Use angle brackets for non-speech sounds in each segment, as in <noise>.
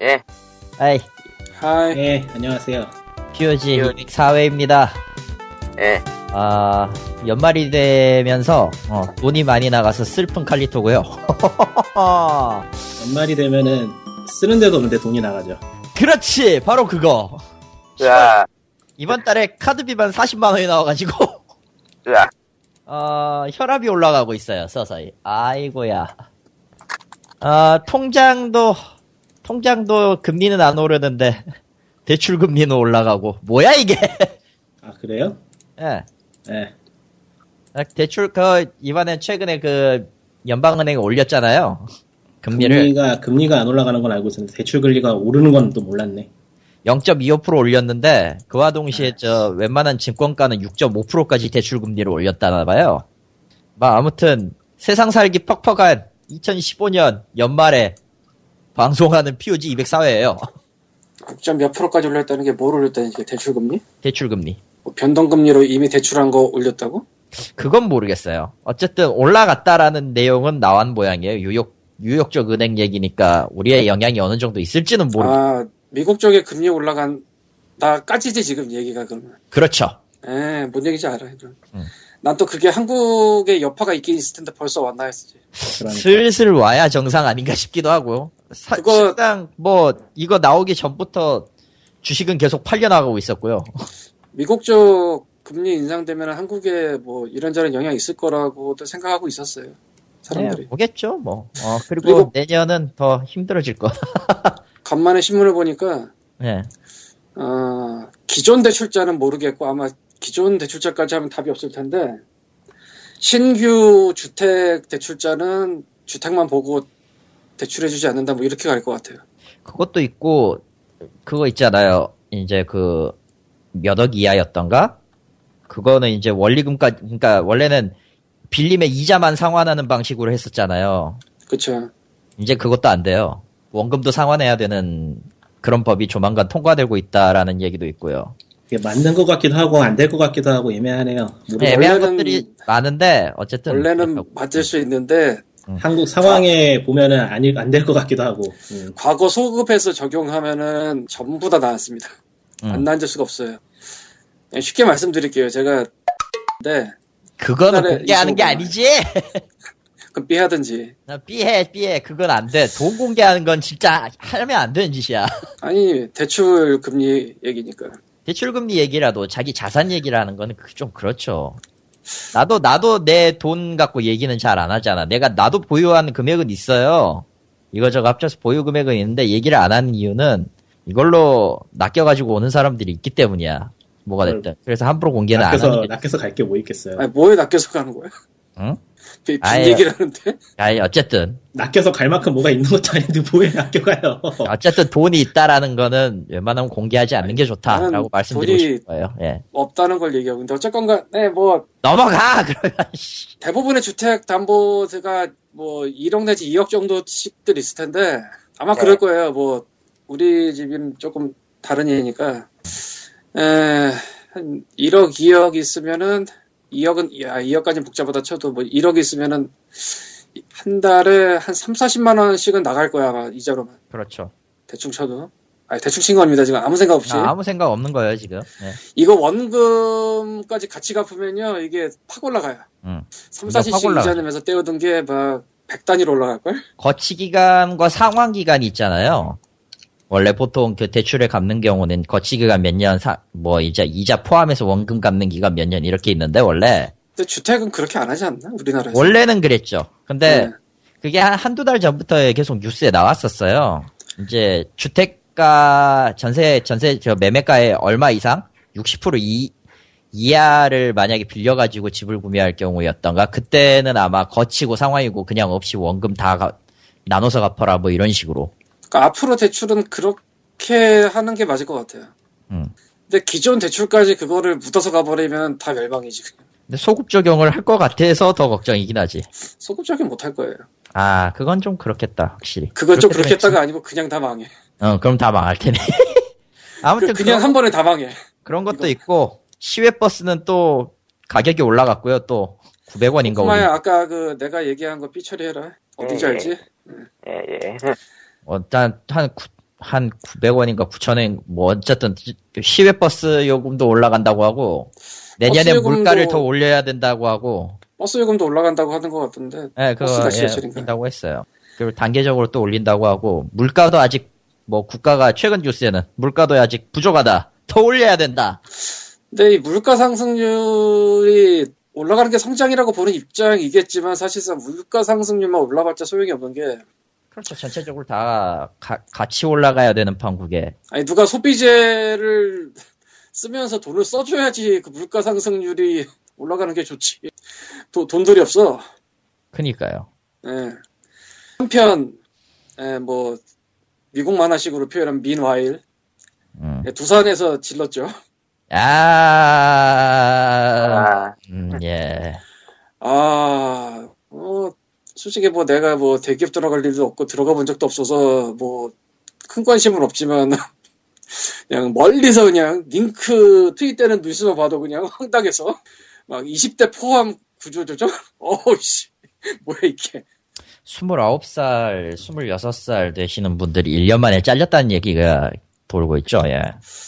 예. 아이, 하이. 네, 안녕하세요. POG POG. 4회입니다. 예. 아, 연말이 되면서, 어, 돈이 많이 나가서 슬픈 칼리토고요 <laughs> 연말이 되면은 쓰는 데도 없는데 돈이 나가죠. 그렇지! 바로 그거! 으아, 이번 달에 카드비만 40만원이 나와가지고, <laughs> 으아. 어, 혈압이 올라가고 있어요, 서서히. 아이고야. 아, 통장도, 통장도 금리는 안 오르는데, <laughs> 대출 금리는 올라가고, 뭐야 이게! <laughs> 아, 그래요? 예. 네. 아, 대출, 그, 이번에 최근에 그, 연방은행 올렸잖아요. 금리를 금리가, 금리가 안 올라가는 건 알고 있었는데, 대출 금리가 오르는 건 또 몰랐네. 0.25% 올렸는데, 그와 동시에 저, 웬만한 증권가는 6.5%까지 대출 금리를 올렸다나 봐요. 뭐, 아무튼, 세상 살기 퍽퍽한 2015년 연말에 방송하는 POG 204회예요 국점 몇 프로까지 올렸다는 게 뭘 올렸다는 게 대출금리? 대출 금리. 뭐 변동금리로 이미 대출한 거 올렸다고? 그건 모르겠어요. 어쨌든 올라갔다라는 내용은 나온 모양이에요. 유역, 유역적 은행 얘기니까 우리의 영향이 어느 정도 있을지는 모르겠어요. 아, 미국 쪽에 금리 올라간다까지지 지금 얘기가 그러면. 그렇죠. 에, 뭔 얘기인지 알아요. 음. 난또 그게 한국에 여파가 있긴 있을 텐데 벌써 왔나 했지. 그러니까. 슬슬 와야 정상 아닌가 싶기도 하고. 사, 그거- 실상 뭐 이거 나오기 전부터 주식은 계속 팔려나가고 있었고요. 미국 쪽 금리 인상되면 한국에 뭐 이런저런 영향이 있을 거라고도 생각하고 있었어요. 사람들이. 네, 보겠죠, 뭐. 어, 그리고, 그리고- 내년은 더 힘들어질 거. <laughs> 간만에 신문을 보니까 네. 어, 기존 대출자는 모르겠고 아마 기존 대출자까지 하면 답이 없을 텐데 신규 주택 대출자는 주택만 보고 대출해주지 않는다 뭐 이렇게 갈 것 같아요. 그것도 있고, 그거 있잖아요. 이제 그, 몇 억 이하였던가? 그거는 이제 원리금까지, 그러니까 원래는 빌림의 이자만 상환하는 방식으로 했었잖아요. 그쵸. 이제 그것도 안 돼요. 원금도 상환해야 되는 그런 법이 조만간 통과되고 있다라는 얘기도 있고요. 이게 맞는 것 같기도 하고, 안 될 것 같기도 하고, 애매하네요. 네, 애매한 것들이 많은데, 어쨌든. 원래는. 맞을 수 있는데 한국 상황에 보면은 아니, 안될 것 같기도 하고. 음. 과거 소급해서 적용하면은 전부 다 나왔습니다. 음. 안 나앉을 수가 없어요. 그냥 쉽게 말씀드릴게요. 제가 네, 그거는 공개하는 게 아니지! 그럼 삐하든지 나 삐해, 삐해. 그건 안 돼. 돈 공개하는 건 진짜 하면 안 되는 짓이야. <laughs> 아니 대출 금리 얘기니까 대출금리 얘기라도 자기 자산 얘기를 하는 거는 그- 좀 그렇죠. 나도, 나도 내 돈 갖고 얘기는 잘 안 하잖아. 내가, 나도 보유하는 금액은 있어요. 이거저거 합쳐서 보유 금액은 있는데 얘기를 안 하는 이유는 이걸로 낚여가지고 오는 사람들이 있기 때문이야. 뭐가 됐든. 그래서 함부로 공개는 안 낚여서, 하는 게. 낚여서 갈 게 뭐 있겠어요. 아니 뭐에 낚여서 가는 거야? 응? 빈 아예. 얘기를 하는데 아니, 어쨌든. 낚여서 갈 만큼 뭐가 있는 것도 아닌데, 뭐에 낚여가요. 어쨌든 돈이 있다라는 거는 웬만하면 공개하지 않는 게 좋다라고 말씀드리고 싶은 거예요. 예. 없다는 걸 얘기하고 있는데 어쨌건가 네뭐 넘어가! <laughs> 그러면, 씨. 대부분의 주택 담보세가 뭐 1억 내지 2억 정도씩들 있을 텐데 아마 네. 그럴 거예요. 뭐 우리 집은 조금 다른 얘기니까 에, 한 1억 2억 있으면은 2억은 야 2억까지는 복잡하다 쳐도 뭐 1억 있으면은 한 달에 한 3, 40만 원씩은 나갈 거야 아마 이자로만 그렇죠. 대충 쳐도 아니 대충 친 겁니다 지금 아무 생각 없이 아, 아무 생각 없는 거예요, 지금. 예. 이거 원금까지 같이 갚으면요 이게 팍 올라가요 음. 3, 이거 4시씩 확 올라가죠. 이자 내면서 떼어둔 게막 100단위로 올라갈걸? 거치 기간과 상환 기간이 있잖아요. 원래 보통 그 대출을 갚는 경우는 거치 기간 몇 년, 사, 뭐 이자 이자 포함해서 원금 갚는 기간 몇 년 이렇게 있는데 원래 근데 주택은 그렇게 안 하지 않나? 우리나라에서 원래는 그랬죠. 근데 네. 그게 한 한두 달 전부터 계속 뉴스에 나왔었어요. 이제 주택가 전세 전세 저 매매가의 얼마 이상 60% 이, 이하를 만약에 빌려가지고 집을 구매할 경우였던가 그때는 아마 거치고 상환이고 그냥 없이 원금 다 가- 나눠서 갚아라 뭐 이런 식으로. 그러니까 앞으로 대출은 그렇게 하는 게 맞을 것 같아요 음. 근데 기존 대출까지 그거를 묻어서 가버리면 다 멸망이지 근데 소급 적용을 할 것 같아서 더 걱정이긴 하지. 소급적인 못할 거예요 아 그건 좀 그렇겠다 확실히. 그건 좀 했다가 아니고 그냥 다 망해 어 그럼 다 망할 테네. <laughs> 아무튼 그, 그냥 그런- 한 번에 다 망해 그런 것도 있고 시외 버스는 또 가격이 올라갔고요. 또 900원인가 그마야 올린. 아까 그 내가 얘기한 거 삐처리해라 어딘지 예, 알지? 예, 예. 어, 일단 한한 900원인가 9,000원, 뭐, 어쨌든, 시외버스 요금도 올라간다고 하고, 내년에 요금도- 물가를 더 올려야 된다고 하고, 버스 요금도 올라간다고 하는 것 같던데. 예, 그거, 예? 올린다고 했어요. 그리고 단계적으로 또 올린다고 하고, 물가도 아직, 뭐, 국가가, 최근 뉴스에는, 물가도 아직 부족하다. 더 올려야 된다. 근데 이 물가 상승률이 올라가는 게 성장이라고 보는 입장이겠지만 사실상 물가 상승률만 올라봤자 소용이 없는 게 그렇죠. 전체적으로 다 가- 같이 올라가야 되는 판국에. 아니 누가 소비재를 쓰면서 돈을 써줘야지 그 물가 상승률이 올라가는 게 좋지. 도- 돈들이 없어. 그니까요. 예. 한편 예, 뭐 미국 만화식으로 표현한 민와일 음. 예, 두산에서 질렀죠. 아, 아, 음, 예. 아, 어, 솔직히 뭐 내가 뭐 대기업 들어갈 일도 없고 들어가 본 적도 없어서 뭐 큰 관심은 없지만 <laughs> 그냥 멀리서 그냥 링크 트윗되는 뉴스만 봐도 그냥 황당해서 막 20대 포함 구조조정? <laughs> 어우씨, 뭐야 이게. 29살, 26살 되시는 분들이 1년 만에 잘렸다는 얘기가 돌고 있죠, 예.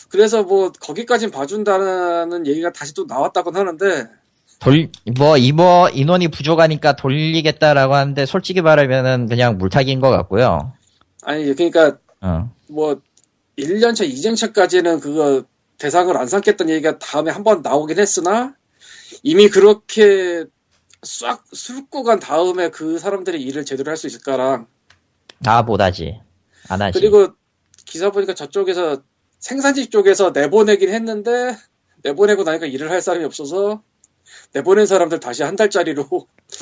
그래서 뭐 거기까진 봐준다는 얘기가 다시 또 나왔다곤 하는데 돌, 뭐, 이뭐, 인원이 부족하니까 돌리겠다라고 하는데, 솔직히 말하면은 그냥 물타기인 것 같고요. 아니 그러니까 어. 뭐 1년차, 2년차까지는 그거 대상을 안 삼겠다는 얘기가 다음에 한 번 나오긴 했으나 이미 그렇게 싹 훑고 간 다음에 그 사람들이 일을 제대로 할 수 있을까랑 아, 못하지. 안 하지. 그리고 기사 보니까 저쪽에서 생산지 쪽에서 내보내긴 했는데 내보내고 나니까 일을 할 사람이 없어서 내보낸 사람들 다시 한 달짜리로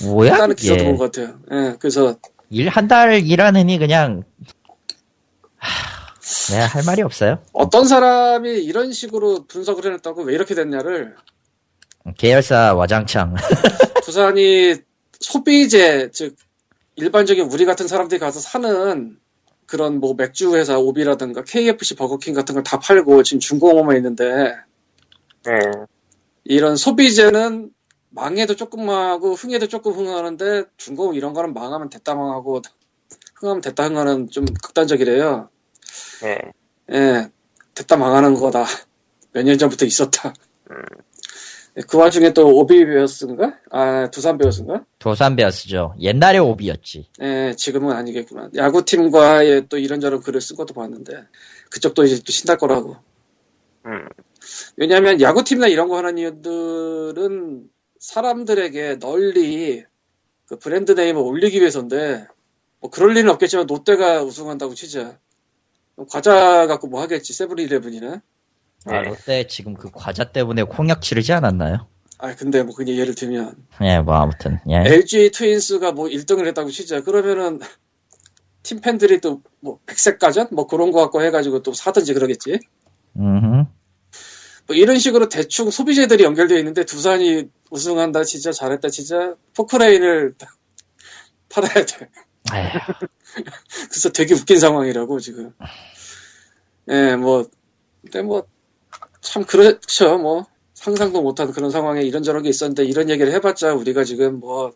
뭐야? 한다는 기사도 예. 본것 같아요. 예, 그래서 일 한 달 일하느니 그냥, 하, 내가 할 말이 없어요. 어떤 사람이 이런 식으로 분석을 해냈다고 왜 이렇게 됐냐를 계열사 와장창. <laughs> 부산이 소비재 즉 일반적인 우리 같은 사람들이 가서 사는 그런 뭐 맥주 회사 오비라든가 KFC 버거킹 같은 걸 다 팔고 지금 중공업만 있는데 예. 이런 소비재는 망해도 조금 망하고 흥해도 조금 흥하는데 중공업 이런 거는 망하면 됐다 망하고 흥하면 됐다 흥하는 좀 극단적이래요. 예. 예, 됐다 망하는 거다. 몇 년 전부터 있었다. 예, 그 와중에 또 오비 베어스인가? 아 두산 베어스인가? 도산베어스죠. 옛날에 오비였지. 예, 지금은 아니겠구나. 야구팀과의 또 이런저런 글을 쓴 것도 봤는데, 그쪽도 이제 또 신날 거라고. 음. 왜냐하면 야구팀이나 이런 거 하는 이유들은 사람들에게 널리 그 브랜드 네임을 올리기 위해서인데, 뭐 그럴 리는 없겠지만 롯데가 우승한다고 치자. 과자 갖고 뭐 하겠지, 세븐일레븐이나. 아, 네. 롯데 지금 그 과자 때문에 콩약 치르지 않았나요? 아, 근데 뭐 그냥 예를 들면, 예, 뭐 아무튼 예. LG 트윈스가 뭐 1등을 했다고 치자. 그러면은, 팀 팬들이 또 뭐 백색 가전? 뭐 그런 거 갖고 해가지고 또 사든지 그러겠지. 음. 뭐 이런 식으로 대충 소비재들이 연결되어 있는데 두산이 우승한다 진짜 잘했다 진짜 포크레인을 <laughs> 팔아야 돼. <laughs> 그래서 되게 웃긴 상황이라고 지금. 예, 뭐 근데 뭐 참 그렇죠. 뭐 상상도 못한 그런 상황에 이런저런 게 있었는데 이런 얘기를 해봤자 우리가 지금 뭐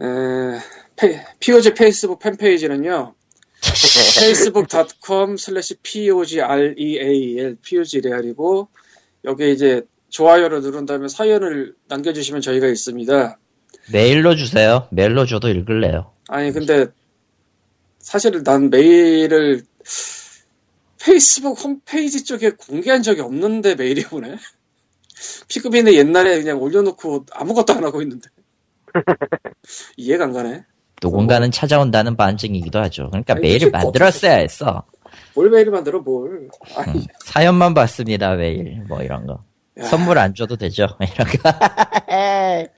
에, 페, POG 페이스북 팬페이지는요. <laughs> facebook.com slash pogreal pogreal이고 여기에 이제 좋아요를 누른 다음에 사연을 남겨주시면 저희가 있습니다. 메일로 주세요. 메일로 줘도 읽을래요. 아니 근데 사실 난 메일을 페이스북 홈페이지 쪽에 공개한 적이 없는데 메일이 오네. <laughs> 피그민은 옛날에 그냥 올려놓고 아무것도 안 하고 있는데 <laughs> 이해가 안 가네. 누군가는 찾아온다는 반증이기도 하죠. 그러니까 아니, 메일을 만들었어야 했어. 뭘 메일을 만들어 뭘? 음, 사연만 받습니다, 메일. 뭐 이런 거. 야. 선물 안 줘도 되죠. <laughs> 이런 거.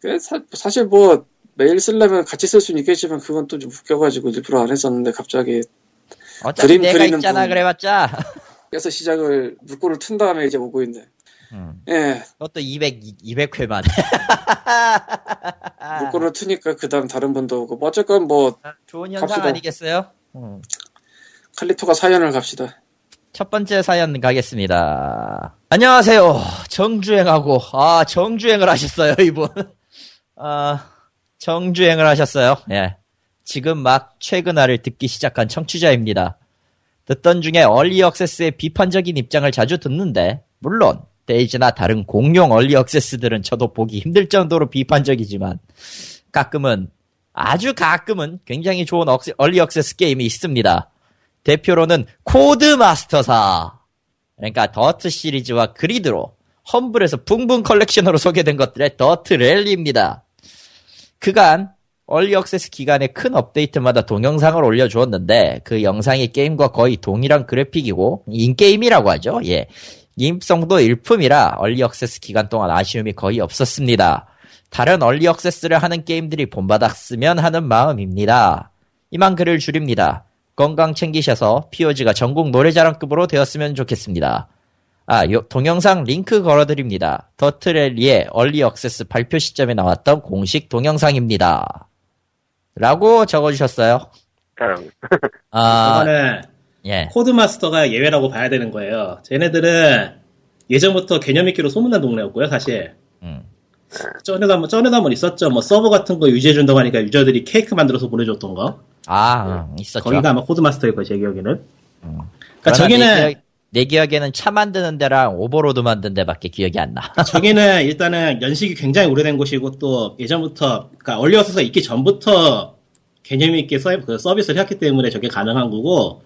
그 사, 사실 뭐 메일 쓰려면 같이 쓸 수는 있겠지만 그건 또 좀 웃겨가지고 일부러 안 했었는데 갑자기 어차피 그림 내가 그리는 있잖아, 분. 그래봤자. 그래서 시작을 물꼬를 튼 다음에 이제 오고 있네. 음, 예, 그것도 200, 200회 만에. 물꼬를 트니까 그 다음 다른 분도 오고 뭐 어쨌건 뭐 좋은 현상 갑시다. 아니겠어요? 음. 칼리토가 사연을 갑시다. 첫 번째 사연 가겠습니다. 안녕하세요. 정주행하고, 아, 정주행을 하셨어요, 이분. 아, 정주행을 하셨어요. 예. 지금 막 최근화를 듣기 시작한 청취자입니다. 듣던 중에 얼리 억세스의 비판적인 입장을 자주 듣는데 물론 데이지나 다른 공룡 얼리 억세스들은 저도 보기 힘들 정도로 비판적이지만 가끔은 아주 가끔은 굉장히 좋은 acce- early access 게임이 있습니다. 대표로는 코드마스터사 그러니까 더트 시리즈와 그리드로 험블에서 붕붕 컬렉션으로 소개된 것들의 더트 랠리입니다. 그간 early access 기간에 큰 업데이트마다 동영상을 올려주었는데 그 영상이 게임과 거의 동일한 그래픽이고 in-game이라고 하죠. 예. 완성도 일품이라 early access 기간 동안 아쉬움이 거의 없었습니다. 다른 early access를 하는 게임들이 본받았으면 하는 마음입니다. 이만 글을 줄입니다. 건강 챙기셔서 POG가 전국 노래자랑급으로 되었으면 좋겠습니다. 아, 요, 동영상 링크 걸어드립니다. 더트랠리의 early access 발표 시점에 나왔던 공식 동영상입니다. 라고 적어주셨어요. 그럼, 아, 이거는 예. 코드마스터가 예외라고 봐야 되는 거예요. 쟤네들은 예전부터 개념 있기로 소문난 동네였고요, 사실. 음. 전에도 한번, 전에도 한번 있었죠. 뭐 서버 같은 거 유지해준다고 하니까 유저들이 케이크 만들어서 보내줬던 거. 아, 음, 있었죠. 거기가 아마 Codemasters일 거예요, 제 기억에는. 음. 그러니까 저기는, 내, 기억, 내 기억에는 차 만드는 데랑 Overlord 만드는 데밖에 기억이 안 나. <laughs> 저기는 일단은 연식이 굉장히 오래된 곳이고 또 예전부터, 그러니까 early access가 있기 전부터 개념 있게 서, 그 서비스를 했기 때문에 저게 가능한 거고,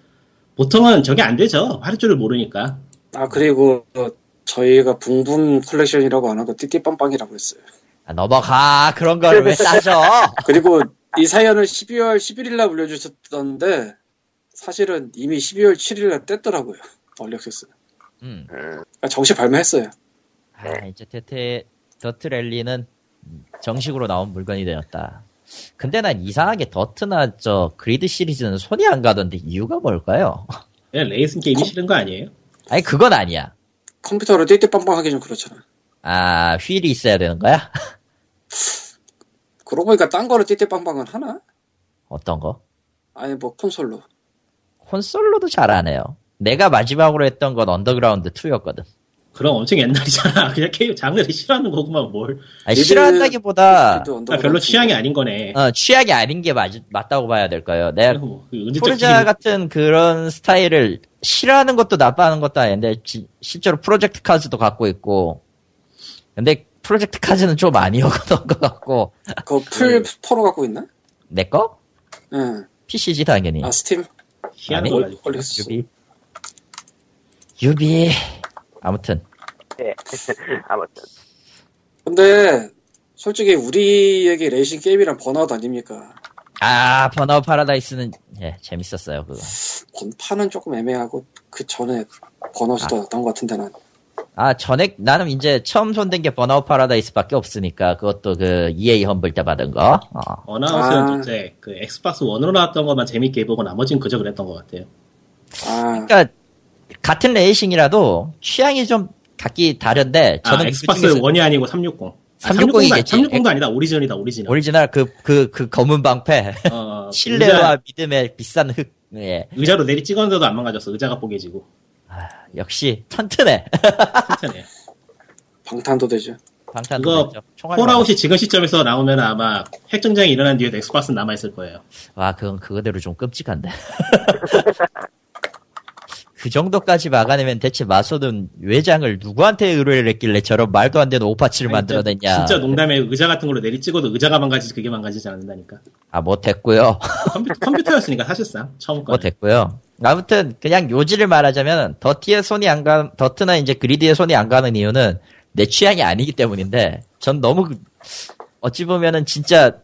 보통은 저게 안 되죠. 할 줄을 모르니까. 아 그리고 저희가 붕붕 컬렉션이라고 안 하고 띠띠빵빵이라고 했어요. 아, 넘어가. 그런 걸 왜 따져? <laughs> 그리고 이 사연을 12월 11일날 올려주셨던데 사실은 이미 12월 7일날 뗐더라고요. early access. 음. 음, 그러니까 정식 발매했어요. 아, 이제 테테, Dirt Rally는 정식으로 나온 물건이 되었다. 근데 난 이상하게 더트나 저 Grid 시리즈는 손이 안 가던데 이유가 뭘까요? <laughs> 그냥 레이싱 게임이 싫은 거 아니에요? 아니, 그건 아니야. 컴퓨터로 띠띠빵빵 하기 좀 그렇잖아. 아, 휠이 있어야 되는 거야? <laughs> 그러고 보니까 딴 거로 띠띠빵빵은 하나? 어떤 거? 아니 뭐 콘솔로. 콘솔로도 잘 안 해요. 내가 마지막으로 했던 건 언더그라운드 2였거든. 그럼 엄청 옛날이잖아. <laughs> 그냥 게임 장르를 싫어하는 거구만, 뭘. 아니, 싫어한다기보다, 아. 별로 취향이 아닌 거네. 어, 취향이 아닌 게 맞, 맞다고 봐야 될 거예요. 내가 뭐, 그 Forza 같은 그런 스타일을 싫어하는 것도 나빠하는 것도 아닌데 지- 실제로 Project CARS도 갖고 있고 근데 Project CARS는 좀 아니었던 것 같고 그거 PC로 갖고 있나? 내 거? 응. PC지 당연히 아 스팀. 아니. early access. 유비 유비 아무튼 예. <laughs> 아무튼. 근데 솔직히 우리에게 레이싱 게임이란 번아웃 아닙니까? 아 Burnout Paradise는 예 재밌었어요 그거 번파는 조금 애매하고 그 전에 Burnout이 더 낫던 것 같은데 난. 아 전에 나는 이제 처음 손댄 게 Burnout Paradise 밖에 없으니까 그것도 그 EA Humble 때 받은 거 어. 어나운스는 아. 이제 그 Xbox One으로 나왔던 것만 재밌게 해보고 나머지는 그저 그랬던 것 같아요. 아 그러니까 같은 레이싱이라도 취향이 좀 각기 다른데 아, 저는 그 Xbox 중에서 One이 아니고 360. 아, 360 이겠지. 360도 아니다. 오리지널이다, 오리지널. 오리지널 그 그 그 검은 방패 어, <laughs> 신뢰와 의자, 믿음의 비싼 흙 예. 의자로 내리 찍었는데도 안 망가졌어. 의자가 뽀개지고. 역시 튼튼해 튼튼해. <laughs> 방탄도 되죠. 방탄도. 총알 Fallout이 지금 시점에서 나오면 아마 핵전쟁이 일어난 뒤에도 Xbox는 남아있을 거예요. 와 그건 그거대로 좀 끔찍한데 <laughs> 그 정도까지 막아내면 대체 마소는 외장을 누구한테 의뢰를 했길래 저런 말도 안 되는 오파치를 아니, 만들어냈냐 진짜 농담에 의자 같은 걸로 내리 찍어도 의자가 망가지지 그게 망가지지 않는다니까. 아 못했고요 컴퓨터, 컴퓨터였으니까 사실상 처음 거. 못했고요 아무튼 그냥 요지를 말하자면 더티의 손이 안 가, 더트나 이제 그리드의 손이 안 가는 이유는 내 취향이 아니기 때문인데 전 너무 그- 어찌 보면은 진짜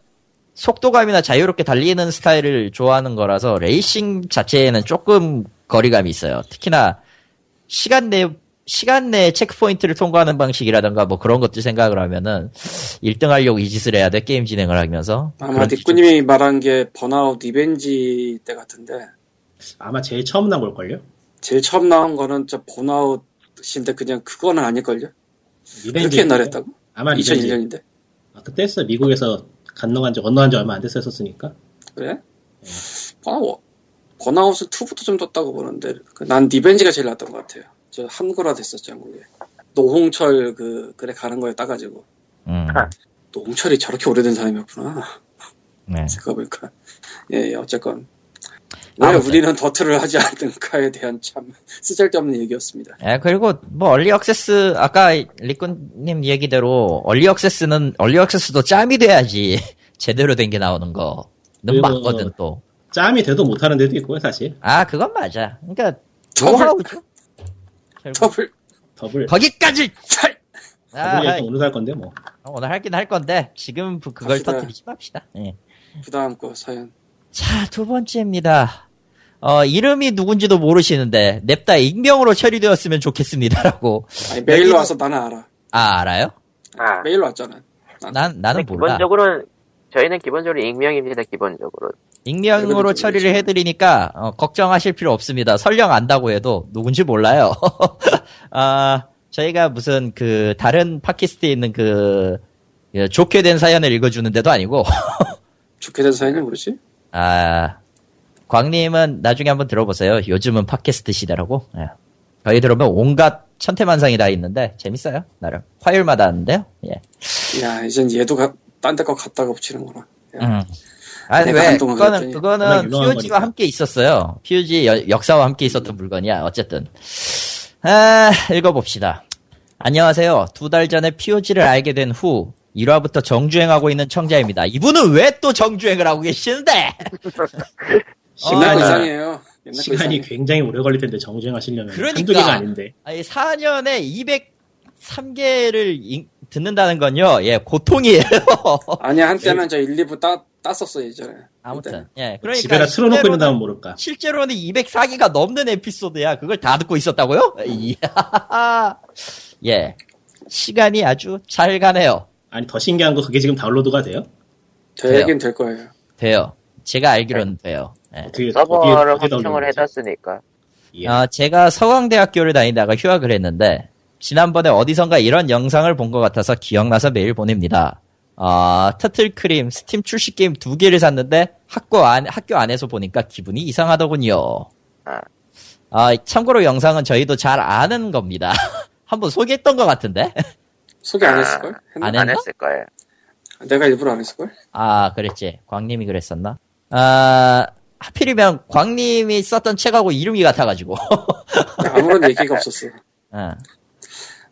속도감이나 자유롭게 달리는 스타일을 좋아하는 거라서 레이싱 자체에는 조금 거리감이 있어요. 특히나 시간 내 시간 내에 체크포인트를 통과하는 방식이라든가 뭐 그런 것들 생각을 하면은 1등 하려고 이 짓을 해야 돼? 게임 진행을 하면서? 아마 니꾸님이 말한 게 Burnout Revenge 때 같은데 아마 제일 처음 나온 걸걸요? 제일 처음 나온 거는 저 Burnout인데 그냥 그거는 아닐걸요? 그렇게 옛날에 했다고? 아마 Revenge. 2001년인데 아, 그때 했어. 미국에서 건너간 지, 건너간 지 얼마 안 됐어 했었으니까. 그래? 번아웃 번아웃은 2부터 좀 떴다고 보는데 그 난 Revenge가 제일 낫던 것 같아요. 저 한글화 됐었죠 한국에 노홍철 그 글에 가는 거에 따가지고 음, 노홍철이 저렇게 오래된 사람이었구나 네. <laughs> 생각해보니까 예, 예, 어쨌건 왜 아무튼. 우리는 더트를 하지 않는가에 대한 참 쓰잘데없는 얘기였습니다. 예, 그리고 뭐 early access 아까 리꾼님 얘기대로 early access는 early access도 짬이 돼야지 <laughs> 제대로 된 게 나오는 거는 맞거든 또. 짬이 돼도 못하는 데도 있고요, 사실. 아 그건 맞아. 그러니까 더블- <laughs> 더블 더블. 거기까지. 찰! 아, 오늘 할 건데, 뭐. 오늘 할긴 할 건데 지금 그- 그걸. 터뜨리지 맙시다. 예. 그 다음 거 사연. 자, 두 번째입니다. 어, 이름이 누군지도 모르시는데, 냅다 익명으로 처리되었으면 좋겠습니다라고. 아니, 메일로 여기는- 와서 나는 알아. 아, 알아요? 아, 메일로 왔잖아. 난, 나는 몰라. 기본적으로는 저희는 기본적으로 익명입니다. 기본적으로. 익명으로 처리를 좀 해드리니까, 어, 걱정하실 필요 없습니다. 설령 안다고 해도 누군지 몰라요. <laughs> 아, 저희가 무슨 그, 다른 팟캐스트에 있는 그, 예, 좋게 된 사연을 읽어주는 데도 아니고, <laughs> 좋게 된 사연이 뭐지? 아, 광님은 나중에 한번 들어보세요. 요즘은 팟캐스트 시대라고. 예. 거기 들어보면 온갖 천태만상이 다 있는데 재밌어요. 나름 화요일마다 하는데요. 예. 야, 이젠 얘도 딴 데 거 갖다가 붙이는구나. 야, 음. 아니 내가 왜 그거는 그거는 POG와. 함께 있었어요. POG 여- 역사와 함께 있었던 물건이야. 어쨌든 아, 읽어봅시다. 안녕하세요. 두 달 전에 POG를 알게 된 후 1화부터 정주행하고 있는 청자입니다. 이분은 왜 또 정주행을 하고 계시는데? <laughs> 옛날 어, 시간이. 굉장히 오래 걸릴 텐데, 정주행 하시려면. 그러니까. 한두 개가 아닌데. 아니 4년에 203개를 듣는다는 건요. 예, 고통이에요. <laughs> 아니, 한때는 저 1, 2부 따, 땄었어, 예전에. 아무튼 예, 그러니까 집에다 틀어놓고 있는다면 모를까. 실제로는 204기가 넘는 에피소드야. 그걸 다 듣고 있었다고요? <laughs> 이야. 예. 시간이 아주 잘 가네요. 아니, 더 신기한 거 그게 지금 다운로드가 돼요? 되긴 될 거예요. 돼요. 제가 알기로는 돼요. 예. 어떻게, 서버를 어디에 확충을 다운로드지? 해놨으니까. 예. 어, 제가 서강대학교를 다니다가 휴학을 했는데, 지난번에 어디선가 이런 영상을 본 것 같아서 기억나서 메일 보냅니다. 어, Turtle Cream Steam 출시 게임 두 개를 샀는데, 학교 안, 학교 안에서 보니까 기분이 이상하더군요. 아. 아, 참고로 영상은 저희도 잘 아는 겁니다. <laughs> 한번 소개했던 것 같은데? 소개 안 아, 했을걸? 했나? 안안 했나? 했을 거예요. 내가 일부러 안 했을걸? 아, 그랬지. 광님이 그랬었나? 아, 하필이면 광님이 썼던 책하고 이름이 같아가지고. 아무런 얘기가 없었어. <laughs> 어.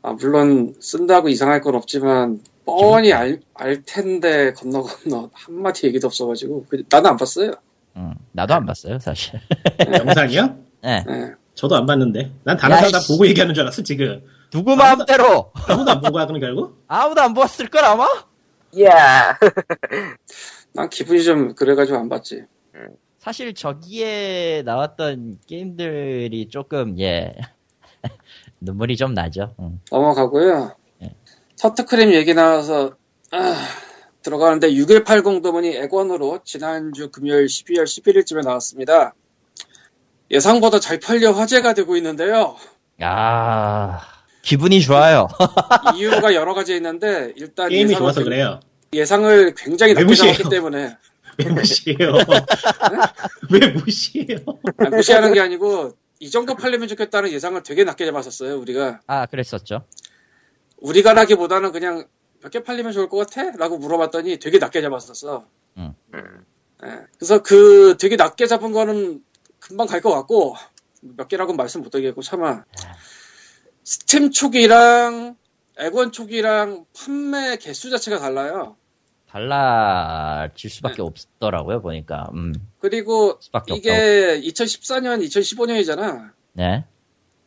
아, 물론 쓴다고 이상할 건 없지만 뻔히 알, 알 텐데 건너 건너 한마디 얘기도 없어가지고 그- 나는 안 봤어요. 음, 나도 안 봤어요, 사실. 영상이요? 예. 예. 저도 안 봤는데. 난 다른 야, 사람 다 씨. 보고 얘기하는 줄 알았어, 지금. 누구 마음대로 아무도 안본 거야, 그럼 결국? <laughs> 아무도 안 봤을 걸 아마? 야 <laughs> 난 기분이 좀 그래가지고 안 봤지. 사실 저기에 나왔던 게임들이 조금 예 <laughs> 눈물이 좀 나죠. 음. 넘어가고요. 예. 터트크림 얘기 나와서 아, 들어가는데 6180 도문이 액원으로 지난주 금요일 12월 11일쯤에 나왔습니다. 예상보다 잘 팔려 화제가 되고 있는데요. 야 기분이 좋아요. <laughs> 이유가 여러 가지 있는데 일단 게임이 예상을 좋아서 굉- 그래요. 예상을 굉장히 무시해요? 잡았기 때문에 왜 무시해요? 왜 무시해요? 아니, 무시하는 게 아니고 이 정도 팔리면 좋겠다는 예상을 되게 낮게 잡았었어요 우리가 아 그랬었죠. 우리가 라기보다는 그냥 몇 개 팔리면 좋을 것 같아? 라고 물어봤더니 되게 낮게 잡았었어 음. 예. 그래서 그 되게 낮게 잡은 거는 금방 갈 것 같고 몇 개라고는 말씀 못 드리겠고 차마 스팀 초기랑 액원 초기랑 판매 개수 자체가 달라요 달라질 수밖에 없더라고요 보니까. 음 그리고 수밖에 없다고. 이게 2014년 2015년이잖아 네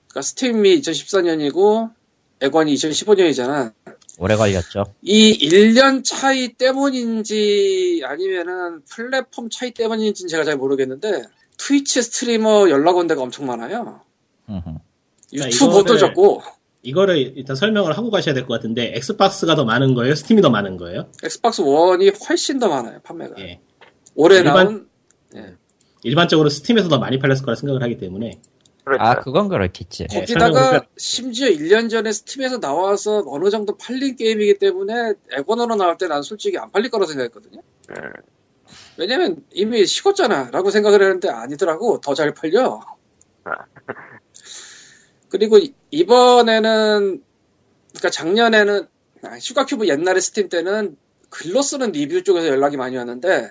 그러니까 스팀이 2014년이고 액원이 2015년이잖아 오래 걸렸죠. 이 1년 차이 때문인지 아니면은 플랫폼 차이 때문인지는 제가 잘 모르겠는데 Twitch 스트리머 연락 온 데가 엄청 많아요. 유튜버도 이거를- 적고 이거를 일단 설명을 하고 가셔야 될 것 같은데, Xbox가 더 많은 거예요? Steam이 더 많은 거예요? Xbox One이 훨씬 더 많아요 판매가. 예. 올해 일반- 나온 일반적으로 Steam에서 더 많이 팔렸을 거라 생각을 하기 때문에. 그렇죠. 아 그건 그렇겠지. 예, 거기다가 설명을 심지어 1년 전에 Steam에서 나와서 어느 정도 팔린 게임이기 때문에 엑원으로 나올 때 난 솔직히 안 팔릴 거라 생각했거든요. 음. 왜냐면 이미 식었잖아 라고 생각을 했는데 아니더라고 더 잘 팔려 아. 그리고 이- 이번에는 그러니까 작년에는 아, Sugar Cube 옛날에 스팀 때는 글로 쓰는 리뷰 쪽에서 연락이 많이 왔는데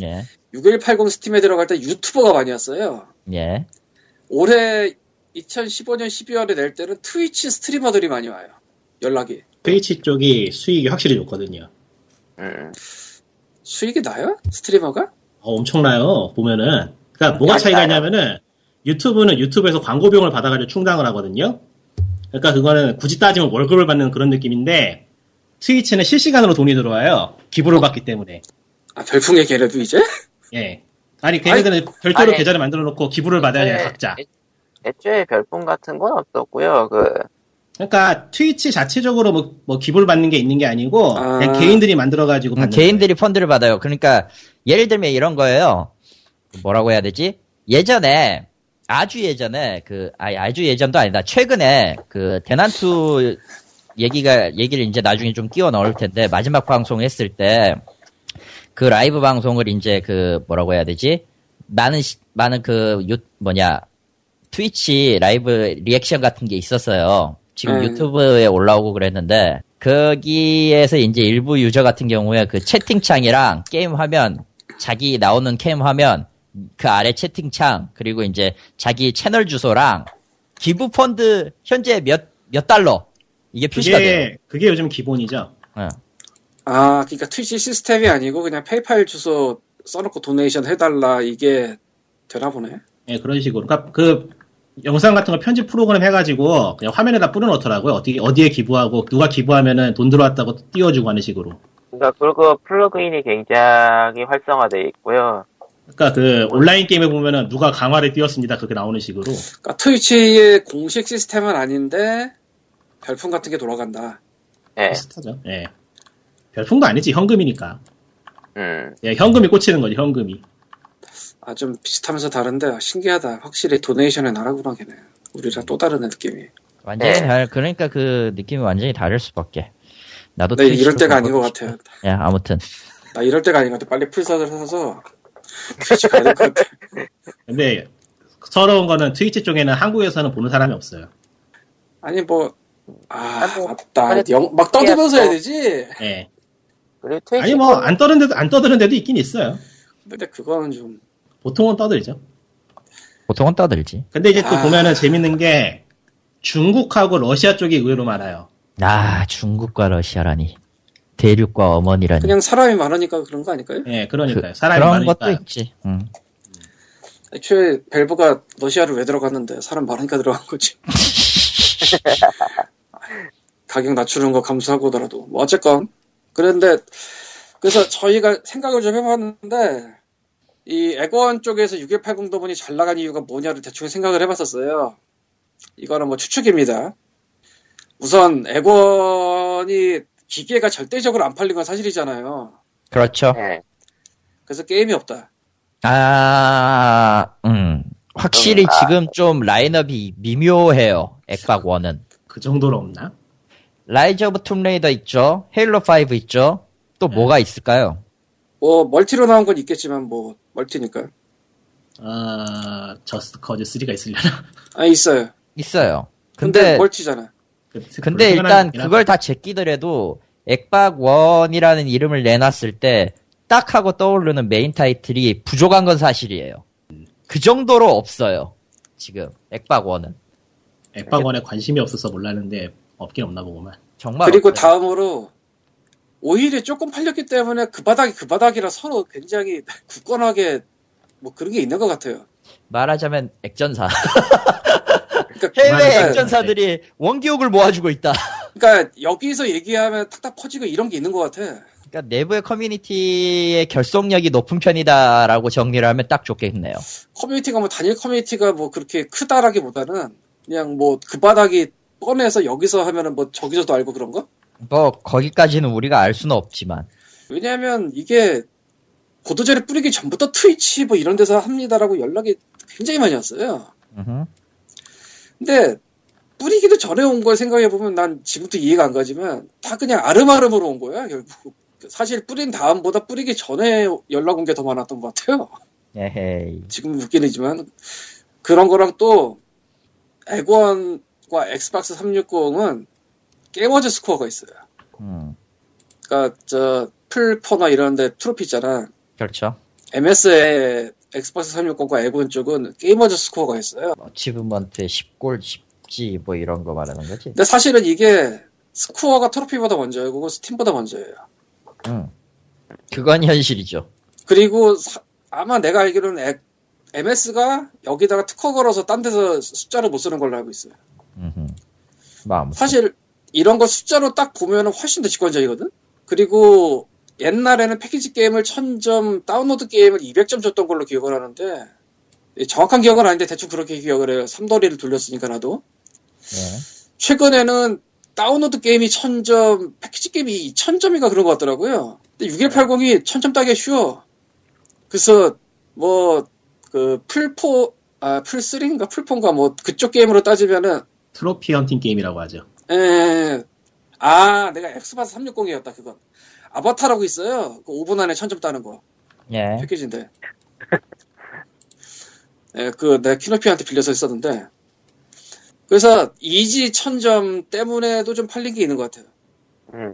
예, 6180 Steam에 들어갈 때 유튜버가 많이 왔어요. 예. 올해 2015년 12월에 낼 때는 트위치 스트리머들이 많이 와요. 연락이. 트위치 쪽이 수익이 확실히 좋거든요. 음. 수익이 나요? 스트리머가? 어, 엄청나요. 보면은. 그러니까 뭐가 차이가. 있냐면은 유튜브는 유튜브에서 광고 비용을 받아가지고 충당을 하거든요. 그러니까 그거는 굳이 따지면 월급을 받는 그런 느낌인데 트위치는 실시간으로 돈이 들어와요. 기부를 받기 때문에. 아, 별풍의 걔네도 이제? 예. 아니 걔네들은 별도로 아니. 계좌를 만들어 놓고 기부를 받아야 돼요 네, 각자. 애- 애초에 별풍 같은 건 없었고요. 그 그러니까 트위치 자체적으로 뭐, 뭐 기부를 받는 게 있는 게 아니고 아. 그냥 개인들이 만들어 가지고 음, 받는 개인들이 펀드를 받아요. 그러니까 예를 들면 이런 거예요. 뭐라고 해야 되지? 예전에 아주 예전에 그 아니 아주 예전도 아니다. 최근에 그 대난투 얘기가 얘기를 이제 나중에 좀 끼워 넣을 텐데 마지막 방송 했을 때 그 라이브 방송을 이제 그 뭐라고 해야 되지? 많은 시- 많은 그 유, 뭐냐 트위치 라이브 리액션 같은 게 있었어요. 지금 음. 유튜브에 올라오고 그랬는데 거기에서 이제 일부 유저 같은 경우에 그 채팅창이랑 게임 화면 자기 나오는 캠 화면 그 아래 채팅창 그리고 이제 자기 채널 주소랑 기부 펀드 현재 몇 몇 달러 이게 표시가 돼요. 그게 그게 요즘 기본이죠. 예. 아, 그러니까 트위치 시스템이 아니고 그냥 페이팔 주소 써놓고 도네이션 해달라 이게 되나 보네. 예, 그런 식으로. 그러니까 그 영상 같은 거 편집 프로그램 해가지고 그냥 화면에다 뿌려놓더라고요. 어디 어디에 기부하고 누가 기부하면은 돈 들어왔다고 띄워주고 하는 식으로. 그러니까 그리고 플러그인이 굉장히 활성화되어 있고요. 그러니까 그 온라인 게임에 보면은 누가 강화를 띄웠습니다. 그렇게 나오는 식으로. 그러니까 트위치의 공식 시스템은 아닌데 별풍 같은 게 돌아간다. 예. 비슷하죠. 예. 별풍도 아니지 현금이니까. 음. 예, 현금이 꽂히는 거지 현금이. 아, 좀 비슷하면서 다른데 신기하다. 확실히 도네이션의 나라구나 걔네. 우리랑 또 다른 느낌이. 완전히 네. 달 그러니까 그 느낌이 완전히 다를 수밖에. 나도 나 이럴 트위치로 때가 아닌 것 가보고 같아. 싶어. 예, 아무튼 나 이럴 때가 아닌 것 같아. 빨리 풀사를 사서 트위치 가야 될 것 같아. 근데 서러운 거는 트위치 쪽에는 한국에서는 보는 사람이 없어요. 아니 뭐, 아, 뭐, 맞다. 아니, 영, 막 떠들면서 해야 또- 되지. 예. 그리고 트위치 아니 뭐 안 떠드는 데도 안 떠드는 데도 있긴 있어요. 근데 그거는 좀, 보통은 떠들죠. 보통은 떠들지. 근데 이제 또 아. 보면은 재밌는 게 중국하고 러시아 쪽이 의외로 많아요. 아 중국과 러시아라니 대륙과 어머니라니. 그냥 사람이 많으니까 그런 거 아닐까요? 예, 그, 그러니까요. 사람이 런 많으니까. 것도 있지. 응. 애초에 밸브가 러시아를 왜 들어갔는데 사람 많으니까 들어간 거지. <laughs> 가격 낮추는 거 감수하고더라도 뭐 어쨌건 그런데 그래서 저희가 생각을 좀 해봤는데 이 액원 쪽에서 6180 도 분이 잘 나간 이유가 뭐냐를 대충 생각을 해봤었어요. 이거는 뭐 추측입니다. 우선 액원이 기계가 절대적으로 안 팔린 건 사실이잖아요. 그렇죠. 예. 그래서 게임이 없다. 아, 음. 확실히 음, 아. 지금 좀 라인업이 미묘해요. 액박 원은. 그 정도로 없나? Rise of Tomb Raider 있죠. Halo 5 있죠. 또 네. 뭐가 있을까요? 뭐 멀티로 나온 건 있겠지만 뭐 멀티니까. 아, Just Cause 3가 있으려나? 아 있어요. 있어요. 근데, 근데 멀티잖아. 근데 일단 그걸 다 제끼더라도 액박 원이라는 이름을 내놨을 때 딱 하고 떠오르는 메인 타이틀이 부족한 건 사실이에요. 그 정도로 없어요. 지금 액박 원은 액박원에 관심이 없어서 몰랐는데 없긴 없나 보구만. 정말 그리고 없어요. 다음으로 오일이 조금 팔렸기 때문에 그 바닥이 그 바닥이라 서로 굉장히 <laughs> 굳건하게 뭐 그런 게 있는 것 같아요. 말하자면 액전사 <laughs> 그러니까, 해외 액전사들이 원기옥을 모아주고 있다. <laughs> 그러니까 여기서 얘기하면 탁탁 퍼지고 이런 게 있는 것 같아. 그러니까 내부의 커뮤니티의 결속력이 높은 편이다라고 정리를 하면 딱 좋겠네요. 커뮤니티가 뭐 단일 커뮤니티가 뭐 그렇게 크다라기보다는 그냥 뭐 그 바닥이 뻔해서 여기서 하면은 뭐 저기서도 알고 그런 거? 뭐 거기까지는 우리가 알 수는 없지만 왜냐하면 이게 고도제를 뿌리기 전부터 트위치 뭐 이런 데서 합니다라고 연락이 굉장히 많이 왔어요. 음흠. 근데 뿌리기도 전에 온 걸 생각해 보면 난 지금도 이해가 안 가지만 다 그냥 아름아름으로 온 거야 결국. 사실 뿌린 다음보다 뿌리기 전에 연락 온 게 더 많았던 것 같아요. 에헤이. 지금 웃기지만 그런 거랑 또 액원과 엑스박스 360은 게머즈 스코어가 있어요. 음, 그러니까 저 플포나 이런데 트로피 있잖아. 그렇죠. MS의 엑스박스 360과 액원 쪽은 gamer's score가 있어요. achievement 10골 10지 뭐 이런 거 말하는 거지. 근데 사실은 이게 스코어가 트로피보다 먼저예요. 그거 스팀보다 먼저예요. 응. 그건 현실이죠. 그리고 사- 아마 내가 알기로는 엑- MS가 여기다가 특허 걸어서 딴 데서 숫자를 못 쓰는 걸로 알고 있어요. 뭐. 사실 이런 거 숫자로 딱 보면은 훨씬 더 직관적이거든? 그리고 옛날에는 패키지 게임을 1000점, 다운로드 게임을 200점 줬던 걸로 기억을 하는데 정확한 기억은 아닌데 대충 그렇게 기억을 해요. 삼돌이를 돌렸으니까 나도. 예. 최근에는 다운로드 게임이 1000점, 패키지 게임이 1000점인가 그런 것 같더라고요. 근데 6180이 1000점 따기가 쉬워. 그래서 뭐 그 플포, 아 플3인가 플폰가 뭐 그쪽 게임으로 따지면은 트로피 헌팅 게임이라고 하죠. 에, 아, 내가 엑스박스 360이었다, 그건. 아바타라고 있어요. 그 5분 안에 1000점 따는 거. 예. 패키지인데. 예, 그, 내가 키노피한테 빌려서 했었는데. 그래서, easy 1000점 때문에도 좀 팔린 게 있는 것 같아요. 음.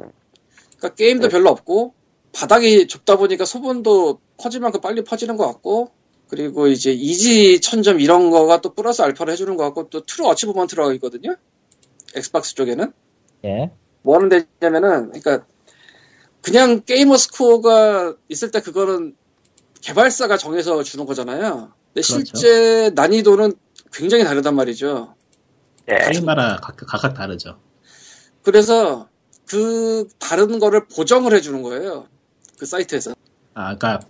그러니까 게임도 별로 없고, 바닥이 좁다 보니까 소문도 퍼질 만큼 빨리 퍼지는 것 같고, 그리고 이제 easy 1000점 이런 거가 또 플러스 알파를 해주는 것 같고, 또 True Achievement라고 있거든요? 엑스박스 쪽에는. 예. 뭐 하는 데냐면은, 그러니까, 그냥 게이머 스코어가 있을 때 그거는 개발사가 정해서 주는 거잖아요. 근데 그렇죠. 실제 난이도는 굉장히 다르단 말이죠. 예. 게임마다 각, 각각 다르죠. 그래서 그 다른 거를 보정을 해주는 거예요. 그 사이트에서, 아, 그러니까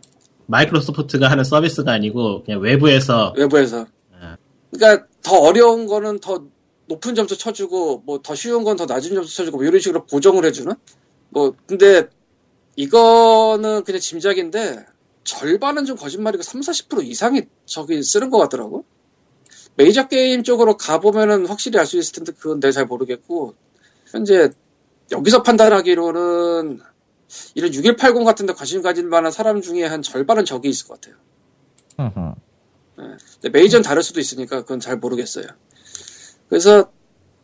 마이크로소프트가 하는 서비스가 아니고 그냥 외부에서 외부에서. 예. 그러니까 더 어려운 거는 더 높은 점수 쳐주고, 뭐 더 쉬운 건 더 낮은 점수 쳐주고, 뭐 이런 식으로 보정을 해주는? 뭐, 근데 이거는 그냥 짐작인데, 절반은 좀 거짓말이고 3, 40% 이상이 저기 쓰는 것 같더라고. 메이저 게임 쪽으로 가보면은 확실히 알 수 있을 텐데, 그건 내가 잘 모르겠고, 현재 여기서 판단하기로는 이런 6180 같은 데 관심 가질 만한 사람 중에 한 절반은 저기 있을 것 같아요. 근데 메이저는 다를 수도 있으니까 그건 잘 모르겠어요. 그래서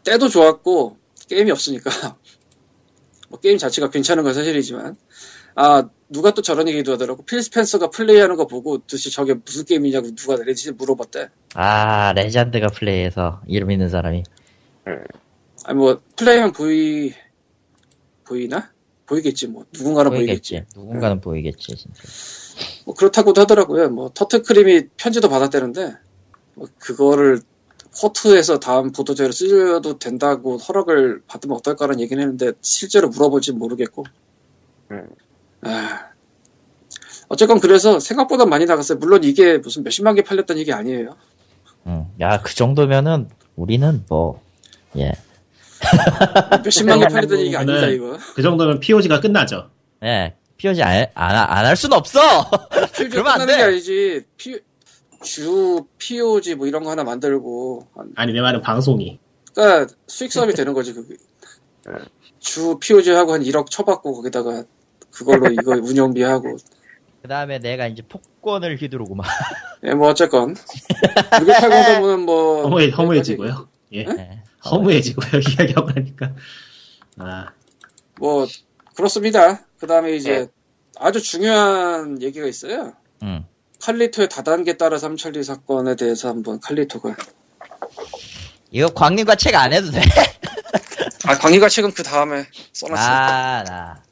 때도 좋았고 게임이 없으니까 <laughs> 뭐 게임 자체가 괜찮은 건 사실이지만 아 누가 또 저런 얘기도 하더라고 필 스펜서가 플레이하는 거 보고 도대체 저게 무슨 게임이냐고 누가 레딧에 물어봤대. 아, 레전드가 플레이해서 이름 있는 사람이. 아니 뭐 플레이하면 보이 보이나? 보이겠지 뭐 누군가는 보이겠지. 보이겠지. 누군가는 보이겠지, 진짜. 뭐 그렇다고도 하더라고요. 뭐 터트크림이 편지도 받았다는데 뭐 그거를 코트에서 다음 보도자료 쓰셔도 된다고 허락을 받으면 어떨까라는 얘기는 했는데 실제로 물어볼지 모르겠고. 음. 아, 어쨌건 그래서 생각보다 많이 나갔어요. 물론 이게 무슨 몇십만 개 팔렸다는 얘기 아니에요. 응. 야, 그 정도면은 우리는 뭐, 예. <laughs> 몇십만 개 팔렸다는 얘기 아니다 그거는 이거. 그 정도면 POG가 끝나죠. 예. POG 안, 안, 안 할 순 없어! <laughs> 그러면 안 돼. 게 아니지. P, 주 POG 뭐 이런 거 하나 만들고 한 아니 내 말은 방송이. 그러니까 수익 사업이 되는 거지 그게. 주 POG 하고 한 1억 쳐받고 거기다가 그걸로 이거 운영비 하고. 그 다음에 내가 이제 폭권을 휘두르고 막. 예, 뭐 어쨌건 680 보면 뭐 <laughs> 허무해, 허무해지고요. 예. 예. <laughs> 허무해지고요. 이야기하고 나니까. 아, 뭐 그렇습니다. 그 다음에 이제 네. 아주 중요한 얘기가 있어요. 응. 칼리토의 다단계 따라 삼천리 사건에 대해서 한번 칼리토가 이거 광님과 책 안 해도 돼? 아 광희가 책은 그 다음에 써놨어요. 아, 나.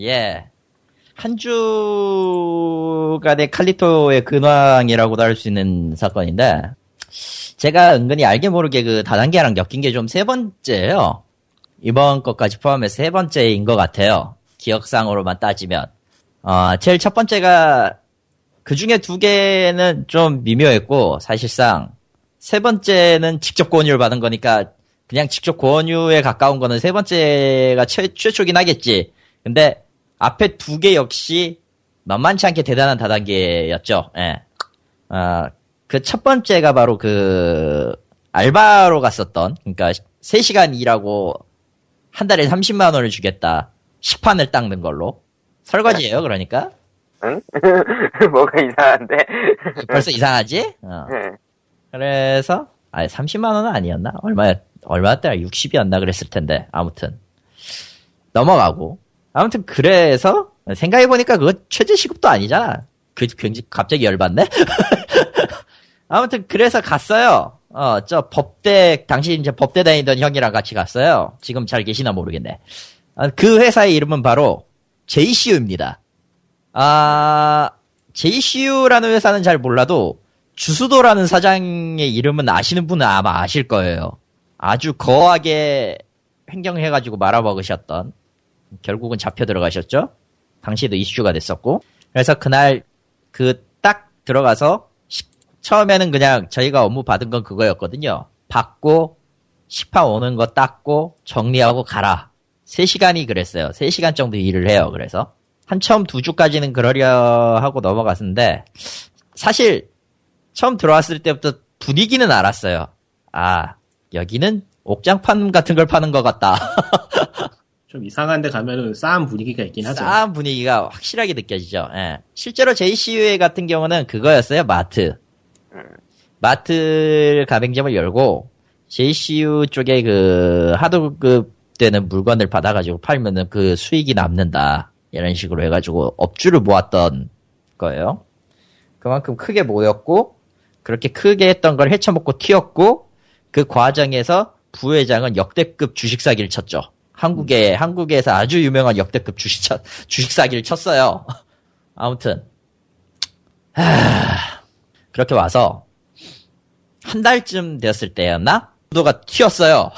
예. 한 주간의 칼리토의 근황이라고도 할 수 있는 사건인데, 제가 은근히 알게 모르게 그 다단계랑 엮인 게 좀 세 번째예요. 이번 것까지 포함해서 세 번째인 것 같아요. 기억상으로만 따지면. 어, 제일 첫 번째가 그 중에 두 개는 좀 미묘했고, 사실상 세 번째는 직접 권유를 받은 거니까 그냥 직접 권유에 가까운 거는 세 번째가 최, 최초긴 하겠지. 근데 앞에 두 개 역시 만만치 않게 대단한 다단계였죠. 예. 아, 그첫 번째가 바로 그 알바로 갔었던 그러니까 3시간 일하고 한 달에 30만 원을 주겠다. 식판을 닦는 걸로. 설거지예요, 그러니까. 응? <laughs> 뭐가 이상한데? <laughs> 벌써 이상하지? 어. 예. 그래서 아니 30만 원은 아니었나? 얼마 얼마였더라? 60이었나 그랬을 텐데. 아무튼 넘어가고. 아무튼 그래서 생각해 보니까 그거 최저 시급도 아니잖아. 그, 굉장히 갑자기 열받네? <laughs> 아무튼, 그래서 갔어요. 어, 저 법대, 당시 이제 법대 다니던 형이랑 같이 갔어요. 지금 잘 계시나 모르겠네. 아, 그 회사의 이름은 바로 JCU입니다. 아, JCU라는 회사는 잘 몰라도 주수도라는 사장의 이름은 아시는 분은 아마 아실 거예요. 아주 거하게 횡경해가지고 말아먹으셨던 결국은 잡혀 들어가셨죠. 당시에도 이슈가 됐었고 그래서 그날 그 딱 들어가서 시- 처음에는 그냥 저희가 업무 받은 건 그거였거든요. 받고 시파 오는 거 닦고 정리하고 가라. 3시간이 그랬어요. 3시간 정도 일을 해요. 그래서 한 처음 두 주까지는 그러려 하고 넘어갔는데 사실 처음 들어왔을 때부터 분위기는 알았어요. 아 여기는 옥장판 같은 걸 파는 것 같다. <laughs> 좀 이상한 데 가면은 싸한 분위기가 있긴 하죠. 싸한 분위기가 확실하게 느껴지죠. 예. 실제로 JCUA 같은 경우는 그거였어요. 마트. 마트 가맹점을 열고 JCU 쪽에 그 하도급 되는 물건을 받아가지고 팔면은 그 수익이 남는다. 이런 식으로 해가지고 업주를 모았던 거예요. 그만큼 크게 모였고 그렇게 크게 했던 걸 헤쳐먹고 튀었고 그 과정에서 부회장은 역대급 주식 사기를 쳤죠. 한국에 한국에서 아주 유명한 역대급 주식 차- 주식 사기를 쳤어요. <laughs> 아무튼 하, 그렇게 와서 한 달쯤 되었을 때였나? 구도가 튀었어요.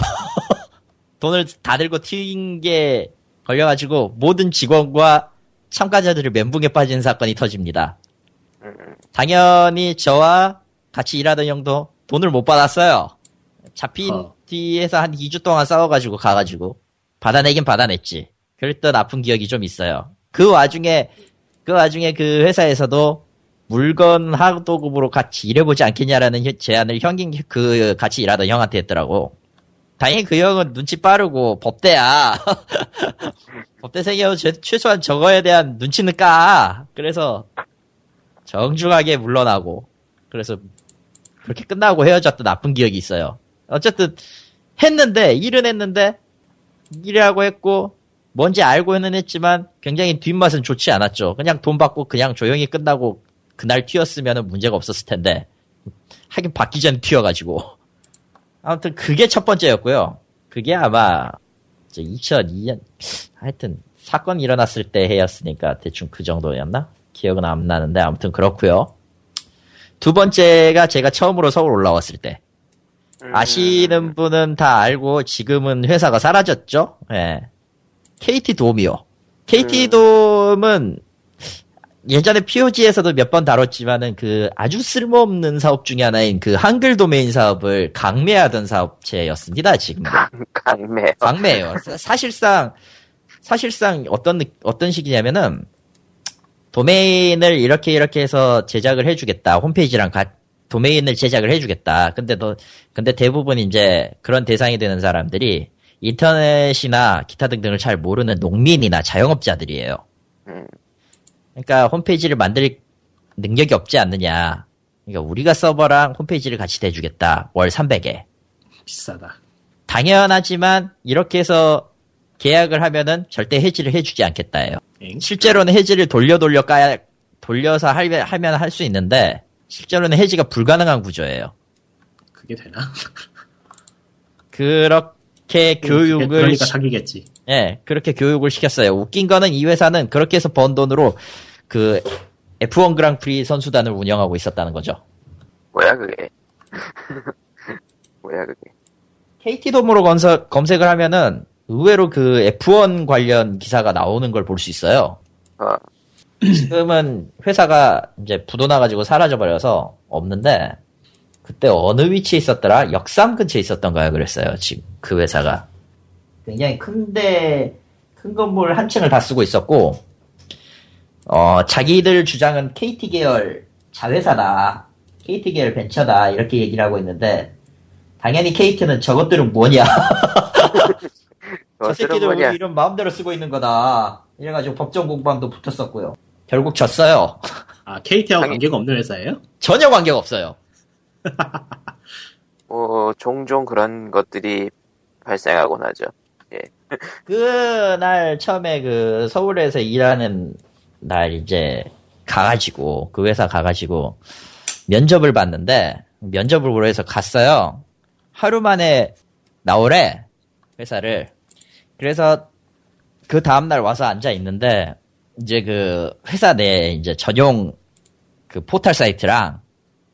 <laughs> 돈을 다 들고 튀긴 게 걸려가지고 모든 직원과 참가자들이 멘붕에 빠진 사건이 터집니다. 당연히 저와 같이 일하던 형도 돈을 못 받았어요. 잡힌 어. 뒤에서 한 2주 동안 싸워가지고 가가지고 받아내긴 받아냈지. 그랬던 아픈 기억이 좀 있어요. 그 와중에 그 와중에 그 회사에서도 물건 하도급으로 같이 일해보지 않겠냐라는 혀- 제안을 형인 그 같이 일하던 형한테 했더라고. 다행히 그 형은 눈치 빠르고 법대야. <laughs> 법대생이어 최소한 저거에 대한 눈치는 까. 그래서 정중하게 물러나고 그래서 그렇게 끝나고 헤어졌던 나쁜 기억이 있어요. 어쨌든 했는데 일은 했는데 일 이라고 했고 뭔지 알고는 했지만 굉장히 뒷맛은 좋지 않았죠. 그냥 돈 받고 그냥 조용히 끝나고 그날 튀었으면 문제가 없었을 텐데 하긴 받기 전에 튀어가지고 아무튼 그게 첫 번째였고요. 그게 아마 2002년 하여튼 사건 일어났을 때 해였으니까 대충 그 정도였나? 기억은 안 나는데 아무튼 그렇고요. 두 번째가 제가 처음으로 서울 올라왔을 때 아시는 분은 다 알고 지금은 회사가 사라졌죠. 예. KT 돔이요. KT 돔은 예전에 POG에서도 몇 번 다뤘지만은 그 아주 쓸모없는 사업 중에 하나인 그 한글 도메인 사업을 강매하던 사업체였습니다. 지금 강매. 강매예요. 사- 사실상 사실상 어떤 느- 어떤 식이냐면은 도메인을 이렇게 이렇게 해서 제작을 해주겠다. 홈페이지랑 가, 도메인을 제작을 해주겠다. 근데 너 근데 대부분 이제 그런 대상이 되는 사람들이 인터넷이나 기타 등등을 잘 모르는 농민이나 자영업자들이에요. 음. 그러니까 홈페이지를 만들 능력이 없지 않느냐. 그러니까 우리가 서버랑 홈페이지를 같이 대주겠다. 월 300에. 비싸다. 당연하지만 이렇게 해서 계약을 하면은 절대 해지를 해주지 않겠다예요. 엥? 실제로는 해지를 돌려 돌려 까야 돌려서 하면 할 수 있는데 실제로는 해지가 불가능한 구조예요. 그게 되나? <laughs> 그렇게 교육을 그러니까 시- 사기겠지. 예 그렇게 교육을 시켰어요. 웃긴 거는 이 회사는 그렇게 해서 번 돈으로 그 F1 그랑프리 선수단을 운영하고 있었다는 거죠. 뭐야 그게? <laughs> 뭐야 그게? KT 돔으로 검색, 검색을 하면은 의외로 그 F1 관련 기사가 나오는 걸 볼 수 있어요. 어. 지금은 회사가 이제 부도나가지고 사라져버려서 없는데, 그때 어느 위치에 있었더라? 역삼 근처에 있었던 거야, 그랬어요, 지금. 그 회사가. 굉장히 큰데, 큰 건물 한 층을 다 쓰고 있었고, 어, 자기들 주장은 KT 계열 자회사다. KT 계열 벤처다. 이렇게 얘기를 하고 있는데, 당연히 KT는 저것들은 뭐냐. <laughs> 저 새끼들? 우리 이름 마음대로 쓰고 있는 거다. 이래가지고 법정 공방도 붙었었고요. 결국 졌어요. 아, KT하고 당연- 관계가 없는 회사예요? 전혀 관계가 없어요. <laughs> 뭐 종종 그런 것들이 발생하곤 하죠. <laughs> 그날 처음에 그 서울에서 일하는 날 이제 가가지고 그 회사 가가지고 면접을 봤는데 면접을 보러 해서 갔어요. 하루 만에 나오래 회사를. 그래서 그 다음날 와서 앉아 있는데 이제 그 회사 내 이제 전용 그 포털 사이트랑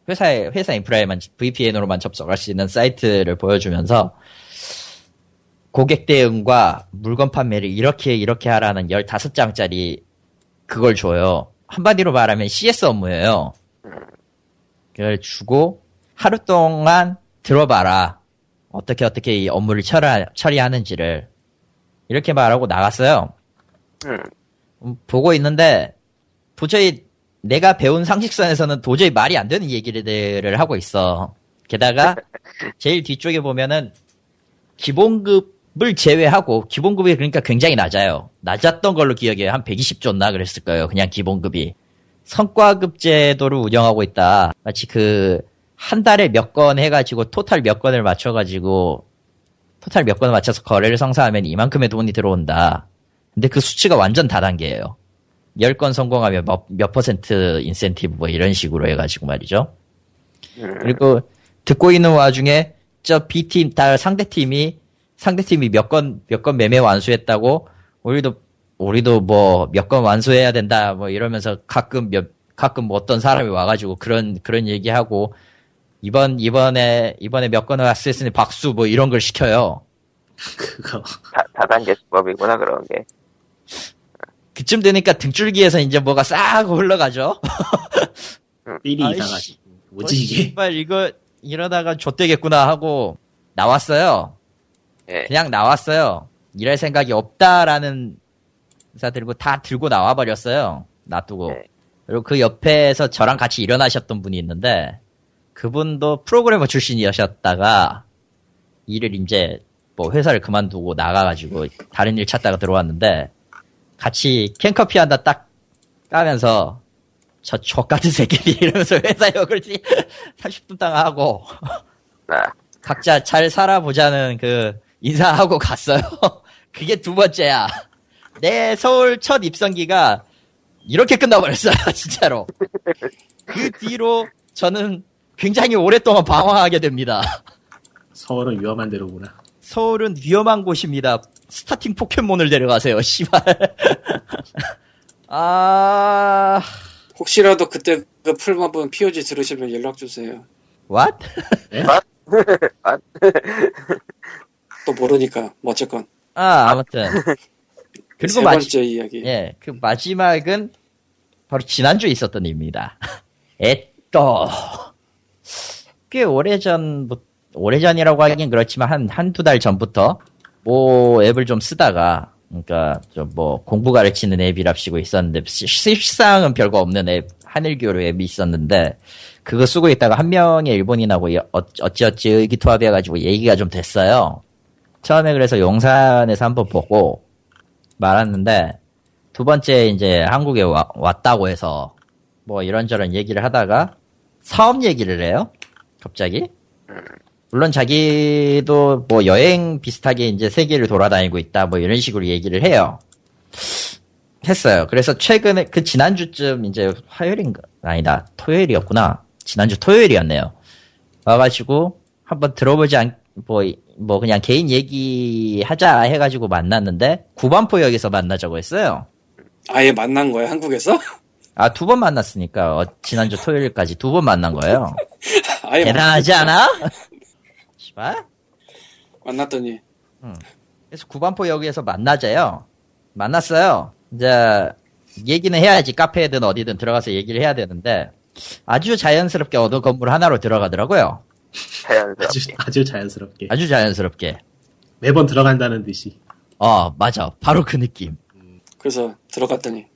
회사에 회사 인프라에만 VPN으로만 접속할 수 있는 사이트를 보여주면서 고객 대응과 물건 판매를 이렇게 이렇게 하라는 15장짜리 그걸 줘요. 한마디로 말하면 CS 업무예요. 그걸 주고 하루 동안 들어봐라. 어떻게 어떻게 이 업무를 처리, 처리하는지를 이렇게 말하고 나갔어요. 보고 있는데 도저히 내가 배운 상식선에서는 도저히 말이 안 되는 얘기를 하고 있어. 게다가 제일 뒤쪽에 보면은 기본급을 제외하고 기본급이 그러니까 굉장히 낮아요. 낮았던 걸로 기억해요. 한 120 줬나 그랬을 거예요. 그냥 기본급이. 성과급 제도를 운영하고 있다. 마치 그 한 달에 몇 건 해가지고 토탈 몇 건을 맞춰가지고 토탈 몇 건을 맞춰서 거래를 성사하면 이만큼의 돈이 들어온다. 근데 그 수치가 완전 다단계예요. 10건 성공하면 몇, 몇 퍼센트 인센티브 뭐 이런 식으로 해가지고 말이죠. 그리고 듣고 있는 와중에 저 B팀, 다 상대팀이 상대팀이 몇 건, 몇 건 매매 완수했다고 우리도 우리도 뭐 몇 건 완수해야 된다 뭐 이러면서 가끔 몇 가끔 뭐 어떤 사람이 와가지고 그런 그런 얘기하고 이번 이번에 이번에 몇 건을 완수했으니 박수 뭐 이런 걸 시켜요. 그거. 다, 다단계 수법이구나, 그런 게. 그쯤 되니까 등줄기에서 이제 뭐가 싹 흘러가죠. <laughs> 삘이. 이상하지. 뭐지 어, 이게? 씨발 이거 이러다가 좆되겠구나 하고 나왔어요. 예. 그냥 나왔어요. 일할 생각이 없다라는 의사 들고 다 들고 나와 버렸어요. 놔두고. 네. 그리고 그 옆에서 저랑 같이 일어나셨던 분이 있는데 그분도 프로그래머 출신이셨다가 일을 이제 뭐 회사를 그만두고 나가가지고 다른 일 찾다가 들어왔는데 같이 캔커피 한다 딱 까면서 저 족같은 새끼들 이러면서 회사 욕을 30분 <laughs> 동안 하고 아, 각자 잘 살아보자는 그 인사하고 갔어요. <laughs> 그게 두 번째야. 내 서울 첫 입성기가 이렇게 끝나버렸어요, <laughs> 진짜로. 그 뒤로 저는 굉장히 오랫동안 방황하게 됩니다. 서울은 위험한 데로구나. 서울은 위험한 곳입니다. 스타팅 포켓몬을 데려가세요, 씨발. <laughs> 아, 혹시라도 그때 그 풀마분 POG 들으시면 연락 주세요. <laughs> what? 또 모르니까 뭐 어쨌건 아, 아무튼. 그리고 세 마지, 번째 이야기. 예, 그 마지막은 바로 지난주에 있었던 일입니다. <laughs> 에또 꽤 오래전, 오래전이라고 하긴 그렇지만 한, 한두 달 전부터 뭐 앱을 좀 쓰다가 그러니까 좀 뭐 공부 가르치는 앱이랍시고 있었는데 시- 실상은 별거 없는 앱 하늘교로 앱이 있었는데 그거 쓰고 있다가 한 명의 일본인하고 어찌어찌 의기투합해가지고 얘기가 좀 됐어요. 처음에 그래서 용산에서 한번 보고 말았는데 두 번째 이제 한국에 와- 왔다고 해서 뭐 이런저런 얘기를 하다가 사업 얘기를 해요. 갑자기. 물론 자기도 뭐 여행 비슷하게 이제 세계를 돌아다니고 있다 뭐 이런 식으로 얘기를 해요. 했어요. 그래서 최근에 그 지난주쯤 이제 화요일인가 아니다 토요일이었구나. 지난주 토요일이었네요. 와가지고 한번 들어보지 않, 뭐, 뭐 그냥 개인 얘기 하자 해가지고 만났는데 구반포역에서 만나자고 했어요. 아예 만난 거야 한국에서? 아 두 번 만났으니까 어, 지난주 토요일까지 두 번 만난 거예요. <laughs> 대단하지 않아? <laughs> 씨발. 만났더니 그래서 구반포역에서 만나자요. 만났어요. 이제 얘기는 해야지 카페든 어디든 들어가서 얘기를 해야 되는데 아주 자연스럽게 어느 건물 하나로 들어가더라고요. 아주 자연스럽게. 아주 자연스럽게. 아주 자연스럽게. 매번 들어간다는 듯이. 어 맞아. 바로 그 느낌. 그래서 들어갔더니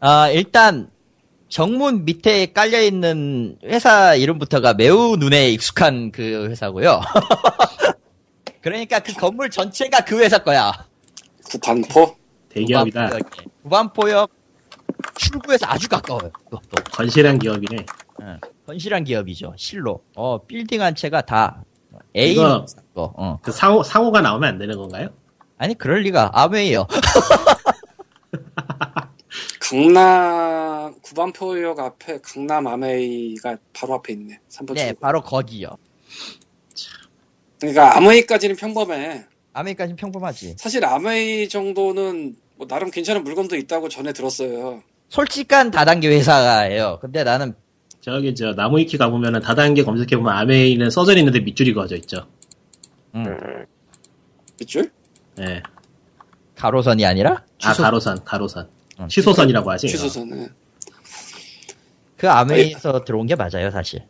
아, 일단 정문 밑에 깔려 있는 회사 이름부터가 매우 눈에 익숙한 그 회사고요. <laughs> 그러니까 그 건물 전체가 그 회사 거야. 구반포 대기업이다. 구반포역에. 구반포역 출구에서 아주 가까워요. 그것도. 건실한 기업이네. 예, 건실한 기업이죠. 실로. 어, 빌딩 한 채가 다 A 이거- 거. 어. 그 상호 상호가 나오면 안 되는 건가요? 아니 그럴 리가. 아메이요. <laughs> 강남 구반포역 앞에 강남 아메이가 바로 앞에 있네. 3번 네, 출구. 바로 거기요. 그러니까 아메이까지는 평범해. 아메리카는 평범하지. 사실 아메이 정도는 뭐 나름 괜찮은 물건도 있다고 전에 들었어요. 솔직한 다단계 회사예요. 근데 나는 저기 저 나무위키 가보면은 다단계 검색해보면 아메이는 써져 있는데 밑줄이 그어져 있죠. 음, 밑줄? 예. 가로선이 아니라 아 가로선, 가로선. 음. 취소선이라고 하지. 취소선은. 그 아메이에서 들어온 게 맞아요, 사실.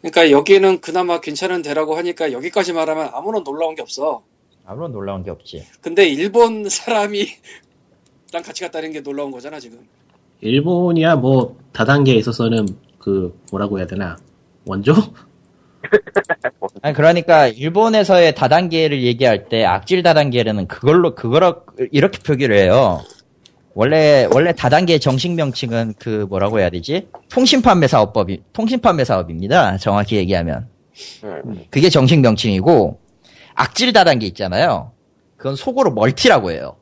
그러니까 여기는 그나마 괜찮은 데라고 하니까 여기까지 말하면 아무런 놀라운 게 없어. 아무런 놀라운 게 없지. 근데 일본 사람이 <laughs> 랑 같이 갔다는 게 놀라운 거잖아 지금. 일본이야 뭐 다단계에 있어서는 그 뭐라고 해야 되나 원조? <laughs> 아니, 그러니까 일본에서의 다단계를 얘기할 때 악질 다단계는 그걸로 그거로 이렇게 표기를 해요. 원래 원래 다단계 정식 명칭은 그 뭐라고 해야 되지? 통신 판매 사업법이 통신 판매 사업입니다. 정확히 얘기하면 음. 그게 정식 명칭이고 악질 다단계 있잖아요. 그건 속어로 멀티라고 해요.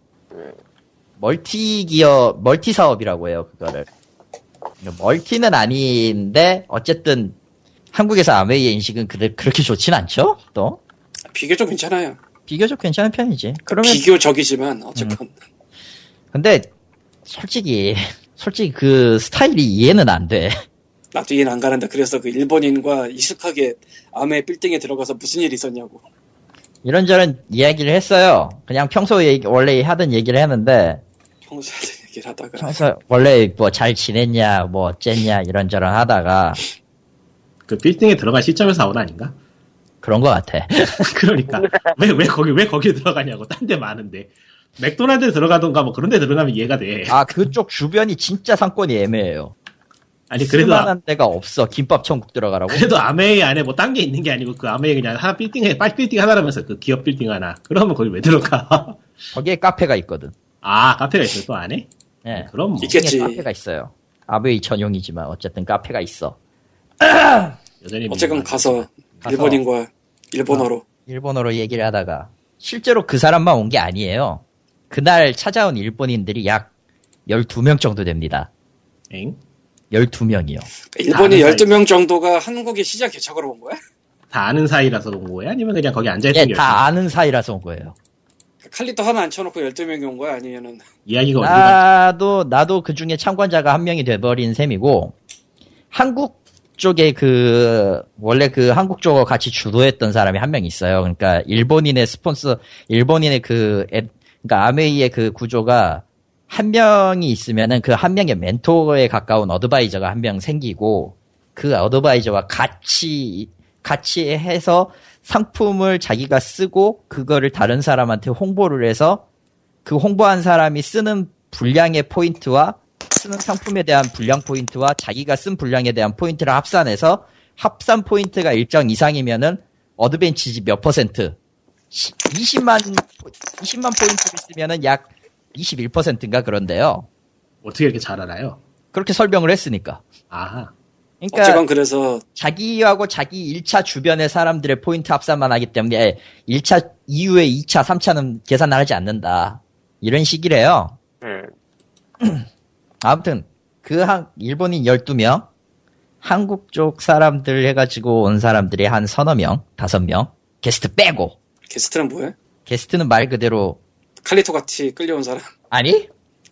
멀티 기업 멀티 사업이라고 해요. 그거를 멀티는 아닌데 어쨌든 한국에서 암웨이의 인식은 그래, 그렇게 좋진 않죠? 또 비교적 괜찮아요. 비교적 괜찮은 편이지. 그러면 비교적이지만 어쨌건 근데 솔직히 <laughs> 솔직히 그 스타일이 이해는 안 돼. 나도 이해는 안 가는데 그래서 그 일본인과 익숙하게 암웨이 빌딩에 들어가서 무슨 일이 있었냐고. 이런저런 이야기를 했어요. 그냥 평소 얘기, 원래 하던 얘기를 했는데 평소에 얘기를 하다가 평소 원래 뭐 잘 지냈냐 뭐 어쨌냐 이런저런 하다가 그 빌딩에 들어간 시점에서 나온 아닌가? 그런 것 같아. <laughs> 그러니까 왜 왜 거기 왜 거기 들어가냐고 딴 데 많은데 맥도날드 들어가던가 뭐 그런 데 들어가면 이해가 돼. 아 그쪽 주변이 진짜 상권이 애매해요. 아니 그래도 쓸만한 데가 없어. 김밥 천국 들어가라고. 그래도 암웨이 안에 뭐 딴 게 있는 게 아니고 그 암웨이 그냥 하나 빌딩에 빨 빌딩 하나라면서 그 기업 빌딩 하나. 그러면 거기 왜 들어가? <laughs> 거기에 카페가 있거든. 아 카페가 있어요 또 안에? 예. 그럼 뭐 있겠지. 카페가 있어요. 아베이 전용이지만 어쨌든 카페가 있어. <coughs> 여전히 어쨌건 민망하지. 가서 가서. 일본인과 일본어로 일본어로 얘기를 하다가 실제로 그 사람만 온 게 아니에요. 그날 찾아온 일본인들이 약 12명 정도 됩니다. 엥? 12명이요. 일본이 아는 12명 정도가 한국에 시장 개척으로 온 거야? 다 아는 사이라서 온 거야? 아니면 그냥 거기 앉아있던 예, 게다 아는 사이라서 온 거예요. 칼리토 하나 앉혀놓고 12명이 온 거야? 아니면은 이야기가 어디 가 나도, 나도 그 중에 참관자가 한 명이 돼버린 셈이고, 한국 쪽에 그, 원래 그 한국 쪽을 같이 주도했던 사람이 한 명 있어요. 그러니까 일본인의 스폰서, 일본인의 그, 애- 그러니까 아메이의 그 구조가 한 명이 있으면은 그 한 명의 멘토에 가까운 어드바이저가 한 명 생기고, 그 어드바이저와 같이, 같이 해서 상품을 자기가 쓰고, 그거를 다른 사람한테 홍보를 해서 그 홍보한 사람이 쓰는 분량의 포인트와 쓰는 상품에 대한 분량 포인트와 자기가 쓴 분량에 대한 포인트를 합산해서 합산 포인트가 일정 이상이면은 어드밴티지 몇 퍼센트 20만 20만 포인트를 쓰면은 약 21%인가 그런데요. 어떻게 이렇게 잘 알아요? 그렇게 설명을 했으니까. 아하. 그러니까 어쨌건 그래서 자기하고 자기 1차 주변의 사람들의 포인트 합산만 하기 때문에 1차 이후에 2차, 3차는 계산을 하지 않는다. 이런 식이래요. 음. <clears throat> 아무튼 그 한 일본인 12명 한국 쪽 사람들 해가지고 온 사람들이 한 서너 명, 다섯 명 게스트 빼고 게스트는 뭐야? 게스트는 말 그대로 칼리토 같이 끌려온 사람. 아니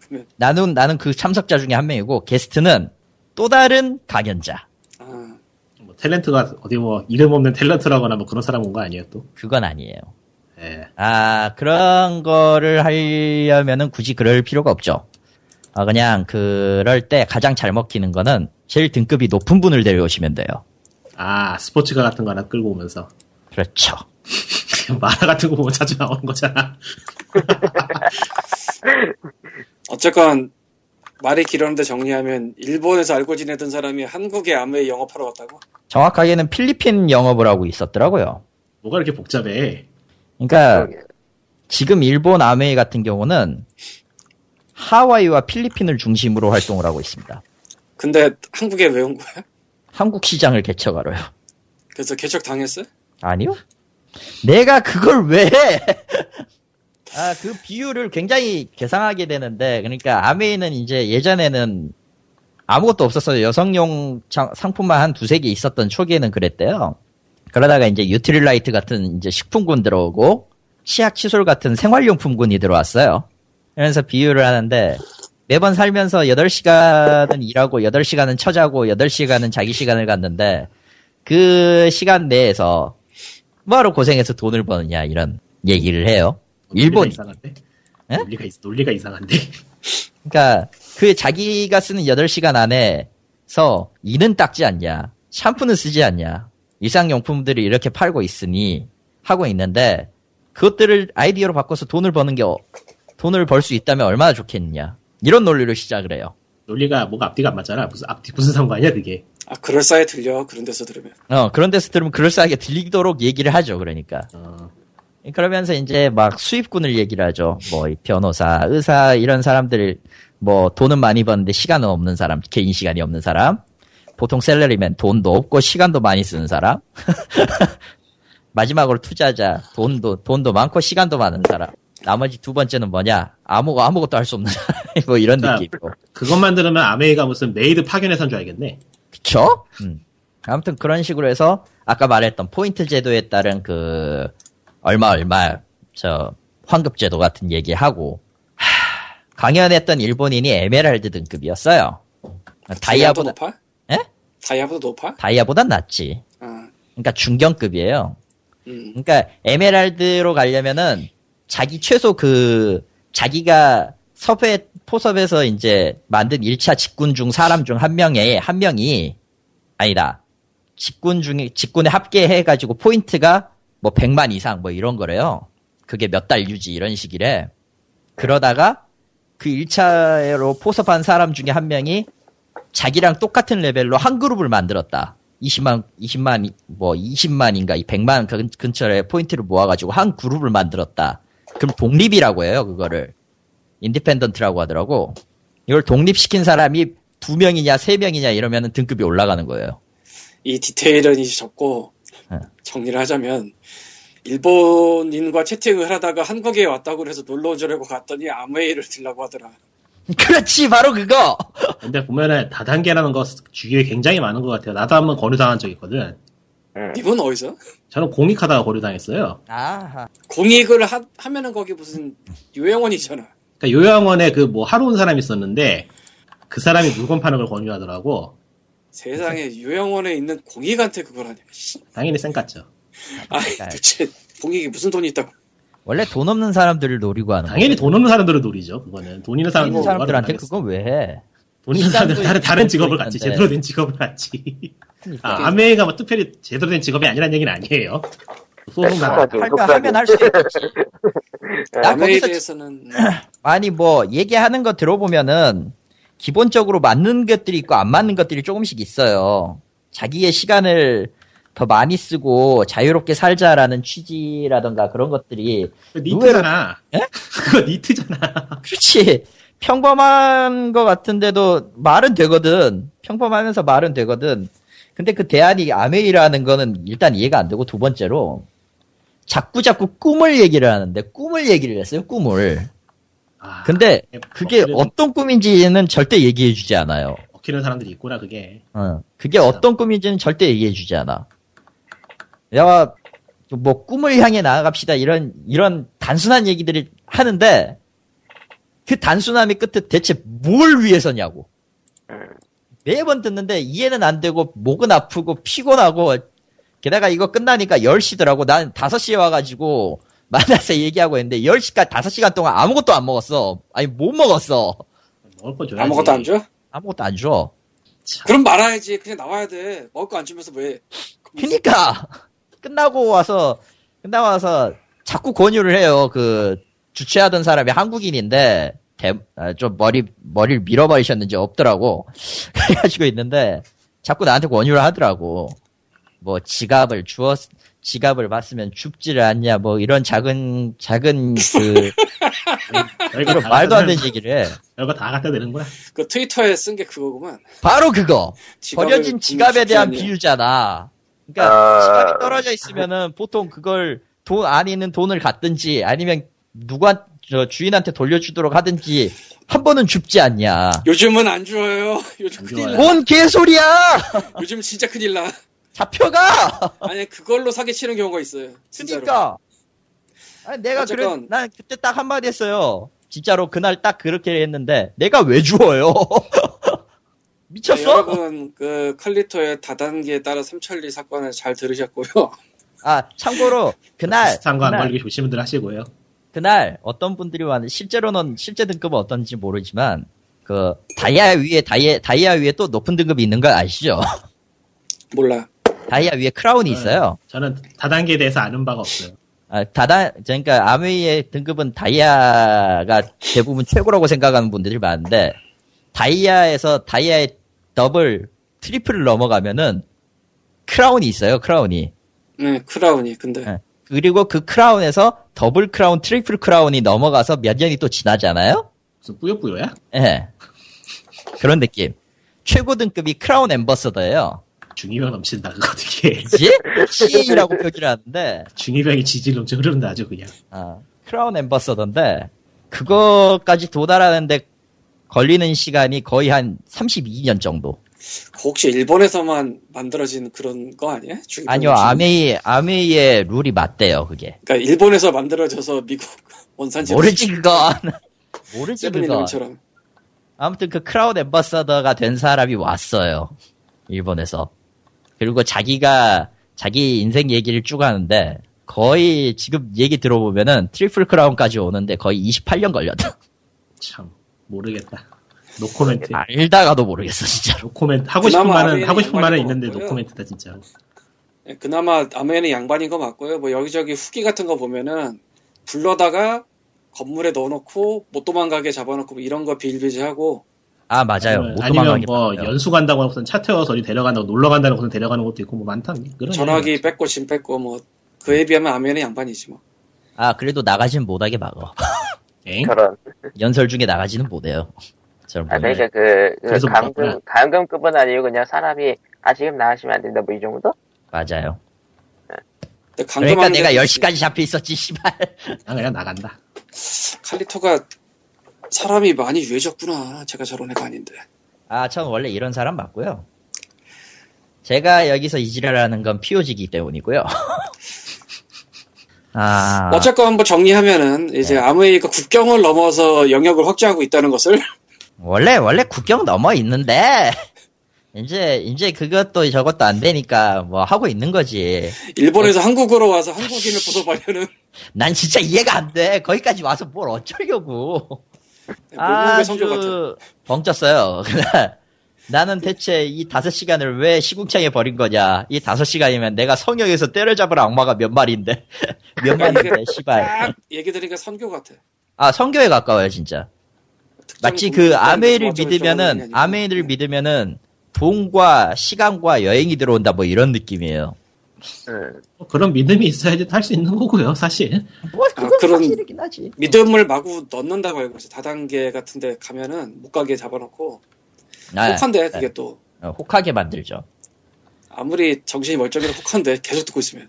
그러면- 나는 나는 그 참석자 중에 한 명이고 게스트는 또 다른 강연자 아, 뭐 탤런트가 어디 뭐 이름 없는 탤런트라거나 뭐 그런 사람 온 거 아니에요 또? 그건 아니에요. 예. 아 그런 거를 하려면은 굳이 그럴 필요가 없죠. 아 그냥 그럴 때 가장 잘 먹히는 거는 제일 등급이 높은 분을 데려오시면 돼요. 아 스포츠카 같은 거 하나 끌고 오면서 그렇죠. <laughs> 만화 같은 거 보면 자주 나오는 거잖아. <laughs> 어쨌건 말이 길었는데 정리하면 일본에서 알고 지내던 사람이 한국에 아메이 영업하러 왔다고? 정확하게는 필리핀 영업을 하고 있었더라고요. 뭐가 이렇게 복잡해? 그러니까. 지금 일본 아메이 같은 경우는 하와이와 필리핀을 중심으로 활동을 하고 있습니다. 근데 한국에 왜 온 거야? 한국 시장을 개척하러요. 그래서 개척 당했어? 아니요? 내가 그걸 왜 해? <laughs> 아, 그 비율을 굉장히 계상하게 되는데, 그러니까 아메이는 이제 예전에는 아무것도 없었어요. 여성용 장- 상품만 한 두세 개 있었던 초기에는 그랬대요. 그러다가 이제 유트릴라이트 같은 이제 식품군 들어오고, 치약 칫솔 같은 생활용품군이 들어왔어요. 그래서 비율을 하는데, 매번 살면서 8시간은 일하고, 8시간은 처자고, 8시간은 자기 시간을 갖는데, 그 시간 내에서 뭐하러 고생해서 돈을 버느냐, 이런 얘기를 해요. 일본, 논리가 이상한데? 예? 논리가, 있- 논리가 이상한데? <laughs> 그러니까 그 자기가 쓰는 8시간 안에서 이는 닦지 않냐, 샴푸는 쓰지 않냐, 일상용품들을 이렇게 팔고 있으니 하고 있는데 그것들을 아이디어로 바꿔서 돈을 버는 게 어- 돈을 벌 수 있다면 얼마나 좋겠느냐. 이런 논리로 시작을 해요. 논리가 뭐가 앞뒤가 안 맞잖아. 무슨 앞뒤 무슨 상관이야 그게? 아, 그럴싸해 들려. 그런 데서 들으면. 어, 그런 데서 들으면 그럴싸하게 들리도록 얘기를 하죠, 그러니까. 어, 그러면서 이제 막 수입군을 얘기를 하죠. 뭐, 이 변호사, 의사, 이런 사람들, 뭐, 돈은 많이 버는데 시간은 없는 사람, 개인 시간이 없는 사람. 보통 셀러리면 돈도 없고 시간도 많이 쓰는 사람. <laughs> 마지막으로 투자자, 돈도, 돈도 많고 시간도 많은 사람. 나머지 두 번째는 뭐냐? 아무, 아무것도 할 수 없는 사람. <laughs> 뭐 이런 그러니까 느낌이고. 그것만 들으면 아메이가 무슨 메이드 파견회사인 줄 알겠네. 그쵸? 음. 아무튼 그런 식으로 해서 아까 말했던 포인트 제도에 따른 그 얼마 얼마 저 환급 제도 같은 얘기하고 하, 강연했던 일본인이 에메랄드 등급이었어요. 다이아보다 높아? 예? 다이아보다 높아? 다이아보단 낫지. 아, 그러니까 중견급이에요. 음. 그러니까 에메랄드로 가려면은 자기 최소 그 자기가 섭외 포섭에서 이제 만든 1차 직군 중 사람 중 한 명에 한 명이 아니다. 직군 중에 직군에 합계해 가지고 포인트가 뭐 100만 이상 뭐 이런 거래요. 그게 몇 달 유지 이런 식이래. 그러다가 그 1차로 포섭한 사람 중에 한 명이 자기랑 똑같은 레벨로 한 그룹을 만들었다. 20만, 20만, 뭐 20만인가, 100만 근, 근처에 포인트를 모아 가지고 한 그룹을 만들었다. 그럼 독립이라고 해요, 그거를. independent라고 하더라고. 이걸 독립시킨 사람이 두 명이냐, 세 명이냐 이러면 등급이 올라가는 거예요. 이 디테일은 이제 적고 네. 정리를 하자면 일본인과 채팅을 하다가 한국에 왔다고 해서 놀러 오자고 갔더니 아메이를 들라고 하더라. <laughs> 그렇지, 바로 그거! 근데 보면은 다단계라는 거 주위에 굉장히 많은 것 같아요. 나도 한번 거류당한 적 있거든. 이분 어디서? 저는 공익하다가 거류당했어요. 아하. 공익을 하, 하면은 거기 무슨 요양원이잖아. 그러니까 요양원에 그 뭐 하러 온 사람이 있었는데 그 사람이 물건 파는 걸 권유하더라고. 세상에 요양원에 있는 공익한테 그걸 하냐. 씨. 당연히 쌩 깠죠. 아, 도대체 공익이 무슨 돈이 있다고? 원래 돈 없는 사람들을 노리고 하는 당연히 돈 없는 사람들을 노리죠. 그거는 돈 있는 돈 사람들 사람들한테 그건 왜 해? 돈 있는 사람들 다른 다른 직업을 갖지. 제대로 된 직업을 갖지. 그러니까. 아, 아메이가 뭐 특별히 제대로 된 직업이 아니란 얘기는 아니에요. 소송 나 속삭임, 하면. 하면 할수 있겠지. 나 <laughs> 거기서 대해서는 <laughs> 아니 뭐 얘기하는 거 들어보면은 기본적으로 맞는 것들이 있고 안 맞는 것들이 조금씩 있어요. 자기의 시간을 더 많이 쓰고 자유롭게 살자라는 취지라던가 그런 것들이 니트잖아. 예? <laughs> 그거 니트잖아. 그렇지 평범한 것 같은데도 말은 되거든. 평범하면서 말은 되거든. 근데 그 대안이 아메이라는 거는 일단 이해가 안 되고 두 번째로 자꾸 자꾸 꿈을 얘기를 하는데 꿈을 얘기를 했어요. 꿈을. 아, 근데 그게 먹히는- 어떤 꿈인지는 절대 얘기해주지 않아요. 먹히는 사람들이 있구나 그게. 어, 그게 어떤 꿈인지는 절대 얘기해주지 않아. 야, 뭐 꿈을 향해 나아갑시다 이런 이런 단순한 얘기들을 하는데 그 단순함이 끝에 대체 뭘 위해서냐고. 매번 듣는데 이해는 안 되고 목은 아프고 피곤하고 게다가 이거 끝나니까 10시더라고. 난 5시에 와가지고 만나서 얘기하고 있는데 10시까지 5시간 동안 아무것도 안 먹었어. 아니 못 먹었어. 먹을 거 줘야지. 아무것도 안 줘? 아무것도 안 줘. 그럼 말아야지. 그냥 나와야 돼. 먹을 거 안 주면서 왜? 그니까 끝나고 와서 끝나고 와서 자꾸 권유를 해요. 그 주최하던 사람이 한국인인데 대- 아, 좀 머리 머리를 밀어버리셨는지 없더라고. <laughs> 그래가지고 있는데 자꾸 나한테 권유를 하더라고. 뭐 지갑을 주었 지갑을 봤으면 죽지를 않냐 뭐 이런 작은 작은 그 <laughs> 별거 말도 안 되는 얘기를 해. 별거 다 갖다 대는 거야. 그 트위터에 쓴 게 그거구만. 바로 그거. 버려진 지갑에 대한 않냐. 비유잖아. 그러니까 아. 지갑이 떨어져 있으면은 보통 그걸 돈 안에 있는 돈을 갖든지 아니면 누가 저 주인한테 돌려주도록 하든지 한 번은 줍지 않냐. 요즘은 안 좋아요. 요즘 안 큰일. 나. 뭔 개소리야! <laughs> 요즘 진짜 큰일 나. 잡혀가! <laughs> 아니 그걸로 사기치는 경우가 있어요. 진짜로. 그니까. 아니, 내가 그래, 어쨌건. 난 그때 딱 한마디 했어요. 진짜로 그날 딱 그렇게 했는데, 내가 왜 주워요? <laughs> 미쳤어? 네, 여러분 그 칼리토의 다단계에 따라 삼천리 사건을 잘 들으셨고요. 아, 참고로, 그날, 비슷한 거안 걸리게 조심들 하시고요. 그날 어떤 분들이 왔는데, 실제로는, 실제 등급은 어떤지 모르지만, 그, 다이아 위에, 다이아, 다이아 위에 또 높은 등급이 있는 거 아시죠? <laughs> 몰라. 다이아 위에 크라운이 있어요. 저는 다단계에 대해서 아는 바가 없어요. 아, 다다, 그러니까 아메이의 등급은 다이아가 대부분 최고라고 생각하는 분들이 많은데, 다이아에서 다이아의 double, triple을 넘어가면은, 크라운이 있어요, 크라운이. 네 크라운이 근데 네. 그리고 그 크라운에서 더블 크라운, 트리플 크라운이 넘어가서 몇 년이 또 지나잖아요? 무슨 뿌요뿌요야? 예. 그런 느낌. 최고 등급이 크라운 엠버서더예요. 중이병 넘친다 그거 되게 그지? CA라고 표기를 하는데, 중이병이 지질 넘쳐 흐른다 아주 그냥. 아, 크라운 엠버서더인데, 그거까지 도달하는데 걸리는 시간이 거의 한 32년 정도. 혹시 일본에서만 만들어진 그런 거 아니야? 아니요? 아메이, 아메이의 룰이 맞대요, 그게. 그러니까 일본에서 만들어져서 미국 <laughs> 원산지 모르지, <laughs> 그건. 모르지, 그건. 아무튼 그 크라운 앰배서더가 된 사람이 왔어요. 일본에서. 그리고 자기가 자기 인생 얘기를 쭉 하는데 거의 지금 얘기 들어보면은 트리플 크라운까지 오는데 거의 28년 걸렸다. 참 모르겠다. 노코멘트. 알다가도 모르겠어, 진짜. 노코멘트 하고 싶은 말은 하고 싶은 말은 있는데. 노코멘트다 진짜. 예, 그나마 아메이는 양반인 거 맞고요. 뭐 여기저기 후기 같은 거 보면은 불러다가 건물에 넣어놓고 못 도망가게 잡아놓고 뭐 이런 거 비일비재하고 아, 맞아요. 못 아니면 도망가게 뭐 봤어요. 연수 간다고 하고선 차 태워서 어디 데려간다고 놀러 간다고 하고선 데려가는 것도 있고 뭐 많다. 그런 전화기 뺏고 짐 뺏고 뭐 그에 비하면 아메는 양반이지 뭐. 아, 그래도 나가지는 못하게 막어. <laughs> 저런. 연설 중에 나가지는 못해요. 아. 그러니까 그, 그 감금, 봤구나. 감금급은 아니고 그냥 사람이, 아, 지금 나가시면 안 된다, 뭐 이 정도? 맞아요. 근데 그러니까 내가 데도 10시까지 잡혀 있었지, 씨발. 난 그냥 나간다. 칼리토가 사람이 많이 유해졌구나. 제가 저런 애가 아닌데. 아, 전 원래 이런 사람 맞고요. 제가 여기서 이지랄하는 건 POG이기 때문이고요. <laughs> 아, 어쨌건 뭐 정리하면은 이제 네. 아메이가 국경을 넘어서 영역을 확장하고 있다는 것을 원래, 원래 국경 넘어 있는데, 이제, 이제 그것도 저것도 안 되니까 뭐 하고 있는 거지. 일본에서 한국으로 와서 한국인을 보도하려는 난 진짜 이해가 안 돼. 거기까지 와서 뭘 어쩌려고. 성교 같은. 아주 벙쪘어요. <laughs> 그날 나는 대체 이 다섯 시간을 왜 시궁창에 버린 거냐. 이 다섯 시간이면 내가 성역에서 때려잡을 악마가 몇 마리인데. <laughs> 몇 마리인데, 씨발. 딱 얘기 들으니까 선교 같아. 아, 성교에 가까워요, 진짜. 마치 그 아메이를 믿으면은, 아메이를 아니고. 믿으면은 돈과 시간과 여행이 들어온다, 뭐 이런 느낌이에요. 음. 뭐 그런 믿음이 있어야지 할 수 있는 거고요, 사실. 뭐, 아, 그건 그런- 사실이긴 하지. 믿음을 마구 넣는다고 알고 있어. 다단계 같은데 가면은 못 가게 잡아놓고 아, 혹한데 그게 또 어, 혹하게 만들죠. 아무리 정신이 멀쩡해도 혹한데 <laughs> 계속 듣고 있으면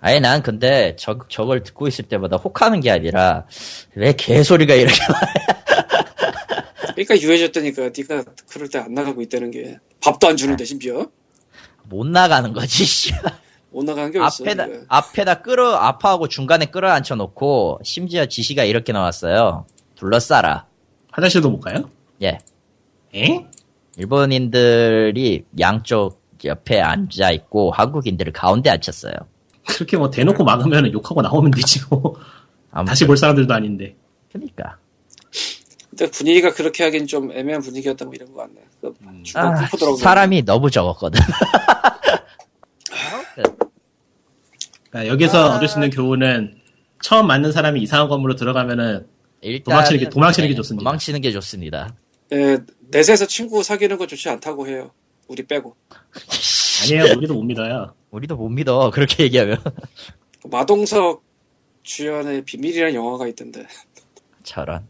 아니, 난 근데 저, 저걸 듣고 있을 때마다 혹하는 게 아니라, 왜 개소리가 이렇게 <laughs> 그러니까 유해졌다니까 네가 그럴 때 안 나가고 있다는 게 밥도 안 주는데 심지어 못 나가는 거지, <laughs> 나가는 게 앞에다, 네가. 앞에다 끌어, 아파하고 중간에 끌어 앉혀 놓고, 심지어 지시가 이렇게 나왔어요. 둘러싸라. 화장실도 못 가요? 예. 엥? 일본인들이 양쪽 옆에 앉아 있고, 한국인들을 가운데 앉혔어요. 그렇게 뭐 대놓고 막으면 욕하고 나오면 되지 뭐. 다시 볼 사람들도 아닌데. 그니까. 근데 분위기가 그렇게 하긴 좀 애매한 분위기였다 뭐 이런 거 같네 그 중간 아, 사람이 너무 적었거든. <laughs> 그러니까 여기서 아. 얻을 수 있는 교훈은 처음 맞는 사람이 이상한 건물로 들어가면 일단은- 도망치는 게- 도망치는 게 네, 좋습니다. 도망치는 게 좋습니다. 네, 넷에서 친구 사귀는 거 좋지 않다고 해요 우리 빼고 아니에요. 우리도 못 믿어요. 우리도 못 믿어. <laughs> 그렇게 얘기하면. 마동석 주연의 비밀이라는 영화가 있던데 저런.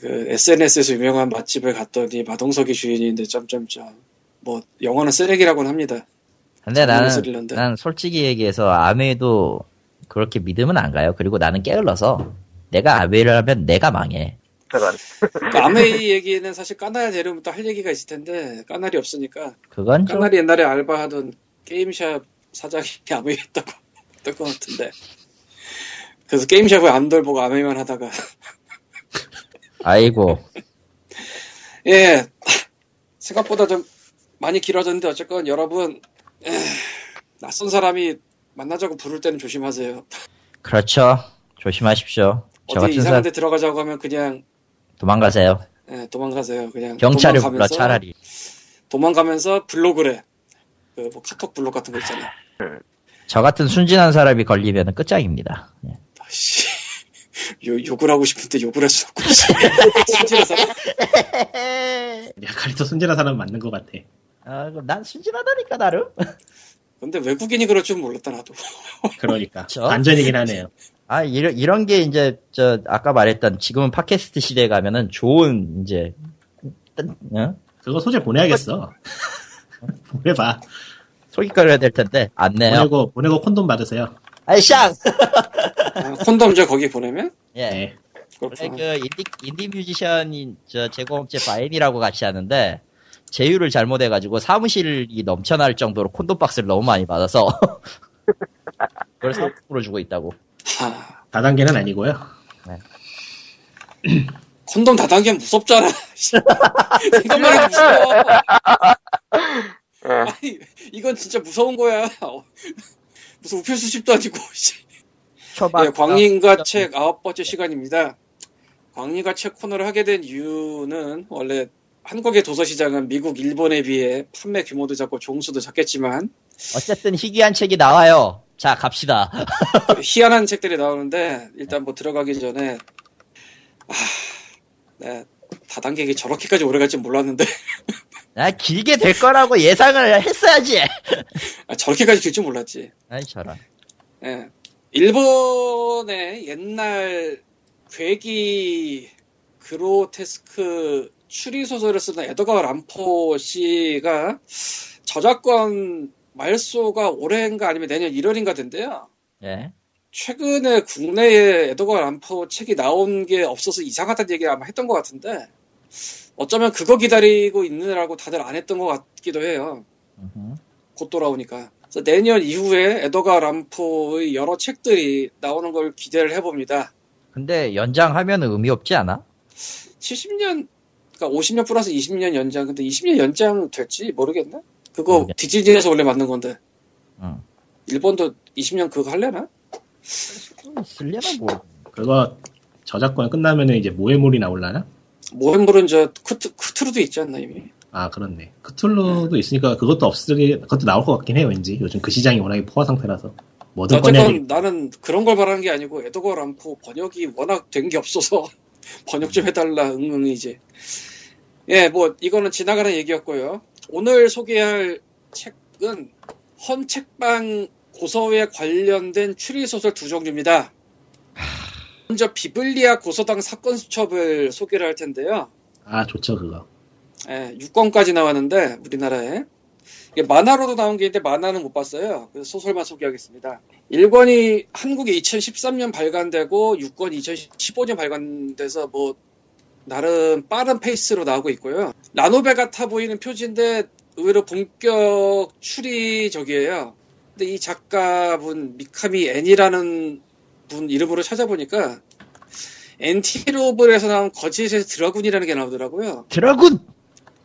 그 SNS에서 유명한 맛집을 갔더니 마동석이 주인인데 점점점 뭐 영화는 쓰레기라고는 합니다. 근데 나는. 난 솔직히 얘기해서 아메도 그렇게 믿으면 안 가요. 그리고 나는 게을러서 내가 아메이를 하면 내가 망해. 그런. 그 아메이 얘기는 사실 까나리 내려면 또 할 얘기가 있을 텐데 까나리 없으니까 그건 좀 까나리 옛날에 알바하던 게임샵 사장이 <laughs> 아메이 했다고 했던 것 같은데 그래서 게임샵을 안 돌 보고 아메이만 하다가 아이고 <laughs> 예 생각보다 좀 많이 길어졌는데 어쨌건 여러분 에, 낯선 사람이 만나자고 부를 때는 조심하세요 그렇죠. 조심하십시오. 저 어디 같은 이상한 사람 데 들어가자고 하면 그냥 도망가세요. 예, 도망가세요 그냥 경찰을 불러 도망가면서- 차라리. 도망가면서 블로그래 그 뭐 카톡 블로그 같은 거 있잖아 저 같은 순진한 사람이 걸리면 끝장입니다. 예. 씨, <laughs> 요, 욕을 하고 싶은데 욕을 할 수 없고, 씨. 순진해서. 야, 카리토 순진한 사람 맞는 것 같아. 아, 그럼 난 순진하다니까 나름. <laughs> 근데 외국인이 그럴 줄 몰랐다, 나도. <laughs> 그러니까. 그쵸? 반전이긴 하네요. 아 이런 이런 게 이제 저 아까 말했던 지금은 팟캐스트 시대에 가면은 좋은 이제 어? 그거 소재 보내야겠어. <laughs> 보내봐. 소개거리 해야 될 텐데 안 내요. 보내고, 보내고 콘돔 받으세요. 아이 샹. 아, 콘돔 저 거기 보내면? 예. 네. 원래 그렇구나. 그 인디 인디 뮤지션인 저 제공업체 바인이라고 같이 하는데 제휴를 잘못해가지고 사무실이 넘쳐날 정도로 콘돔 박스를 너무 많이 받아서 <laughs> 그걸 상품으로 주고 있다고. 하, 다단계는 아니고요. <clears throat> 콘돔 다단계 무섭잖아. 씨. <laughs> 이것만 해도 무서워. 예. 아니, 이건 진짜 무서운 거야. 어, <laughs> 무슨 우표 수집도 아니고, 씨. 초반 예, 광림과 책 아홉 번째 시간입니다. 광림과 책 코너를 하게 된 이유는 원래 한국의 도서 시장은 미국, 일본에 비해 판매 규모도 작고 종수도 작겠지만 어쨌든 희귀한 책이 나와요. 자 갑시다. 희한한 책들이 나오는데 일단 뭐 들어가기 전에 아, 네, 다단계기 저렇게까지 오래 갈지 몰랐는데 나 <laughs> 길게 될 거라고 예상을 했어야지. 아, 저렇게까지 길 줄 몰랐지. 아이 저런. 예. 일본의 옛날 괴기 그로테스크 추리 소설을 쓰는 에드가 람포 씨가 저작권 말소가 올해인가 아니면 내년 1월인가 된대요. 예. 최근에 국내에 에드가 람포 책이 나온 게 없어서 이상하다는 얘기 아마 했던 것 같은데 어쩌면 그거 기다리고 있느라고 다들 안 했던 것 같기도 해요. 음흠. 곧 돌아오니까. 그래서 내년 이후에 에더가 람포의 여러 책들이 나오는 걸 기대를 해봅니다. 근데 연장하면 의미 없지 않아? 70년, 그러니까 50년 플러스 20년 연장. 근데 20년 연장 됐지 모르겠네. 그거 모르겠- 디즈니에서 원래 만든 건데 응. 일본도 20년 그거 할래나? 쓸려나 뭐. 그거 저작권 끝나면은 이제 모해물이 나올라나? 모험물은 저 크트, 크트루도 있지 않나 이미. 아, 그렇네. 크툴루도 있으니까 그것도 없으게, 그것도 나올 것 같긴 해요, 왠지. 요즘 그 시장이 워낙에 포화 상태라서. 뭐든 어쨌건 되 나는 그런 걸 바라는 게 아니고 에더가 람포 번역이 워낙 된 게 없어서 <laughs> 번역 좀 해달라 응응이지. 예, 뭐 이거는 지나가는 얘기였고요. 오늘 소개할 책은 헌책방 고서에 관련된 추리 소설 두 종류입니다. 먼저 비블리아 고서당 사건 수첩을 소개를 할 텐데요. 아, 좋죠, 그거. 예, 6권까지 나왔는데 우리나라에 이게 만화로도 나온 게 있는데 만화는 못 봤어요. 그래서 소설만 소개하겠습니다. 1권이 한국에 2013년 발간되고 6권이 2015년 발간돼서 뭐 나름 빠른 페이스로 나오고 있고요. 라노베 같아 보이는 표지인데 의외로 본격 추리적이에요. 근데 이 작가분 미카미 엔이라는 분 이름으로 찾아보니까 NT노벨에서 나온 거짓의 드라군이라는 게 나오더라고요. 드라군!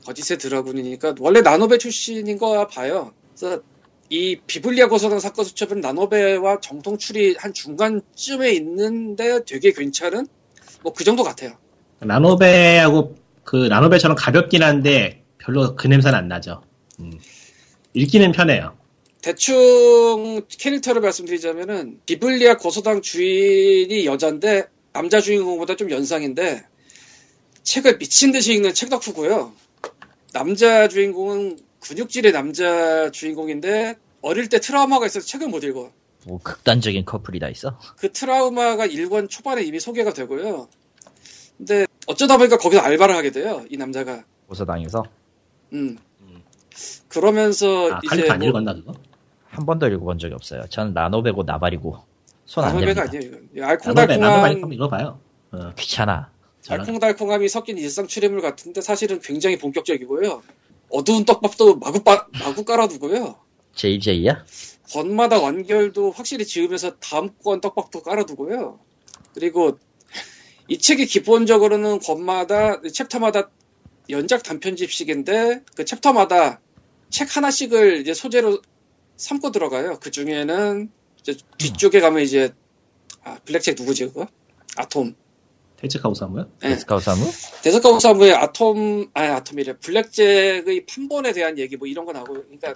거짓의 드라군이니까 원래 라노베 출신인 건가 봐요. 그래서 이 비블리아 고서당 사건 수첩은 나노베와 정통 추리 한 중간쯤에 있는데 되게 괜찮은 뭐 그 정도 같아요. 라노베하고, 그, 라노베처럼 가볍긴 한데, 별로 그 냄새는 안 나죠. 음. 읽기는 편해요. 대충 캐릭터를 말씀드리자면은 비블리아 고서당 주인이 여잔데 남자 주인공보다 좀 연상인데 책을 미친 듯이 읽는 책 덕후고요. 남자 주인공은 근육질의 남자 주인공인데 어릴 때 트라우마가 있어서 책을 못 읽어. 뭐 극단적인 커플이 다 있어. 그 트라우마가 1권 초반에 이미 소개가 되고요. 근데 어쩌다 보니까 거기서 알바를 하게 돼요. 이 남자가. 고서당에서 음. 그러면서 아, 이제 안 뭐 읽었나, 그거? 한 번도 읽어본 적이 없어요. 저는 나노베고 나발이고. 손안 나노배가 됩니다. 아니에요. 알콩달콩한 한번 읽어봐요. 어, 귀찮아. 알콩달콩함이 섞인 일상 추리물 같은데 사실은 굉장히 본격적이고요. 어두운 떡밥도 마구 빠, 마구 깔아두고요. JJ야? 권마다 완결도 확실히 지으면서 다음 권 떡밥도 깔아두고요. 그리고 이 책이 기본적으로는 권마다 챕터마다 연작 단편집식인데 그 챕터마다 책 하나씩을 이제 소재로 삼고 들어가요. 그 중에는 이제 뒤쪽에 가면 이제 아 블랙책 누구지 그거? 아톰. 테이츠카우 사무요? 네. 데스카우 사무? 데스카우 사무의 아톰 아니 아톰이래 블랙잭의 판본에 대한 얘기 뭐 이런 거 나오고 그러니까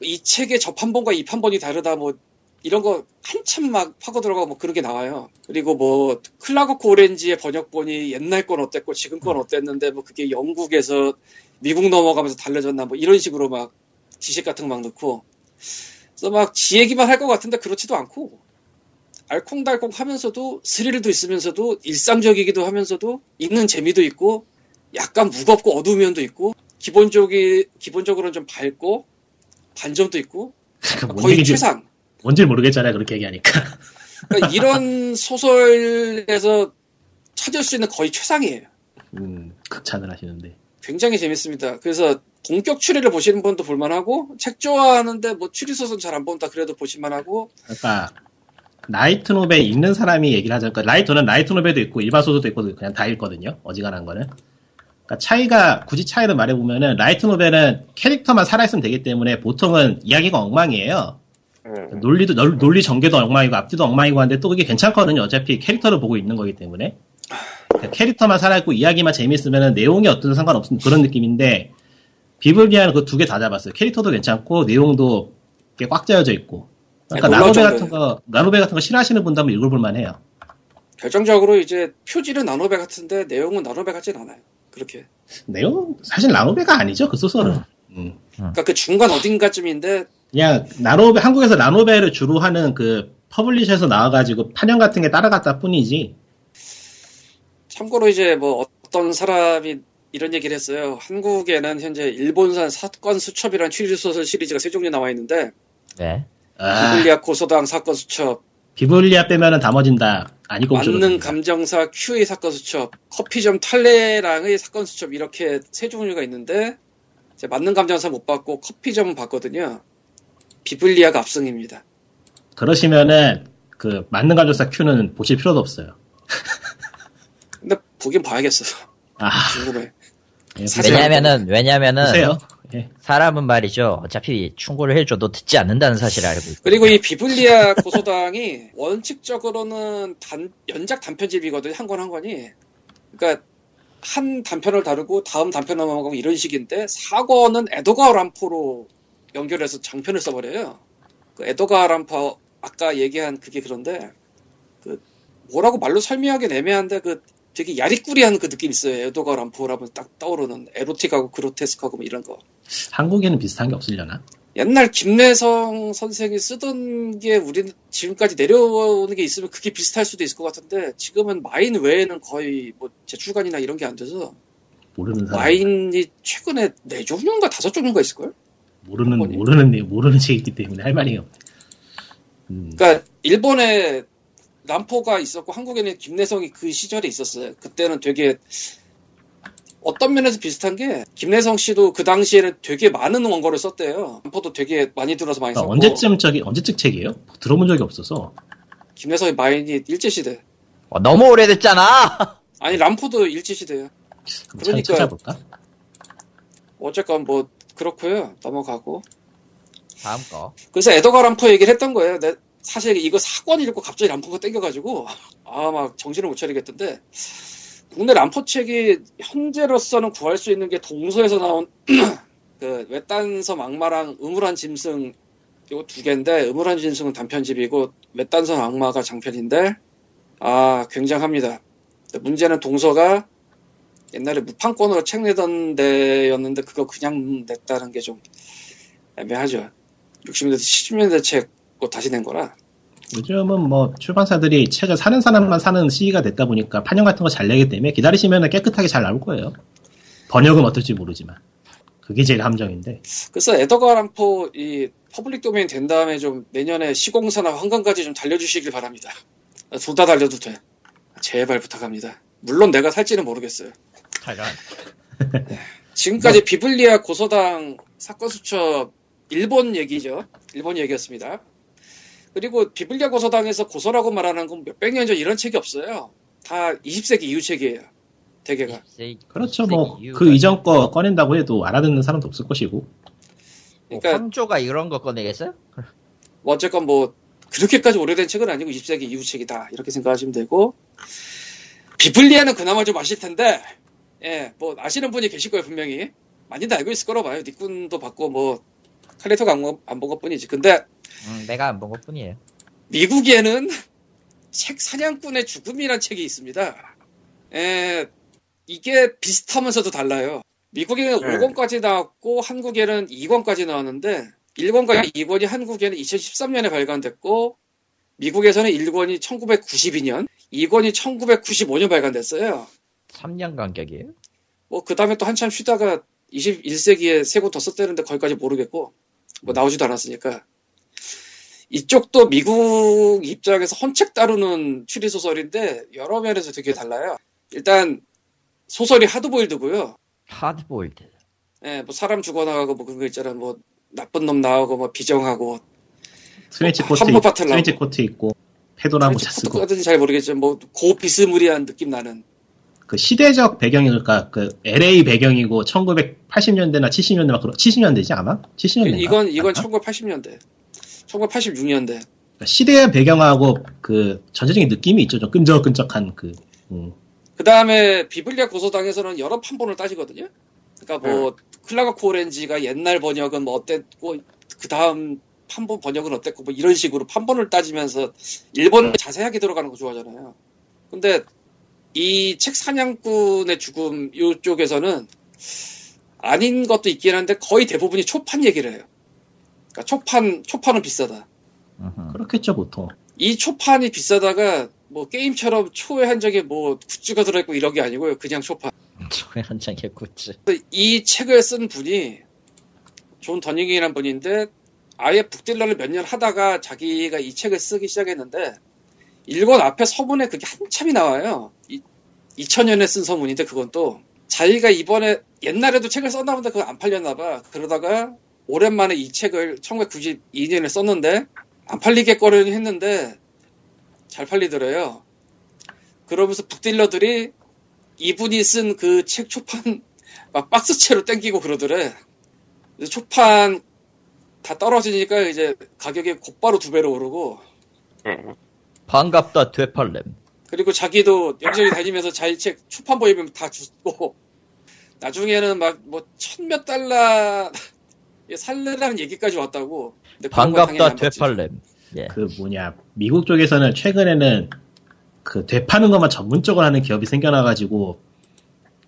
이 책의 저 판본과 이 판본이 다르다 뭐 이런 거 한참 막 파고 들어가고 뭐 그런 게 나와요. 그리고 뭐 클라거크 오렌지의 번역본이 옛날 건 어땠고 지금 건 어땠는데 뭐 그게 영국에서 미국 넘어가면서 달라졌나 뭐 이런 식으로 막 지식 같은 거 막 넣고 그래서 막 지 얘기만 할 것 같은데 그렇지도 않고 알콩달콩 하면서도 스릴도 있으면서도 일상적이기도 하면서도 읽는 재미도 있고 약간 무겁고 어두운 면도 있고 기본적이 기본적으로는 좀 밝고 반전도 있고 <laughs> 뭔 거의 최상. 뭔지 모르겠잖아요, 그렇게 얘기하니까. 그러니까 이런 <laughs> 소설에서 찾을 수 있는 거의 최상이에요. 음, 극찬을 하시는데. 굉장히 재밌습니다. 그래서 본격 추리를 보시는 분도 볼만하고 책 좋아하는데 뭐 추리 소설 잘 안 본다 그래도 보실만하고 그러니까, 라이트 노벨 읽는 사람이 얘기를 하자니까, 라이트는 라이트 노벨도 있고, 일반 소설도 있고, 그냥 다 읽거든요. 어지간한 거는. 그러니까 차이가, 굳이 차이를 말해 보면은, 라이트 노벨은 캐릭터만 살아있으면 되기 때문에 보통은 이야기가 엉망이에요. 음. 논리도, 논- 논리 전개도 엉망이고, 앞뒤도 엉망이고 한데 또 그게 괜찮거든요. 어차피 캐릭터를 보고 있는 거기 때문에. 그러니까 캐릭터만 살아있고, 이야기만 재밌으면은 내용이 어떤 상관없는 그런 느낌인데, 비블리아는 그 두 개 다 잡았어요. 캐릭터도 괜찮고, 내용도 꽉꽉 짜여져 있고. 그러니까 네, 라노베 같은 거, 라노베 같은 거 싫어하시는 분도 한번 읽어볼 만 해요. 결정적으로 이제 표지는 라노베 같은데 내용은 라노베 같진 않아요. 그렇게. 내용, 사실 라노베가 아니죠, 그 소설은. 음. 그러니까 그 중간 어딘가쯤인데 그냥, 라노베, 한국에서 라노베를 주로 하는 그, publisher에서 나와가지고 판형 같은 게 따라갔다 뿐이지. 참고로 이제 뭐 어떤 사람이 이런 얘기를 했어요. 한국에는 현재 일본산 사건 수첩이라는 추리 소설 시리즈가 세 종류 나와 있는데 네. 아, 비블리아 고소당 사건 수첩, 비블리아 빼면은 다 멋진다. 아니고 만능 감정사 큐의 사건 수첩, 커피점 탈레랑의 사건 수첩 이렇게 세 종류가 있는데 이제 만능 감정사 못 봤고 커피점은 봤거든요. 비블리아가 압승입니다. 그러시면은, 그, 맞는 감정사 Q는 보실 필요도 없어요. 근데 보긴 봐야겠어. 아, 궁금해. 예, 왜냐면은, 왜냐면은, 보세요. 예. 사람은 말이죠. 어차피 충고를 해줘도 듣지 않는다는 사실을 알고 있고. 그리고 이 비블리아 고소당이 <laughs> 원칙적으로는 단, 연작 단편집이거든요. 한 권 한 권이. 그러니까 한 단편을 다루고 다음 단편 넘어가고 이런 식인데 4권은 에도가 람포로 연결해서 장편을 써버려요. 그 에도가 람포 아까 얘기한 그게 그런데 그 뭐라고 말로 설명하기는 애매한데 그 되게 야리꾸리한 그 느낌 있어요. 에도가 람포라면 딱 떠오르는 에로틱하고 그로테스크하고 뭐 이런 거. 한국에는 비슷한 게 없으려나? 옛날 김래성 선생이 쓰던 게 우리는 지금까지 내려오는 게 있으면 그게 비슷할 수도 있을 것 같은데 지금은 마인 외에는 거의 뭐 제출간이나 이런 게 안 돼서 모르는 사람. 마인이 최근에 네 종류인가 다섯 종류가 있을걸? 모르는, 뭐니? 모르는, 내- 모르는 책이기 때문에 할 말이 없네. 음, 그러니까 일본에 람포가 있었고 한국에는 김래성이 그 시절에 있었어요. 그때는 되게 어떤 면에서 비슷한 게 김래성 씨도 그 당시에는 되게 많은 원고를 썼대요. 람포도 되게 많이 들어서 많이 그러니까 썼고 언제쯤 저기, 언제쯤 책이에요? 들어본 적이 없어서. 김래성의 마인이 일제 시대 어, 너무 오래됐잖아! 아니 람포도 일제 시대야. 그럼 그러니까- 찾아볼까? 어쨌건 뭐 그렇고요. 넘어가고. 다음 거. 그래서 에더가 람포 얘기를 했던 거예요. 내 사실 이거 사건 읽고 갑자기 람포가 땡겨가지고 <laughs> 아 막 정신을 못 차리겠던데 국내 람포 책이 현재로서는 구할 수 있는 게 동서에서 나온 <clears throat> 그 외딴섬 악마랑 음울한 짐승 이거 두 개인데 음울한 짐승은 단편집이고 외딴섬 악마가 장편인데 아 굉장합니다. 문제는 동서가 옛날에 무판권으로 책 내던 데였는데 그거 그냥 냈다는 게 좀 애매하죠. 60년대, 70년대 책 그거 다시 낸 거라. 요즘은 뭐 출판사들이 책을 사는 사람만 사는 시기가 됐다 보니까 판형 같은 거 잘 내기 때문에 기다리시면 깨끗하게 잘 나올 거예요. 번역은 어떨지 모르지만. 그게 제일 함정인데. 그래서 에도가와 란포 이 public domain 된 다음에 좀 내년에 시공사나 황금가지 좀 달려주시길 바랍니다. 둘 다 달려도 돼. 제발 부탁합니다. 물론 내가 살지는 모르겠어요. 타이런. 지금까지 비블리아 고소당 사건 수첩 일본 얘기죠. 일본 얘기였습니다. 그리고 비블리아 고소당에서 고소라고 말하는 건 몇백 년 전 이런 책이 없어요. 다 20세기 이후 책이에요. 대개가. 그렇죠. 뭐 그 이전 거 꺼낸다고 해도 알아듣는 사람도 없을 것이고. 뭐 그러니까 황조가 이런 거 꺼내겠어요? <laughs> 뭐 어쨌건 뭐 그렇게까지 오래된 책은 아니고 20세기 이후 책이다 이렇게 생각하시면 되고 비블리아는 그나마 좀 아실 텐데 예 뭐 아시는 분이 계실 거예요 분명히 많이들 알고 있을 거라고 봐요 니꾼도 받고 뭐 칼리토가 안본 것뿐이지 근데 음, 내가 안 본 것뿐이에요. 미국에는 책 사냥꾼의 죽음이란 책이 있습니다 예 이게 비슷하면서도 달라요 미국에는 네. 5권까지 나왔고 한국에는 2권까지 나왔는데 1권과 2권이 한국에는 2013년에 발간됐고 미국에서는 1권이 1992년, 2권이 1995년 발간됐어요. 3년 간격이에요? 뭐 그 다음에 또 한참 쉬다가 21세기에 세권더 썼다는데 거기까지 모르겠고 뭐 나오지도 않았으니까 이쪽도 미국 입장에서 헌책 다루는 추리 소설인데 여러 면에서 되게 달라요. 일단 소설이 하드보일드고요. 하드보일드. 예, 뭐 사람 죽어나가고 뭐 그런 거 있잖아. 뭐 나쁜 놈 나오고 뭐 비정하고 트렌치 어, 코트, 나오고. 코트 있고 페도라 모자 쓰고 어떻게든지 잘 모르겠지만 뭐 그 비스무리한 느낌 나는 그 시대적 배경이 그러니까 그 LA 배경이고 1980년대나 70년대 막 그런 70년대지 아마 70년대 이건 이건 1980년대, 1986년대. 그러니까 시대의 배경하고 그 전체적인 느낌이 있죠 좀 끈적끈적한 그 음. 그 다음에 비블리아 고소당에서는 여러 판본을 따지거든요. 그러니까 뭐 클라가 코렌지가 옛날 번역은 뭐 어땠고 그 다음 판본 번역은 어땠고 뭐 이런 식으로 판본을 따지면서 일본 자세하게 들어가는 거 좋아하잖아요. 근데 이 책 사냥꾼의 죽음 이쪽에서는 아닌 것도 있긴 한데 거의 대부분이 초판 얘기를 해요. 그러니까 초판 초판은 비싸다. 그렇겠죠 보통 이 초판이 비싸다가 뭐 게임처럼 초회 한정에 뭐 굿즈가 들어있고 이런 게 아니고요. 그냥 초판. <laughs> 초회 한정의 굿즈. 이 책을 쓴 분이 존 더닝이라는 분인데 아예 book dealer를 몇 년 하다가 자기가 이 책을 쓰기 시작했는데 일권 앞에 서문에 그게 한참이 나와요. 이, 2000년에 쓴 서문인데 그건 또 자기가 이번에 옛날에도 책을 썼나 본데 그거 안 팔렸나 봐. 그러다가 오랜만에 이 책을 1992년에 썼는데 안 팔리겠거니 했는데 잘 팔리더래요. 그러면서 북딜러들이 이분이 쓴 그 책 초판 <laughs> 막 박스채로 땡기고 그러더래. 초판 다 떨어지니까 이제 가격이 곧바로 두 배로 오르고 예. 반갑다 되팔렘. 그리고 자기도 여기저기 다니면서 자기 책 초판 보이면 다 주고 나중에는 막 뭐 천 몇 달러 <laughs> 살래라는 얘기까지 왔다고. 반갑다. 되팔렘. 예. 그 뭐냐 미국 쪽에서는 최근에는 그 되파는 것만 전문적으로 하는 기업이 생겨나가지고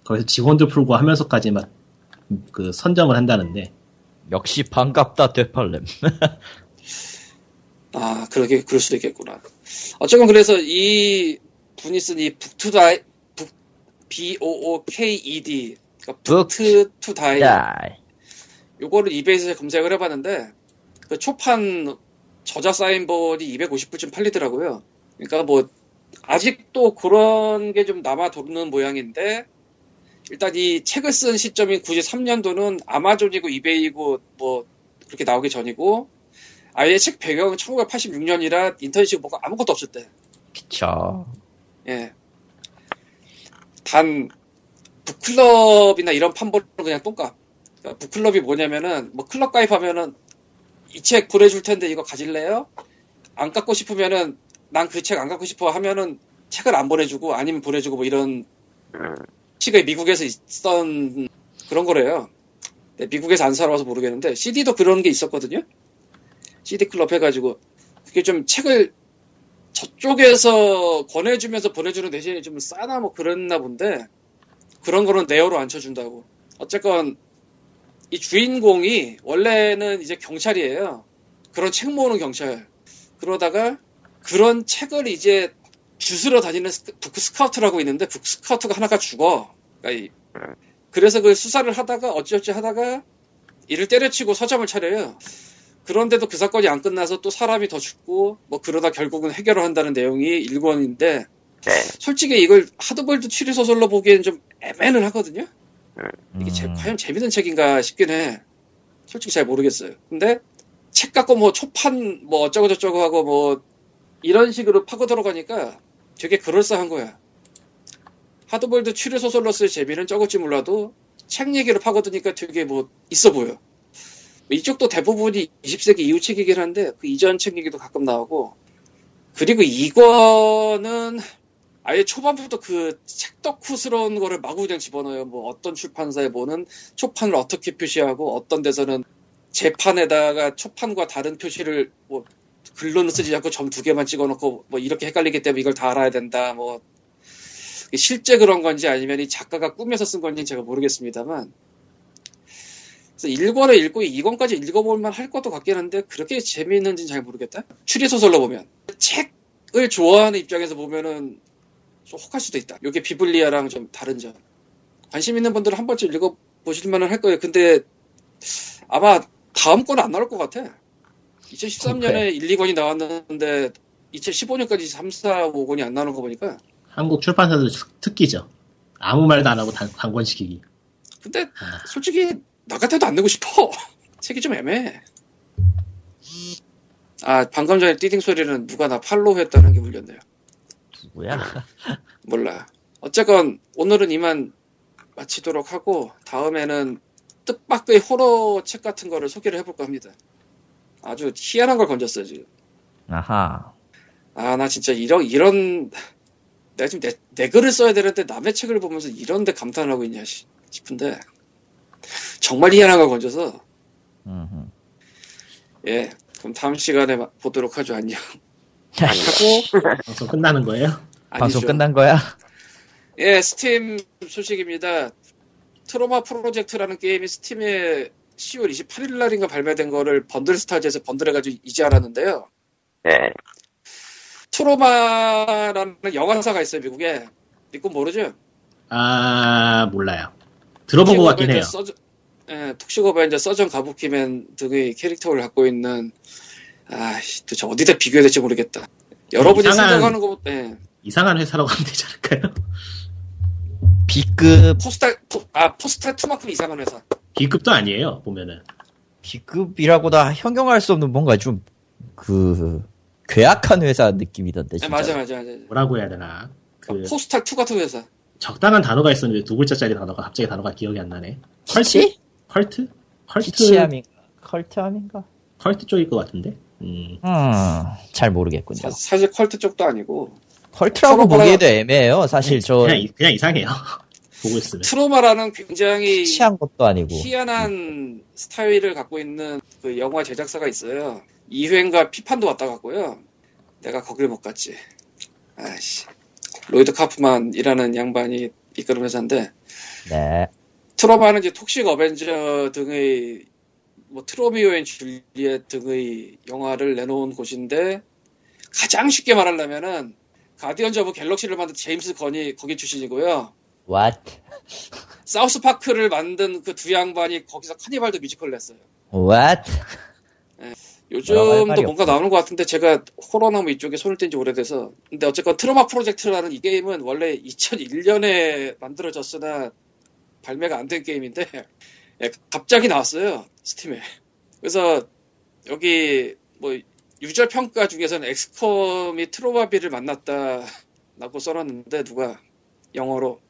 거기서 직원들 풀고 하면서까지 막 그 선정을 한다는데 역시 반갑다 되팔렘. <laughs> 아, 그러게, 그럴 수도 있겠구나. 어쨌건 그래서 이 분이 쓴 이 북투다이, 북, B-O-O-K-E-D, 그러니까 북- 북투다이, 야. 요거를 이베이에서 검색을 해봤는데, 그 초판 저자 사인본이 250불쯤 팔리더라고요. 그러니까 뭐, 아직도 그런 게 좀 남아 도는 모양인데, 일단 이 책을 쓴 시점인 93년도는 아마존이고 이베이고 뭐, 그렇게 나오기 전이고, 아예 책 배경은 1986년이라 인터넷식 뭐가 아무것도 없을 때. 그쵸. 예. 단 북클럽이나 이런 판본은 그냥 똥값. 그러니까 북클럽이 뭐냐면은 뭐 클럽 가입하면은 이 책 보내줄 텐데 이거 가질래요? 안 갖고 싶으면은 난 그 책 안 갖고 싶어 하면은 책을 안 보내주고 아니면 보내주고 뭐 이런 음, 시가 미국에서 있던 그런 거래요. 네, 미국에서 안 살아와서 모르겠는데 CD도 그런 게 있었거든요. CD 클럽 해가지고 그게 좀 책을 저쪽에서 권해주면서 보내주는 대신에 좀 싸나 뭐 그랬나 본데 그런 거는 내어로 안 쳐준다고. 어쨌건 이 주인공이 원래는 이제 경찰이에요. 그런 책 모으는 경찰. 그러다가 그런 책을 이제 주스러 다니는 스크- 북 스카우트라고 있는데 북 스카우트가 하나가 죽어. 그러니까 이- 그래서 그 수사를 하다가 어찌어찌 하다가 이를 때려치고 서점을 차려요. 그런데도 그 사건이 안 끝나서 또 사람이 더 죽고 뭐 그러다 결국은 해결을 한다는 내용이 일권인데 네. 솔직히 이걸 하드볼드 추리 소설로 보기엔 좀 애매는 하거든요. 이게 제- 음. 과연 재밌는 책인가 싶긴 해. 솔직히 잘 모르겠어요. 근데 책 갖고 뭐 초판 뭐 어쩌고 저쩌고 하고 뭐 이런 식으로 파고 들어가니까 되게 그럴싸한 거야. 하드볼드 추리 소설로서의 재미는 적을지 몰라도 책 얘기로 파고드니까 되게 뭐 있어 보여. 이쪽도 대부분이 20세기 이후 책이긴 한데 그 이전 책 얘기도 가끔 나오고 그리고 이거는 아예 초반부터 그 책덕후스러운 거를 마구 그냥 집어넣어요. 뭐 어떤 출판사에 뭐는 초판을 어떻게 표시하고 어떤 데서는 재판에다가 초판과 다른 표시를 뭐 글로는 쓰지 않고 점 두 개만 찍어놓고 뭐 이렇게 헷갈리기 때문에 이걸 다 알아야 된다. 뭐 실제 그런 건지 아니면 이 작가가 꾸며서 쓴 건지 제가 모르겠습니다만 1권을 읽고 2권까지 읽어볼만 할 것도 같긴 한데 그렇게 재미있는지는 잘 모르겠다. 추리소설로 보면 책을 좋아하는 입장에서 보면은 좀 혹할 수도 있다. 이게 비블리아랑 좀 다른 점. 관심 있는 분들은 한 번쯤 읽어보실 만은 할 거예요. 근데 아마 다음 권은 안 나올 것 같아. 2013년에 1, 2권이 나왔는데 2015년까지 3, 4, 5권이 안 나오는 거 보니까 한국 출판사들 특기죠. 아무 말도 안 하고 단, 단권시키기. 근데 아. 솔직히 나 같아도 안 내고 싶어. <laughs> 책이 좀 애매해. 아 방금 전에 띠딩 소리는 누가 나 팔로우 했다는 게 울렸네요. 누구야? <laughs> 몰라. 어쨌건 오늘은 이만 마치도록 하고 다음에는 뜻밖의 호러 책 같은 거를 소개를 해볼까 합니다. 아주 희한한 걸 건졌어요 지금. 아하. 아 나 진짜 이런 이런 내가 지금 내, 내 글을 써야 되는데 남의 책을 보면서 이런데 감탄하고 있냐 시- 싶은데 정말 희한한 걸 건져서 음흠. 예 그럼 다음 시간에 마- 보도록 하죠 안녕. 방송 끝나는 거예요? 방송 아니죠. 끝난 거야? 예, 스팀 소식입니다. Troma Project라는 게임이 스팀에 10월 28일 날인가 발매된 거를 번들 스타즈에서 번들해가지고 이제 알았는데요. 네. 트로마라는 영화사가 있어요, 미국에. 믿고 모르죠? 아, 몰라요. 들어본 것 같긴 해요. 서저, 예, 어벤져 서전 가부키맨 등의 캐릭터를 갖고 있는, 아씨, 도대체 어디다 비교해야 될지 모르겠다. 여러분이 이상한- 생각하는 것보다, 예, 이상한 회사라고 하면 되지 않을까요? B급, Postal, 포, 아, Postal만큼 이상한 회사. B급도 아니에요, 보면은. B급이라고도 형용할 수 없는 뭔가 좀, 그, 괴악한 회사 느낌이던데, 예, 진짜. 맞아, 맞아, 맞아. 뭐라고 해야 되나. 그, Postal 2 같은 회사. 적당한 단어가 있었는데 두 글자짜리 단어가 갑자기 단어가 기억이 안 나네. 키치? 컬트? 컬트? 키치함인가? 컬트함인가? 컬트 쪽일 것 같은데? 음. 음, 잘 모르겠군요. 사, 사실 컬트 쪽도 아니고 컬트라고 보기에도 애매해요. 사실 저, 그냥, 이- 그냥 이상해요. <laughs> 보고 있으면. 트로마라는 굉장히 키치한 것도 아니고. 희한한 스타일을 갖고 있는 그 영화 제작사가 있어요. 이회인가 피판도 왔다 갔고요. 내가 거길 못 갔지. 아이씨. 로이드 카프만이라는 양반이 이끄는 회사인데 네. 트로마는 이제 Toxic Avenger 등의 뭐 Tromeo and Juliet 등의 영화를 내놓은 곳인데 가장 쉽게 말하려면은 Guardians of Galaxy를 만든 제임스 건이 거기 출신이고요. What? South Park를 만든 그 두 양반이 거기서 Cannibal the Musical을 했어요. What? 할 요즘도 뭔가. 나오는 것 같은데 제가 호러나 뭐 이쪽에 손을 뗀 지 오래돼서 근데 어쨌건 Troma Project라는 이 게임은 원래 2001년에 만들어졌으나 발매가 안 된 게임인데 <laughs> 예, 갑자기 나왔어요 스팀에 그래서 여기 뭐 유저 평가 중에서는 엑스컴이 트로마비를 만났다라고 써놨는데 누가 영어로.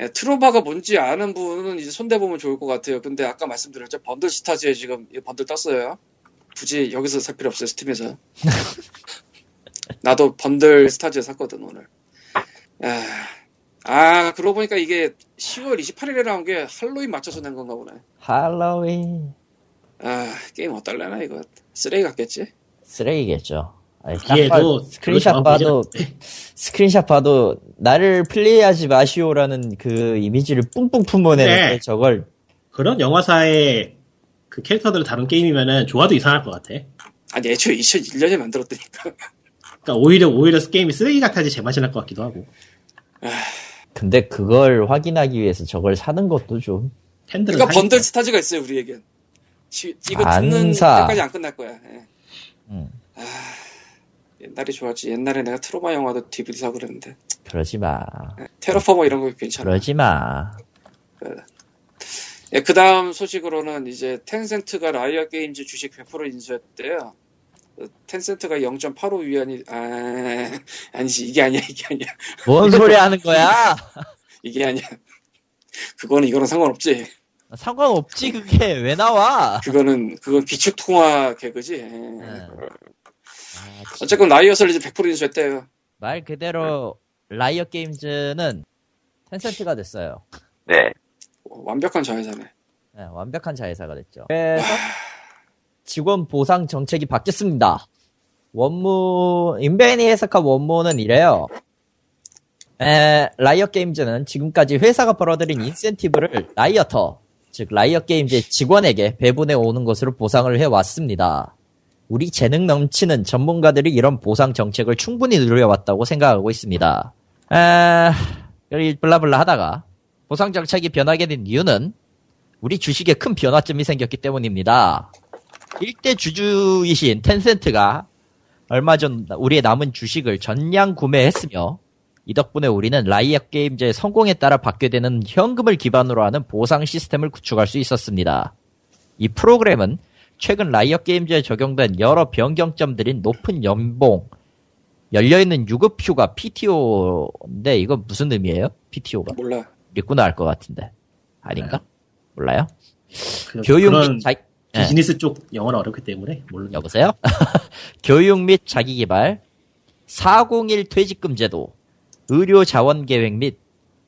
예, 트로바가 뭔지 아는 분은 이제 손대보면 좋을 것 같아요. 근데 아까 말씀드렸죠. 번들 스타즈에 지금 이 번들 떴어요. 굳이 여기서 살 필요 없어요. 스팀에서. <laughs> 나도 번들 스타즈에 샀거든, 오늘. 아, 아, 그러고 보니까 이게 10월 28일에 나온 게 할로윈 맞춰서 낸 건가 보네. 할로윈. 아, 게임 어떨래나, 이거. 쓰레기 같겠지? 쓰레기겠죠. 아니, 딱 기회도 봐- 스크린샷 봐도, <laughs> 스크린샷 봐도, 나를 플레이하지 마시오라는 그 이미지를 뿡뿡 품어내는데, 네. 저걸, 그런 영화사의 그 캐릭터들을 다룬 게임이면은 좋아도 이상할 것 같아. 아니, 애초에 2001년에 만들었다니까. 그러니까 오히려 오히려 게임이 쓰레기 같아야지 제맛이 날 것 같기도 하고. 근데 그걸 확인하기 위해서 저걸 사는 것도 좀 팬들은 그러니까 번들 스타즈가 있어요 우리에겐. 지- 이거 안 듣는 사. 때까지 안 끝날 거야. 예. 음, 옛날이 좋았지. 옛날에 내가 트로마 영화도 DVD 사고 그랬는데. 그러지 마. 테러포머 이런 거 괜찮아. 그러지 마. 예, 그 다음 소식으로는 이제 텐센트가 라이엇 게임즈 주식 100% 인수했대요. 어, 텐센트가 0.85 위안이, 아, 아니지, 이게 아니야, 이게 아니야. 뭔 소리 하는 거야? <laughs> 이게 아니야. 그거는 이거랑 상관없지. 상관없지 그게 왜 나와? 그거는, 그건 기축통화 개그지. 예. 네. 아, 진- 어쨌건 라이엇을 이제 100% 인수했대요. 말 그대로 라이엇 게임즈는 텐센트가 됐어요. 네. 어, 완벽한 자회사네. 네, 완벽한 자회사가 됐죠. 그래서 직원 보상 정책이 바뀌었습니다. 원문 인벤이 해석한 원문은 이래요. 에, 라이엇 게임즈는 지금까지 회사가 벌어들인 인센티브를 Rioter, 즉 라이엇 게임즈의 직원에게 배분해 오는 것으로 보상을 해 왔습니다. 우리 재능 넘치는 전문가들이 이런 보상 정책을 충분히 누려왔다고 생각하고 있습니다. 에, 여기 blah blah 하다가 보상 정책이 변하게 된 이유는 우리 주식에 큰 변화점이 생겼기 때문입니다. 최대 주주이신 텐센트가 얼마 전 우리의 남은 주식을 전량 구매했으며 이 덕분에 우리는 라이엇 게임즈의 성공에 따라 받게 되는 현금을 기반으로 하는 보상 시스템을 구축할 수 있었습니다. 이 프로그램은 최근 라이엇 게임즈에 적용된 여러 변경점들인 높은 연봉, 열려있는 유급휴가 PTO인데 이건 무슨 의미예요? PTO가? 몰라. 읽고나 알것 같은데 아닌가? 몰라요? 그, 교육 그런 및 자, 예. 비즈니스 쪽 영어는 어렵기 때문에 모르. 여보세요? <laughs> 교육 및 자기개발, 401 퇴직금 제도, 의료 자원 계획 및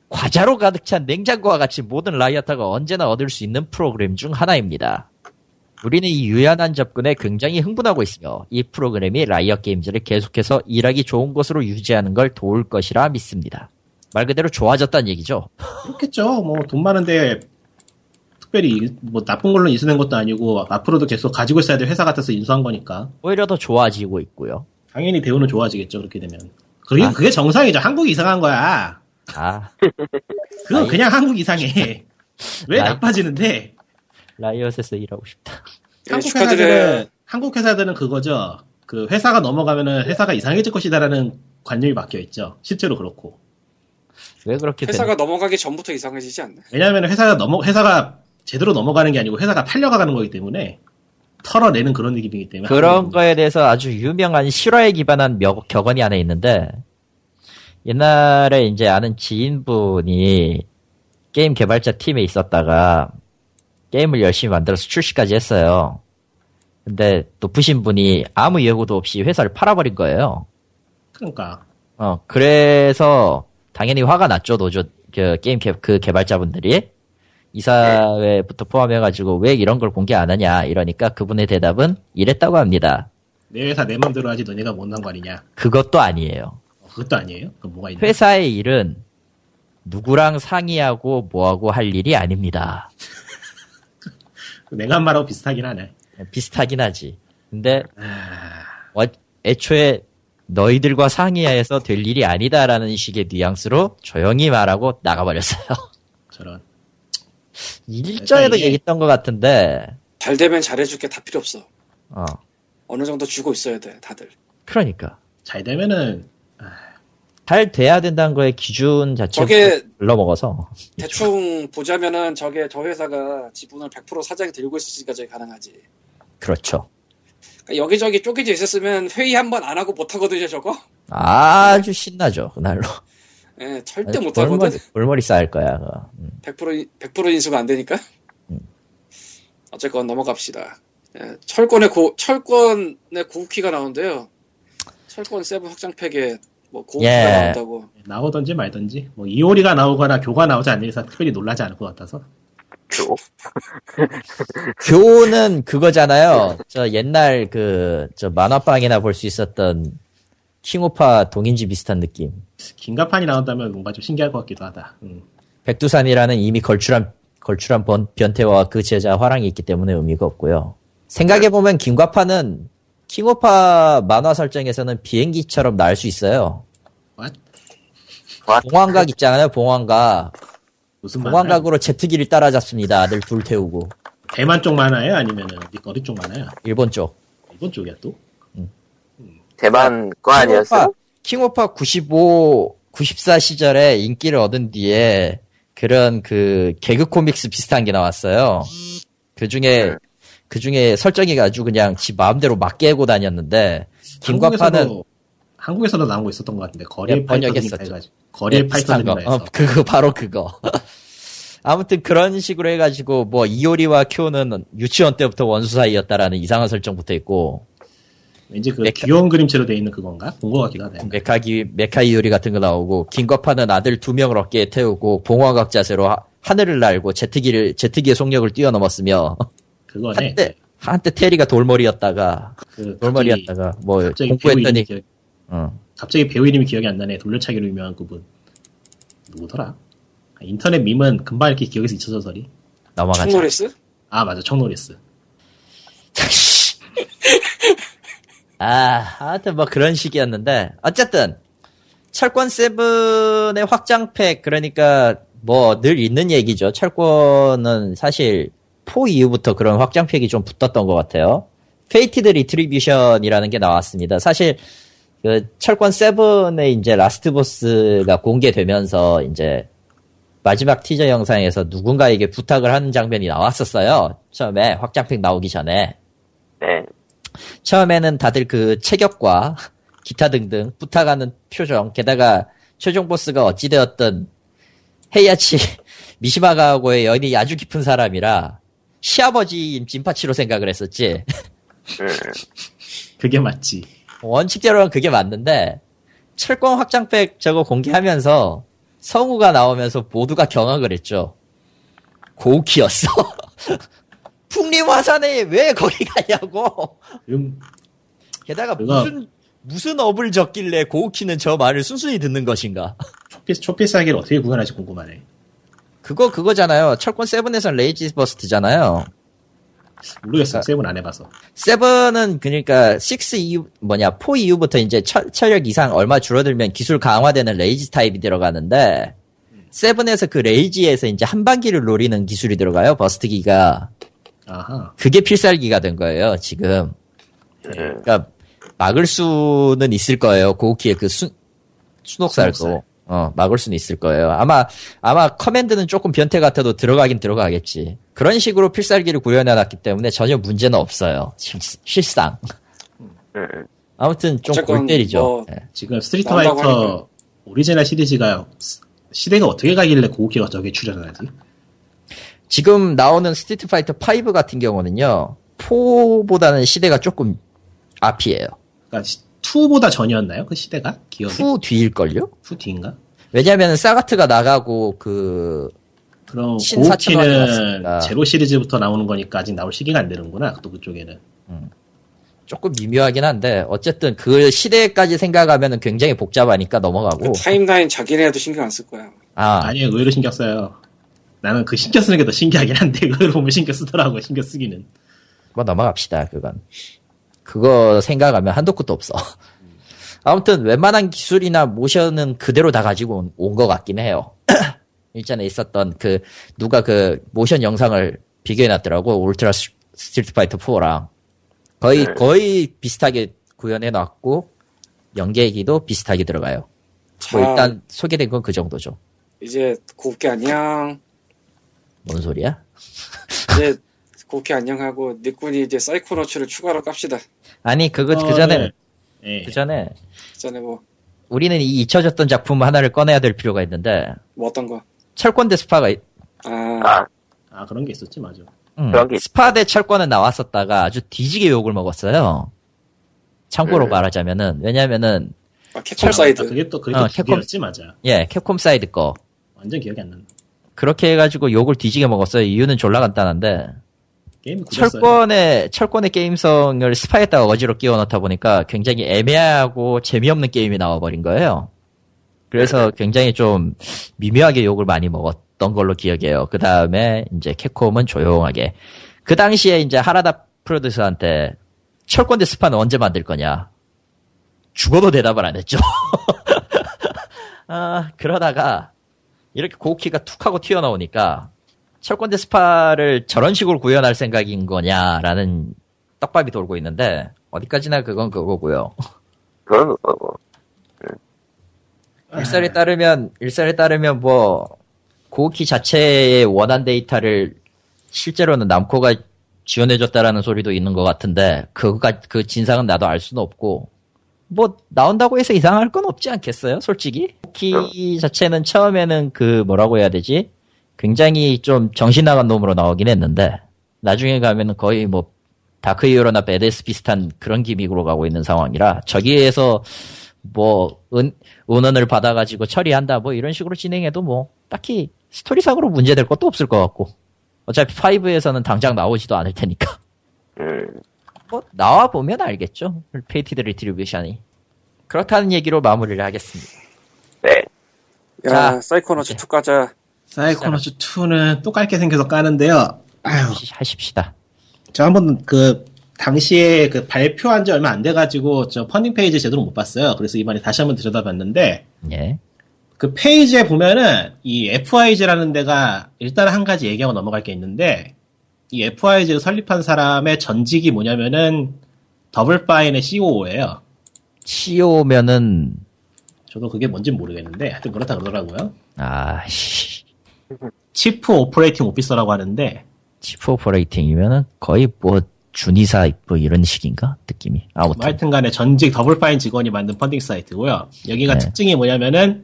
과자로 가득 찬 냉장고와 같이 모든 Rioter가 언제나 얻을 수 있는 프로그램 중 하나입니다. 우리는 이 유연한 접근에 굉장히 흥분하고 있으며 이 프로그램이 라이엇 게임즈를 계속해서 일하기 좋은 곳으로 유지하는 걸 도울 것이라 믿습니다. 말 그대로 좋아졌다는 얘기죠. 그렇겠죠. 뭐 돈 많은데 특별히 뭐 나쁜 걸로 인수된 것도 아니고 앞으로도 계속 가지고 있어야 될 회사 같아서 인수한 거니까 오히려 더 좋아지고 있고요. 당연히 대우는 좋아지겠죠. 그렇게 되면. 그게 아. 그게 정상이죠. 한국이 이상한 거야. 아, 그건 아이. 그냥 한국 이상해. 왜 아이. 나빠지는데? 라이엇에서 일하고 싶다. 예, 한국. 회사들은 한국 회사들은 그거죠. 그 회사가 넘어가면은 회사가 이상해질 것이다라는 관념이 바뀌어 있죠. 실제로 그렇고. 왜 그렇게 회사가 넘어가기 전부터 이상해지지 않나? 왜냐하면 회사가 넘어 회사가 제대로 넘어가는 게 아니고 회사가 팔려가는 거기 때문에 털어내는 그런 느낌이기 때문에 그런 거에 대해서 아주 유명한 실화에 기반한 며- 격언이 하나 있는데 옛날에 이제 아는 지인분이 게임 개발자 팀에 있었다가 게임을 열심히 만들어서 출시까지 했어요. 근데 높으신 분이 아무 예고도 없이 회사를 팔아버린 거예요. 그러니까 어, 그래서 당연히 화가 났죠, 노조, 그 게임 개, 그 개발자분들이. 이사회부터 포함해가지고 왜 이런 걸 공개 안 하냐, 이러니까 그분의 대답은 이랬다고 합니다. 내 회사 내 맘대로 하지 너네가 뭔 상관이냐 그것도 아니에요. 어, 그것도 아니에요 그럼 뭐가 있나 회사의 일은 누구랑 상의하고 뭐하고 할 일이 아닙니다. <laughs> 내가 한 말하고 비슷하긴 하네 비슷하긴 하지. 근데 아, 어, 애초에 너희들과 상의해서 될 일이 아니다라는 식의 뉘앙스로 조용히 말하고 나가버렸어요. <laughs> 저런 일전에도 이게- 얘기했던 것 같은데, 잘 되면 잘해줄 게 다 필요 없어. 어, 어느 정도 주고 있어야 돼, 다들. 그러니까. 잘 되면은 잘 돼야 된다는 거의 기준 자체가 저게 불러먹어서. 대충 보자면은 저게 저 회사가 지분을 100% 사장이 들고 있으니까 저게 가능하지. 그렇죠. 그러니까 여기저기 쪼개져 있었으면 회의 한 번 안 하고 못 하거든요, 저거. 아주 신나죠, 그날로. 예, 절대 못 하거든. 골머리 썩일 거야, 그거. 음. 100% 인- 100% 인수가 안 되니까. 어쨌건 넘어갑시다. 예, 철권의 고 철권의 고우키가 나온대요. 철권 Seven 확장팩에 뭐 고우키가 예. 나온다고. 나오던지 말던지 뭐 이오리가 나오거나 교가 나오지 않는 이상 특별히 놀라지 않을 것 같아서 교. <laughs> 교는 그거잖아요. 저 옛날 그, 저 만화방이나 볼 수 있었던 킹오파 동인지 비슷한 느낌. 긴가판이 나온다면 뭔가 좀 신기할 것 같기도 하다 음. 백두산이라는 이미 걸출한, 걸출한 번, 변태와 그 제자 화랑이 있기 때문에 의미가 없고요. 생각해 보면 김과파는 킹오파 만화 설정에서는 비행기처럼 날 수 있어요. What? 와, 봉황각 있잖아요, 봉황각. 무슨 만화? 봉황각으로 제트기를 따라잡습니다. 아들 둘 태우고. 대만 쪽 만화예요? 아니면은 어디 어디 쪽 만화야? 일본 쪽. 일본 쪽이야 또? 대만 거 아니었어? 킹오파 95, 94 시절에 인기를 얻은 뒤에 그런 그 개그 코믹스 비슷한 게 나왔어요. 그 중에, 그 중에 설정이 아주 그냥 지 마음대로 막 깨고 다녔는데, 김과파는 한국에서도, 한국에서도 나온 거 있었던 것 같은데 거리의 예, 번역했었죠. 거리의 예, 비슷한 거. 어, 그거, 바로 그거. <laughs> 아무튼 그런 식으로 해가지고, 뭐, 이오리와 쿄는 유치원 때부터 원수 사이였다라는 이상한 설정부터 있고, 왠지 그 메카- 귀여운 그림체로 돼 있는 그건가? 본 것 같기도 하네. 메카기, 메카 이오리 같은 거 나오고, 김과파는 아들 두 명을 어깨에 태우고, 봉화각 자세로 하, 하늘을 날고, 제트기를, 제트기의 속력을 뛰어넘었으며, 그거네. 한때, 한때 테리가 돌머리였다가, 그 돌머리였다가, 뭐, 공부했더니, 기억, 어, 갑자기 배우 이름이 기억이 안 나네. 돌려차기로 유명한 그분 누구더라? 인터넷 밈은 금방 이렇게 기억에서 잊혀져 서리. 넘어가자. 청노리스? 아 맞아 청노리스. <laughs> 아, 하여튼 뭐 그런 식이었는데, 어쨌든, 철권 세븐의 확장팩, 그러니까 뭐 늘 있는 얘기죠. 철권은 사실 4 이후부터 그런 확장팩이 좀 붙었던 것 같아요. Fated Retribution이라는 게 나왔습니다. 사실, 그 철권 seven의 이제 last 보스가 공개되면서 이제 마지막 티저 영상에서 누군가에게 부탁을 하는 장면이 나왔었어요. 처음에 확장팩 나오기 전에. 네. 처음에는 다들 그 체격과 기타 등등 부탁하는 표정, 게다가 최종 보스가 어찌되었든 헤이아치 <laughs> 미시마가하고의 연이 아주 깊은 사람이라 시아버지인 진파치로 생각을 했었지. 음, 그게 맞지. 원칙대로는 그게 맞는데 철권 확장팩 저거 공개하면서 성우가 나오면서 모두가 경악을 했죠. 고우키였어. <laughs> 풍림화산에 왜 거기 가냐고. 음, 게다가 그거- 무슨 무슨 업을 졌길래 고우키는 저 말을 순순히 듣는 것인가? 초필살 초필살기를 어떻게 구현할지 궁금하네. 그거 그거잖아요. 철권 seven에선 rage burst잖아요. 모르겠어. 아. seven 안 해봐서. seven은 그러니까 6 이후 뭐냐 4 이후부터 이제 철, 체력 이상 얼마 줄어들면 기술 강화되는 rage 타입이 들어가는데 seven에서 그 rage에서 이제 한방기를 노리는 기술이 들어가요. burst기가 아하. 그게 필살기가 된 거예요. 지금 음, 그러니까 막을 수는 있을 거예요. 고우키의 그 수, 순옥살도. 순옥살. 어, 막을 수는 있을 거예요. 아마, 아마 command는 조금 변태 같아도 들어가긴 들어가겠지. 그런 식으로 필살기를 구현해놨기 때문에 전혀 문제는 없어요. 실, 실상. 음. 아무튼 좀 골 때리죠. 뭐- 예. 지금 스트리트 파이터. 오리지널 시리즈가 시- 시대가 어떻게 가길래 고우키가 저게 출연을 하지? 지금 나오는 스트리트 파이터 5 같은 경우는요, 4보다는 시대가 조금 앞이에요. 그러니까 2보다 전이었나요? 그 시대가? 기억이? 후 뒤일걸요? 2 뒤인가? 왜냐면 사가트가 나가고 그 그럼 고우키는. 제로 시리즈부터 나오는 거니까 아직 나올 시기가 안 되는구나. 또 그쪽에는. 조금 미묘하긴 한데 어쨌든 그 시대까지 생각하면 굉장히 복잡하니까 넘어가고 timeline 자기네도 신경 안 쓸 거야. 아 아니에요. 의외로 신경 써요. 나는 그 신경 쓰는 게 더 신기하긴 한데 그걸 보면 신경 쓰더라고. 신경 쓰기는. 뭐 넘어갑시다 그건 그거 생각하면 한도 끝도 없어 아무튼 웬만한 기술이나 모션은 그대로 다 가지고 온 것 같긴 해요 <clears throat> 일전에 있었던 그 누가 그 모션 영상을 비교해놨더라고 울트라 스- 스트리트 파이터 4랑 거의 네. 거의 비슷하게 구현해놨고 연계기도 비슷하게 들어가요 뭐 자, 일단 소개된 건 그 정도죠 이제 곱게 안녕. 뭔 소리야? 이제 곱게 안녕하고 니꾼이 이제 사이코노츠를 추가로 깝시다. 아니 그거 어, 그 전에 네. 예. 그 전에 전에 뭐, 우리는 이 잊혀졌던 작품 하나를 꺼내야 될 필요가 있는데 뭐 어떤 거. 철권 대 스파가 있- 아, 아, 아 그런 게 있었지 맞아. 음, 그런 게 있- 스파 대 철권은 나왔었다가 아주 뒤지게 욕을 먹었어요. 참고로 음. 말하자면은 왜냐면은 아, 캡콤 사이드. 아, 그게 또 그게 어, 또 캡콤- 기계였지 맞아. 예 캡콤 사이드 거 완전 기억이 안 난다. 그렇게 해가지고 욕을 뒤지게 먹었어요. 이유는 졸라 간단한데. 철권의 철권의 게임성을 스파에다가 억지로 끼워 넣다 보니까 굉장히 애매하고 재미없는 게임이 나와버린 거예요. 그래서 굉장히 좀 미묘하게 욕을 많이 먹었던 걸로 기억해요. 그 다음에 이제 캡콤은 조용하게 그 당시에 이제 하라다 프로듀서한테 철권 대 스파는 언제 만들 거냐? 죽어도 대답을 안 했죠. <laughs> 아, 그러다가 이렇게 고키가 툭 하고 튀어나오니까 철권대 스파를 저런 식으로 구현할 생각인 거냐라는 떡밥이 돌고 있는데 어디까지나 그건 그거고요. <laughs> 그건 그거고. 일설에 따르면 일설에 따르면 뭐 고키 자체의 원한 데이터를 실제로는 남코가 지원해줬다라는 소리도 있는 것 같은데 그가 그 진상은 나도 알 수는 없고 뭐 나온다고 해서 이상할 건 없지 않겠어요 솔직히 고키 자체는 처음에는 그 뭐라고 해야 되지? 굉장히 좀 정신 나간 놈으로 나오긴 했는데 나중에 가면은 거의 뭐 dark hero나 베데스 비슷한 그런 gimmick으로 가고 있는 상황이라 저기에서 뭐 은, 은원을 받아가지고 처리한다 뭐 이런 식으로 진행해도 뭐 딱히 스토리상으로 문제될 것도 없을 것 같고 어차피 5에서는 당장 나오지도 않을 테니까. 음, 뭐 나와 보면 알겠죠. Fated Retribution이. 그렇다는 얘기로 마무리를 하겠습니다 네. 야, 자, Psychonauts 2 가자. Psychonauts 2는 또 깔게 생겨서 까는데요. 아유, 하십시다 저 한번 그 당시에 그 발표한 지 얼마 안 돼가지고 저 펀딩 페이지 제대로 못 봤어요. 그래서 이번에 다시 한번 들여다봤는데 예 그 페이지에 보면은 이 FIG라는 데가 일단 한 가지 얘기하고 넘어갈 게 있는데 이 FIG를 설립한 사람의 전직이 뭐냐면은 Double Fine의 COO예요. COO면은 저도 그게 뭔지 모르겠는데 하여튼 그렇다 그러더라고요. 아 씨 chief operating officer라고 하는데 chief operating이면은 거의 뭐 준이사 뭐 이런 식인가 느낌이 뭐 아무튼 하여튼 간에 전직 Double Fine 직원이 만든 펀딩 사이트고요. 여기가 네. 특징이 뭐냐면은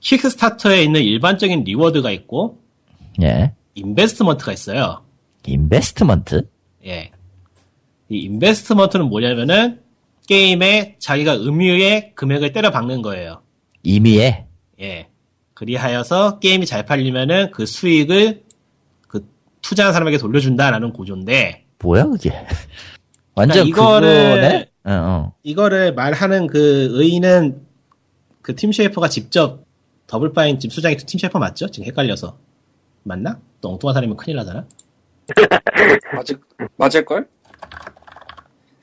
킥스타터에 있는 일반적인 reward가 있고 예 investment가 있어요. investment 예. 이 investment는 뭐냐면은 게임에 자기가 임의의 금액을 때려 박는 거예요. 임의에 예. 그리하여서 게임이 잘 팔리면은 그 수익을 그 투자한 사람에게 돌려준다라는 구조인데 뭐야 그게 완전 그러니까 이거를- 그거네 어, 어. 이거를 말하는 그 의의는 그 팀 쉐이퍼가 직접 Double Fine 집 수장이 팀 쉐이퍼 맞죠? 지금 헷갈려서 맞나? 또 엉뚱한 사람이면 큰일 나잖아. <laughs> 맞을, 맞을 걸?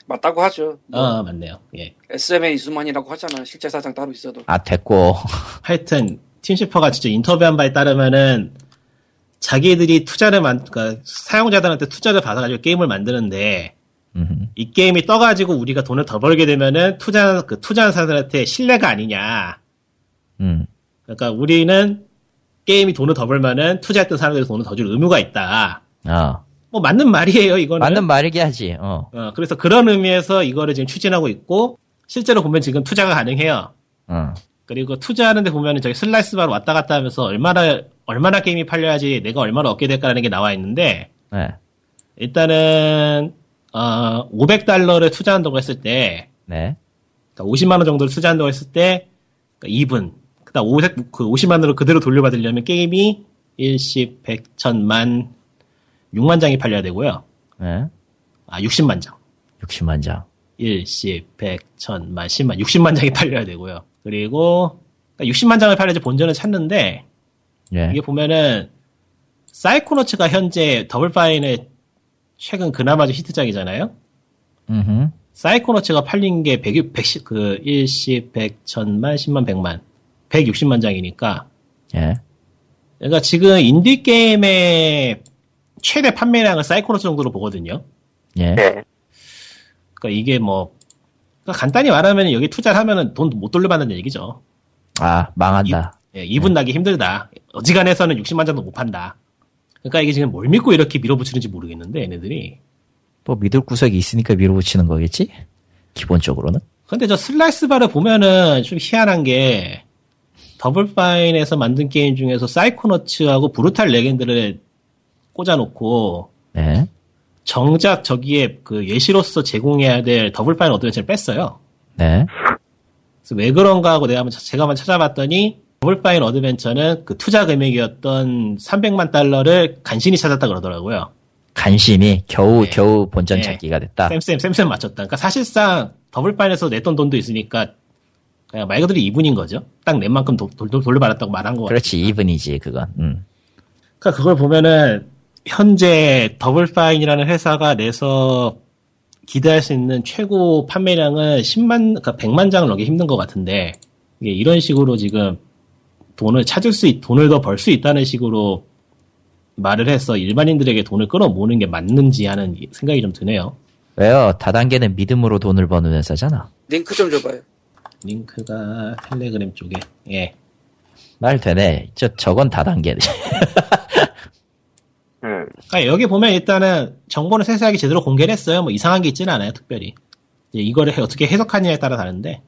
맞다고 하죠. 뭐, 어 맞네요. 예. SM의 이수만이라고 하잖아. 실제 사장 따로 있어도. 아 됐고 <laughs> 하여튼 팀 쉐이퍼가 진짜 인터뷰한 바에 따르면은 자기들이 투자를 만, 그러니까 사용자들한테 투자를 받아가지고 게임을 만드는데 음흠. 이 게임이 떠가지고 우리가 돈을 더 벌게 되면은 투자 그 투자한 사람들한테 실례가 아니냐. 음. 그러니까 우리는 게임이 돈을 더 벌면은 투자했던 사람들이 돈을 더 줄 의무가 있다. 어. 뭐 맞는 말이에요, 이거는. 맞는 말이긴 하지 어. 어, 그래서 그런 의미에서 이거를 지금 추진하고 있고 실제로 보면 지금 투자가 가능해요. 어. 그리고 투자하는데 보면은 저기 slide bar로 왔다 갔다 하면서 얼마나 얼마나 게임이 팔려야지 내가 얼마나 얻게 될까라는 게 나와 있는데 네. 일단은 어 500달러를 투자한다고 했을 때 네. 그러니까 50만 원 정도를 투자한다고 했을 때 그러니까 even 그다음 500, 그 50만 원을 그대로 돌려받으려면 게임이 일십, 백, 천만 6만 장이 팔려야 되고요. 네. 아 60만 장. 60만 장. 일십, 백, 천만, 십만, 60만 장이 팔려야 되고요. 그리고 그러니까 60만 장을 팔려야지 본전을 찾는데 예. 이게 보면은 사이코노츠가 현재 더블파인의 최근 그나마 좀 히트작이잖아요. 음흠. 사이코노츠가 팔린 게 100, 110, 그, 일십, 백, 천만, 십만, 백만. 160만 장이니까. 예. 그러니까 지금 인디게임의 최대 판매량을 사이코노츠 정도로 보거든요. 예. 네. 그러니까 이게 뭐, 그러니까 간단히 말하면 여기 투자를 하면은 돈 못 돌려받는 얘기죠. 아 망한다. 예, even 나기 힘들다. 어지간해서는 60만 장도 못 판다. 그러니까 이게 지금 뭘 믿고 이렇게 밀어붙이는지 모르겠는데, 얘네들이. 뭐 믿을 구석이 있으니까 밀어붙이는 거겠지? 기본적으로는. 근데 저 slide bar를 보면은 좀 희한한 게 더블 파인에서 만든 게임 중에서 사이코너츠하고 브루탈 레겐드를 꽂아놓고 네. 정작 저기에 그 예시로서 제공해야 될 더블 파인 어드벤처를 뺐어요. 네. 그래서 왜 그런가 하고 내가 한번 차- 제가 한번 찾아봤더니 더블 파인 어드벤처는 그 투자 금액이었던 300만 달러를 간신히 찾았다 그러더라고요. 간신히 겨우 네. 겨우 본전 네. 찾기가 됐다. 쌤쌤 쌤쌤 맞췄다. 그러니까 사실상 더블 파인에서 냈던 돈도 있으니까 그냥 말 그대로 이분인 거죠. 딱 낸 만큼 도- 돌, 돌려받았다고 말한 거 같아요. 그렇지 이분이지 그건. 음. 그러니까 그걸 보면은 현재 더블 파인이라는 회사가 내서 기대할 수 있는 최고 판매량은 10만, 그러니까 100만 장을 넘기 힘든 것 같은데 이게 이런 식으로 지금 돈을 찾을 수, 있, 돈을 더 벌 수 있다는 식으로 말을 해서 일반인들에게 돈을 끌어모으는 게 맞는지 하는 생각이 좀 드네요. 왜요? 다단계는 믿음으로 돈을 버는 회사잖아. 링크 좀 줘봐요. 링크가 텔레그램 쪽에, 예. 말 되네. 저, 저건 다단계네. 음. 그러니까 여기 보면 일단은 정보는 세세하게 제대로 공개를 했어요. 뭐 이상한 게 있지는 않아요, 특별히. 이제 이거를 해- 어떻게 해석하느냐에 따라 다른데.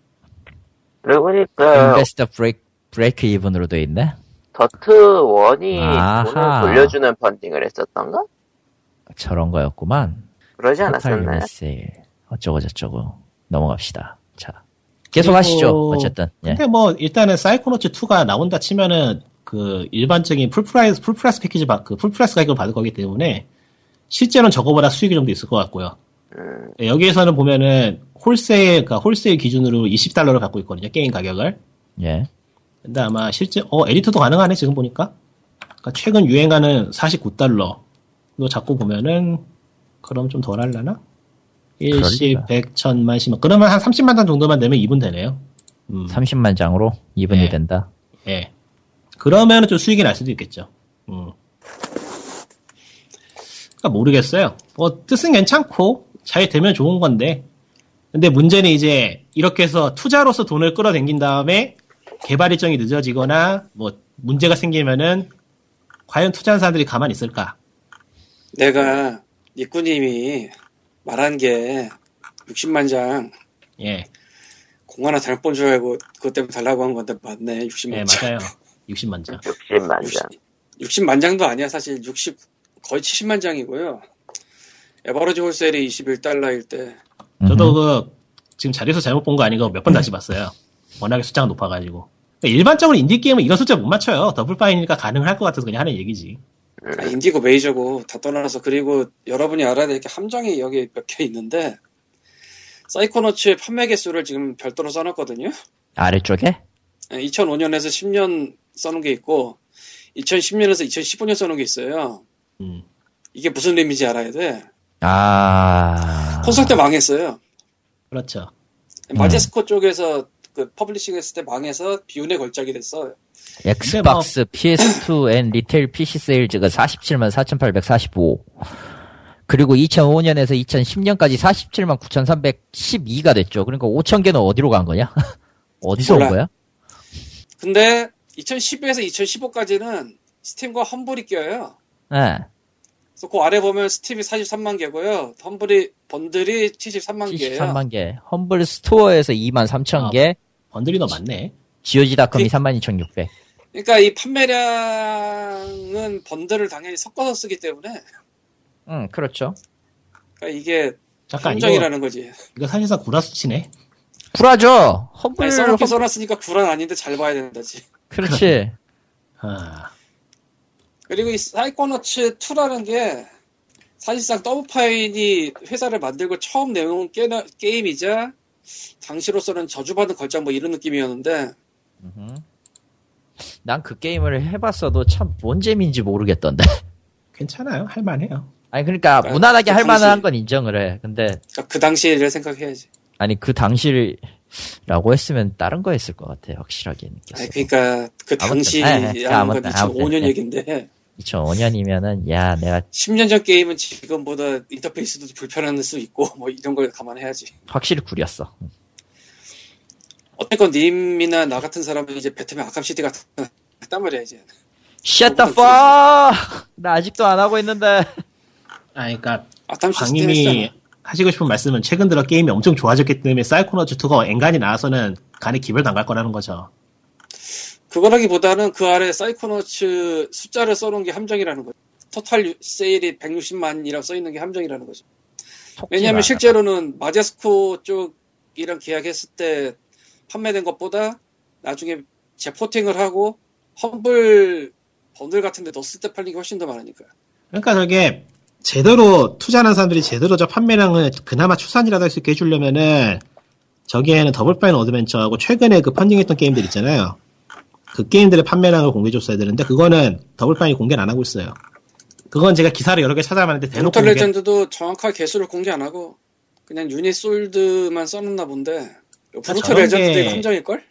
그러고 보니까 investor break, break even으로 돼 있네? 더트 원이 아하. 돈을 돌려주는 펀딩을 했었던가? 저런 거였구만. 그러지 않았었나요? 어쩌고 저쩌고. 넘어갑시다. 자. 계속 그리고- 하시죠. 어쨌든. 예. 근데 뭐 일단은 사이코노츠 2가 나온다 치면은 그 일반적인 full price full price 패키지 받- 그 full price 가격을 받을 거기 때문에 실제로는 저거보다 수익이 좀 더 있을 것 같고요. 음, 네, 여기에서는 보면은 wholesale 그러니까 wholesale 기준으로 20달러를 갖고 있거든요. 게임 가격을. 예. 근데 아마 실제 어 edit도 가능하네 지금 보니까. 그러니까 최근 유행하는 49달러. 너 자꾸 보면은 그럼 좀 덜 할라나? 그럴 1십, 리가. 100, 1000만, 10만. 그러면 한 30만 단 정도만 내면 2분 되네요. 음. 30만 장으로 2분이 예. 된다. 예. 그러면은 좀 수익이 날 수도 있겠죠. 음. 그러니까 모르겠어요. 뭐 뜻은 괜찮고 잘 되면 좋은 건데. 근데 문제는 이제 이렇게 해서 투자로서 돈을 끌어당긴 다음에 개발 일정이 늦어지거나 뭐 문제가 생기면은 과연 투자한 사람들이 가만히 있을까? 내가 니꾸님이 말한 게 60만 장 예. 공 하나 잘못 본줄 알고 그것 때문에 달라고 한 건데 맞네 60만 예, 장. 맞아요. <laughs> 60만 장. 60만 장. 60, 만 장도 아니야 사실 60 거의 70만 장이고요. 에버러지 홀셀이 21달러일 때 저도 그 지금 자리에서 잘못 본 거 아니고 몇 번 다시 봤어요. 워낙에 숫자가 높아가지고. 그러니까 일반적으로 인디 게임은 이런 숫자 못 맞춰요. 더블 파인이니까 가능할 것 같아서 그냥 하는 얘기지. 아, 인디고 메이저고 다 떠나서 그리고 여러분이 알아야 될 게 함정이 여기 몇 개 있는데 사이코너츠의 판매 개수를 지금 별도로 써놨거든요. 아래쪽에? 2005년에서 10년 써놓은 게 있고 2010년에서 2015년 써놓은 게 있어요. 음. 이게 무슨 의미인지 알아야 돼. 아. 콘솔 때 망했어요. 그렇죠. 마제스코 쪽에서 그 publishing 했을 때 망해서 비운의 걸작이 됐어. 엑스박스, PS2, 앤 리테일 PC 세일즈가 47만 4,845. 그리고 2005년에서 2010년까지 47만 9,312가 됐죠. 그러니까 5천 개는 어디로 간 거냐? <laughs> 어디서 온 몰라. 거야? 근데 2012에서 2015까지는 스팀과 험블이 껴요. 예. 그래서 그 아래 보면 스팀이 43만 개고요. 험블이 번들이 73만 개예요. 73만 개. 험블 스토어에서 2만 3천 아. 개. 번들이 더 많네. 지오지닷컴이 그- 32,600. 그러니까 이 판매량은 번들을 당연히 섞어서 쓰기 때문에 응, 그렇죠. 그러니까 이게 잠깐 함정이라는 거지. 이거 사실상 구라수치네. 쿨하죠? 험블. 아니, 써놓고 써놨으니까 구란 아닌데 잘 봐야 된다지. 그렇지. <laughs> 아, 그리고 이 사이코너츠 2라는 게 사실상 더블파인이 회사를 만들고 처음 내놓은 게, 게임이자 당시로서는 저주받은 걸작 뭐 이런 느낌이었는데 난 그 게임을 해봤어도 참 뭔 재미인지 모르겠던데. <laughs> 괜찮아요. 할만해요. 아니, 그러니까, 그 무난하게 할 당시- 만한 건 인정을 해. 근데, 그러니까 그 당시를 생각해야지. 아니, 그 당시 라고 했으면 다른 거 했을 것 같아. 확실하게 느꼈어. 아니, 그러니까 그. 건 아무튼, 2005년 아무튼, 예. 얘긴데 2005년이면은, 야, 내가 10년 전 게임은 지금보다 인터페이스도 불편할 수 있고 뭐 이런 걸 감안해야지. 확실히 구렸어. 어쨌건 님이나 나 같은 사람은 이제 배트맨 아캄 시티 같은 거 했단 말이야 이제. Shut the fuck! 나 아직도 안 하고 있는데. 아, 그러니까 아캄 시티 광님이 했잖아. 하시고 싶은 말씀은 최근 들어 게임이 엄청 좋아졌기 때문에 사이코너츠 2가 앵간히 나와서는 간에 기별도 안 갈 거라는 거죠. 그거라기보다는 그 아래 사이코너츠 숫자를 써놓은 게 함정이라는 거죠. total u- sale이 160만이라고 써있는 게 함정이라는 거죠. 왜냐하면 실제로는 마제스코 쪽이랑 계약했을 때 판매된 것보다 나중에 재porting을 하고 험블 번들 같은 데 넣었을 때 팔린 게 훨씬 더 많으니까. 그러니까 저게 제대로 투자하는 사람들이 제대로 저 판매량을 그나마 추산이라도 할 수 있게 해주려면은 저기에는 더블파인 어드벤처하고 최근에 그 펀딩했던 게임들 있잖아요. 그 게임들의 판매량을 공개해줬어야 되는데 그거는 더블파인이 공개를 안 하고 있어요. 그건 제가 기사를 여러 개 찾아봤는데 대놓고 total 공개, 레전드도 정확하게 개수를 공개 안 하고 그냥 unit sold만 써놨나 본데 게- 이거 함정일걸?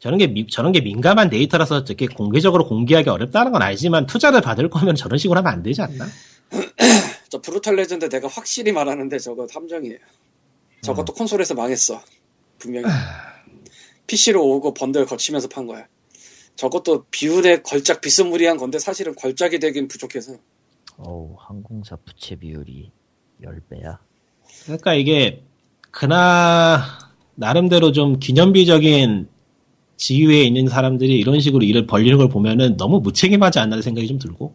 저런 게 미- 저런 게 민감한 데이터라서 저렇게 공개적으로 공개하기 어렵다는 건 알지만 투자를 받을 거면 저런 식으로 하면 안 되지 않나? <clears throat> 저 브루탈 레전드 내가 확실히 말하는데 저거 함정이에요. 저것도 콘솔에서 망했어. 분명히. PC로 오고 번들 거치면서 판 거야. 저것도 비운의 걸작 비스무리한 건데 사실은 걸작이 되긴 부족해서. 어우, 항공사 부채 비율이 10배야. 그러니까 이게 그나 나름대로 좀 기념비적인 지위에 있는 사람들이 이런 식으로 일을 벌리는 걸 보면은 너무 무책임하지 않나 생각이 좀 들고.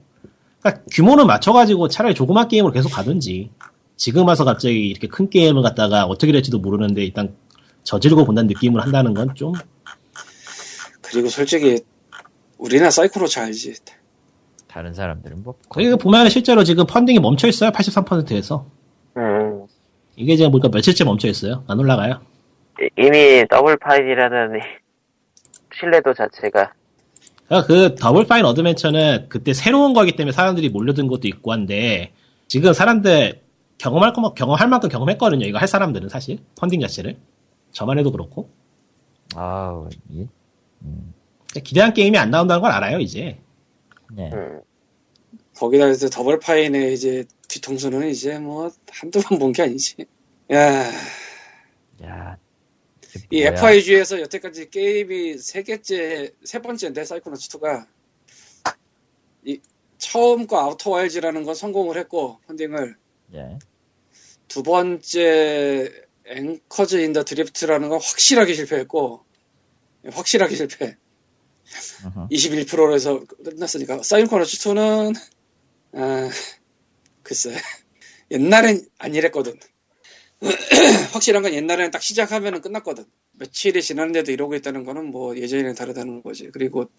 그러니까 규모는 맞춰가지고 차라리 조그만 게임으로 계속 가든지. 지금 와서 갑자기 이렇게 큰 게임을 갖다가 어떻게 될지도 모르는데 일단 저지르고 본다는 느낌을 한다는 건 좀 그리고 솔직히 우리나 사이코로치 알지. 다른 사람들은 뭐. 거기 보면 실제로 지금 펀딩이 멈춰 있어요. 83%에서. 음, 이게 지금 보니까 며칠째 멈춰 있어요. 안 올라가요. 이- 이미 더블 파인이라는 이 <laughs> 신뢰도 자체가 그러니까 그 더블 파인 어드벤처는 그때 새로운 거기 때문에 사람들이 몰려든 것도 있고 한데 지금 사람들 경험할 거 경험할 만큼 경험했거든요. 이거 할 사람들은 사실 펀딩 자체를 저만 해도 그렇고 아우, 이, 그러니까 기대한 게임이 안 나온다는 걸 알아요 이제. 네. 음, 거기다 이제 더블 파인의 이제 뒤통수는 이제 뭐 한두 번 본 게 아니지. 야, 야. 이 뭐야. FIG에서 여태까지 게임이 세 개째, 세 번째인데 사이코노츠 2가 이 처음 거 아우터 와일즈라는 건 성공을 했고 펀딩을 예. 두 번째 앵커즈 인 더 드리프트라는 건 확실하게 실패했고 확실하게 실패. 21%로 해서 끝났으니까 사이코노츠 2는 아, 글쎄 옛날엔 안 이랬거든. <clears throat> 확실한 건 옛날에는 딱 시작하면은 끝났거든. 며칠이 지났는데도 이러고 있다는 거는 뭐 예전이랑 다르다는 거지. 그리고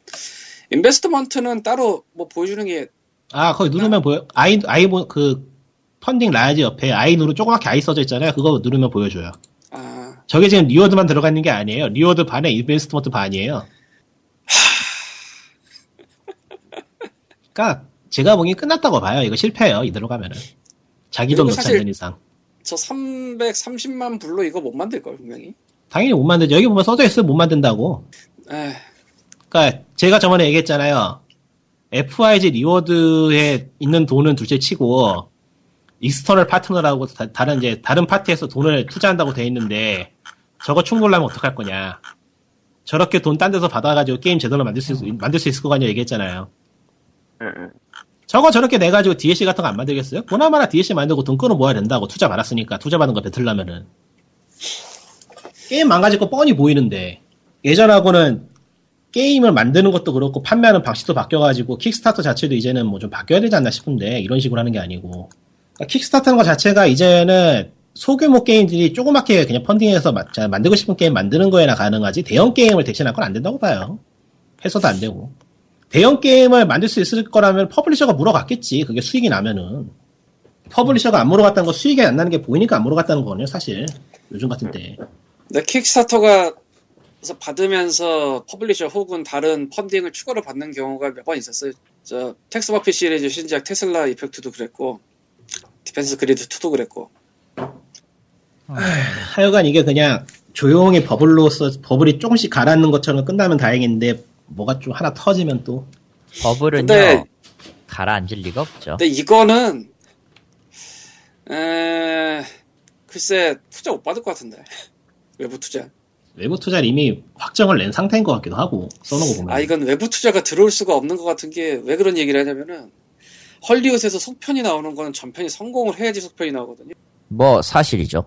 investment는 따로 뭐 보여주는 게 아 거기 누르면 보여 아이 아이 보- 그 funding raise 옆에 i 누르 조그맣게 i 써져 있잖아요. 그거 누르면 보여줘요. 아, 저게 지금 reward만 들어가 있는 게 아니에요. reward 반에 investment 반이에요. 그러니까 제가 보기엔 끝났다고 봐요. 이거 실패예요. 이대로 가면은 자기 돈 그리고 넣지 사실- 않는 이상. 저 330만 불로 이거 못 만들 걸 분명히. 당연히 못 만들죠. 여기 보면 써져 있어요. 못 만든다고. 에, 그러니까 제가 저번에 얘기했잖아요. FIG reward에 있는 돈은 둘째 치고 external partner라고 다, 른 이제 다른 파티에서 돈을 투자한다고 돼 있는데 저거 충돌하면 어떡할 거냐. 저렇게 돈 딴 데서 받아가지고 게임 제대로 만들 수, 있- 만들 수 있을 거 아니야 얘기했잖아요. 저거 저렇게 내 가지고 DLC 같은 거 안 만들겠어요? 보나마나 DLC 만들고 돈 끌어 모아야 된다고 투자 받았으니까 투자 받은 거 뱉으려면은 게임 망가질 거 뻔히 보이는데 예전하고는 게임을 만드는 것도 그렇고 판매하는 방식도 바뀌어가지고 킥스타터 자체도 이제는 뭐 좀 바뀌어야 되지 않나 싶은데 이런 식으로 하는 게 아니고 그러니까 킥스타터는 것 자체가 이제는 소규모 게임들이 조그맣게 그냥 펀딩해서 만들고 싶은 게임 만드는 거에나 가능하지 대형 게임을 대신할 건 안 된다고 봐요. 해서도 안 되고 대형 게임을 만들 수 있을 거라면 publisher가 물어갔겠지. 그게 수익이 나면은. publisher가 안 물어갔다는 거 수익이 안 나는 게 보이니까 안 물어갔다는 거거든요, 사실. 요즘 같은 때. 근데 킥스타터가 그래서 받으면서 publisher 혹은 다른 펀딩을 추가로 받는 경우가 몇 번 있었어요. 저 텍스 머피 시리즈 신작 테슬라 이펙트도 그랬고 디펜스 그리드 2도 그랬고 하여간 이게 그냥 조용히 버블로서 버블이 조금씩 가라앉는 것처럼 끝나면 다행인데 뭐가 좀 하나 터지면 또 버블은요, 근데- 가라앉을 리가 없죠. 근데 이거는 에... 글쎄 투자 못 받을 것 같은데 외부 투자 외부 투자를 이미 확정을 낸 상태인 것 같기도 하고 써놓고 보면 아 이건 외부 투자가 들어올 수가 없는 것 같은 게 왜 그런 얘기를 하냐면은 헐리우드에서 속편이 나오는 거는 전편이 성공을 해야지 속편이 나오거든요 뭐, 사실이죠.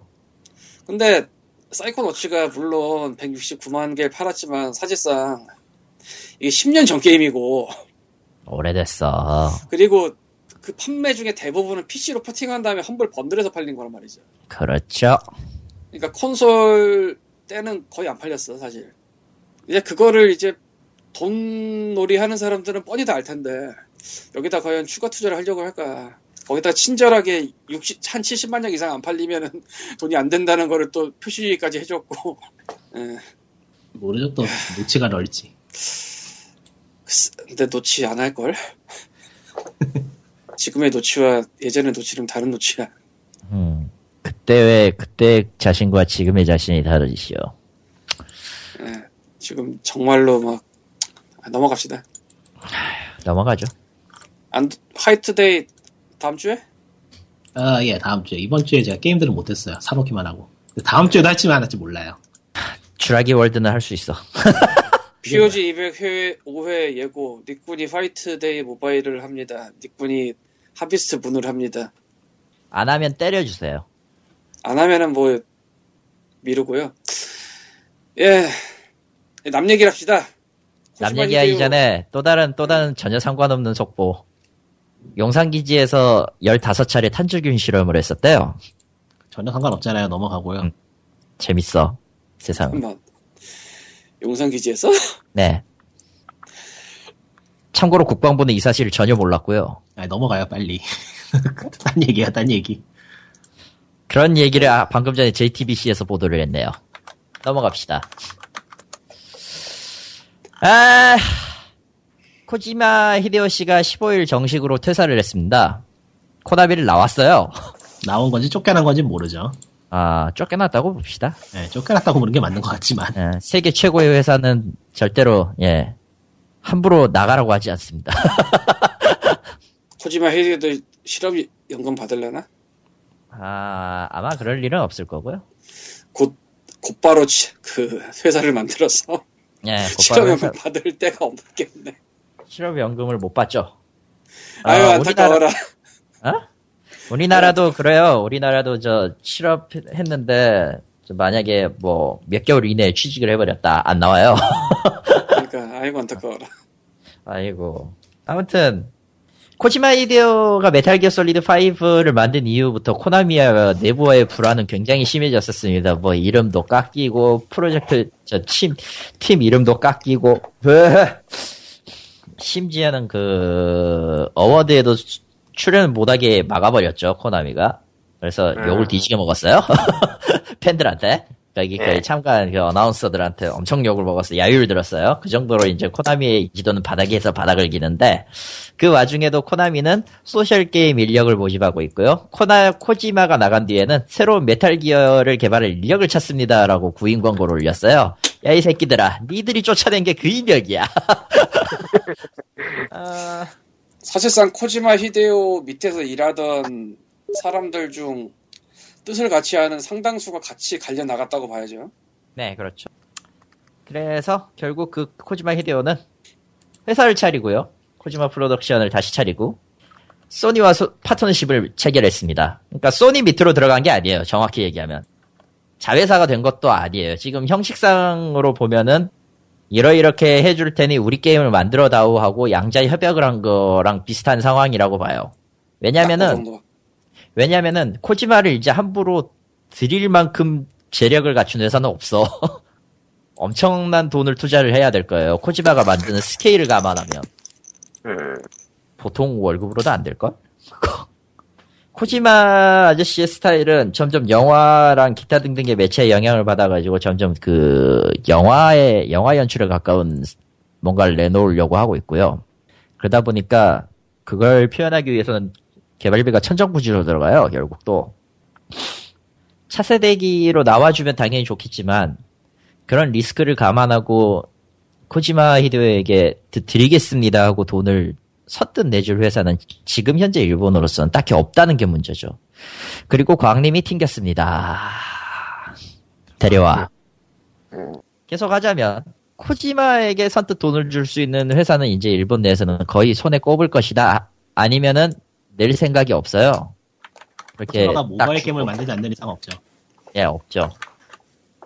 근데 사이코노치가 물론 169만 개를 팔았지만 사실상 이게 10년 전 게임이고 오래됐어. 그리고 그 판매 중에 대부분은 PC로 포팅한 다음에 험블 번들에서 팔린 거란 말이죠. 그렇죠. 그러니까 콘솔 때는 거의 안 팔렸어 사실. 이제 그거를 이제 돈 놀이 하는 사람들은 뻔히 다 알 텐데 여기다 과연 추가 투자를 하려고 할까? 거기다 친절하게 60, 한 70만 장 이상 안 팔리면은 <laughs> 돈이 안 된다는 거를 또 표시까지 해줬고. <laughs> 예. 모르죠 또 노치가 넓지 근데 노치 안 할걸? 지금의 노치와 예전의 노치는 다른 노치야. 음. 그때 왜, 그때 자신과 지금의 자신이 다르시오. 예. 지금 정말로 막 아, 넘어갑시다. 넘어가죠. 안 화이트데이 다음 주에? 아, 예, 다음 주에. 이번 주에 제가 게임들을 못했어요. 사놓기만 하고. 다음 주에도 할지 안 할지 몰라요. 주라기 월드는 할 수 있어. <laughs> POG 200 회회 5회 예고 닉군이 화이트데이 모바일을 합니다. 닉군이 하비스트 문을 합니다. 안 하면 때려주세요. 안 하면은 뭐 미루고요. 예, 남 얘기를 합시다. 남 얘기하기. 전에 또 다른 또 다른 전혀 상관없는 속보. 용산기지에서 15차례 탄주균 실험을 했었대요. 전혀 상관없잖아요. 넘어가고요. 음. 재밌어. 세상은. 용산 기지에서? <laughs> 네. 참고로 국방부는 이 사실을 전혀 몰랐고요. 아, 넘어가요, 빨리. <laughs> 딴 얘기야, 딴 얘기. 그런 얘기를 아- 방금 전에 JTBC에서 보도를 했네요. 넘어갑시다. 아, 코지마 히데오 씨가 15일 정식으로 퇴사를 했습니다. 코나비를 나왔어요. <laughs> 나온 건지 쫓겨난 건지 모르죠. 아, 쫓겨났다고 봅시다. 예, 쫓겨났다고 보는 게 맞는 것 같지만. 예, 세계 최고의 회사는 절대로, 예, 함부로 나가라고 하지 않습니다. 코지마 헤이도 실업 연금 받을려나? 아, 아마 그럴 일은 없을 거고요. 곧 곧바로 치- 그 회사를 만들어서 예, <laughs> 곧바로 실업연금 회사- 받을 때가 없겠네. 실업연금을 못 받죠. 아, 아유 우리나라- 안타까워라. 어? 우리나라도 그래요. 우리나라도 저 실업했는데 저 만약에 뭐 몇 개월 이내에 취직을 해버렸다 안 나와요. <laughs> 그러니까 아이고 안타까워라. 아이고. 아무튼 코지마 히데오가 메탈 기어 솔리드 5를 만든 이후부터 코나미와 내부와의 불화는 굉장히 심해졌었습니다. 뭐 이름도 깎이고 프로젝트 저팀 팀 이름도 깎이고 으, 심지어는 그 어워드에도 수- 출연 못하게 막아버렸죠 코나미가. 그래서 음. 욕을 뒤지게 먹었어요. <laughs> 팬들한테. 거기 네. 참가한 그 announcer들한테 엄청 욕을 먹었어요. 야유를 들었어요. 그 정도로 이제 코나미의 지도는 바닥에서 바닥을 기는데 그 와중에도 코나미는 소셜 게임 인력을 모집하고 있고요. 코나 코지마가 나간 뒤에는 새로운 메탈 기어를 개발할 인력을 찾습니다라고 구인 광고를 올렸어요. 야 이 새끼들아, 니들이 쫓아낸 게 그 인력이야. <laughs> 아, 사실상 코지마 히데오 밑에서 일하던 사람들 중 뜻을 같이 하는 상당수가 같이 갈려 나갔다고 봐야죠. 네, 그렇죠. 그래서 결국 그 코지마 히데오는 회사를 차리고요. 코지마 프로덕션을 다시 차리고 소니와 소- 파트너십을 체결했습니다. 그러니까 소니 밑으로 들어간 게 아니에요. 정확히 얘기하면. 자회사가 된 것도 아니에요. 지금 형식상으로 보면은 이러 이렇게 해줄 테니 우리 게임을 만들어 다오 하고 양자 협약을 한 거랑 비슷한 상황이라고 봐요. 딱 왜냐면은 그. 왜냐면은 코지마를 이제 함부로 드릴 만큼 재력을 갖춘 회사는 없어. <laughs> 엄청난 돈을 투자를 해야 될 거예요. 코지마가 만드는 스케일을 감안하면 음, 보통 월급으로도 안 될걸? 코지마 아저씨의 스타일은 점점 영화랑 기타 등등의 매체에 영향을 받아가지고 점점 그 영화의 영화 연출에 가까운 뭔가를 내놓으려고 하고 있고요. 그러다 보니까 그걸 표현하기 위해서는 개발비가 천정부지로 들어가요. 결국 또 차세대기로 나와주면 당연히 좋겠지만 그런 리스크를 감안하고 코지마 히데오에게 드- 드리겠습니다 하고 돈을 선뜻 내줄 회사는 지금 현재 일본으로서는 딱히 없다는 게 문제죠. 그리고 광림이 튕겼습니다. 데려와. 계속 하자면 코지마에게 선뜻 돈을 줄 수 있는 회사는 이제 일본 내에서는 거의 손에 꼽을 것이다. 아니면은 낼 생각이 없어요. 그렇게 코지마가 딱 모바일. 게임을 만들지 않는 이상 없죠. 예, 없죠.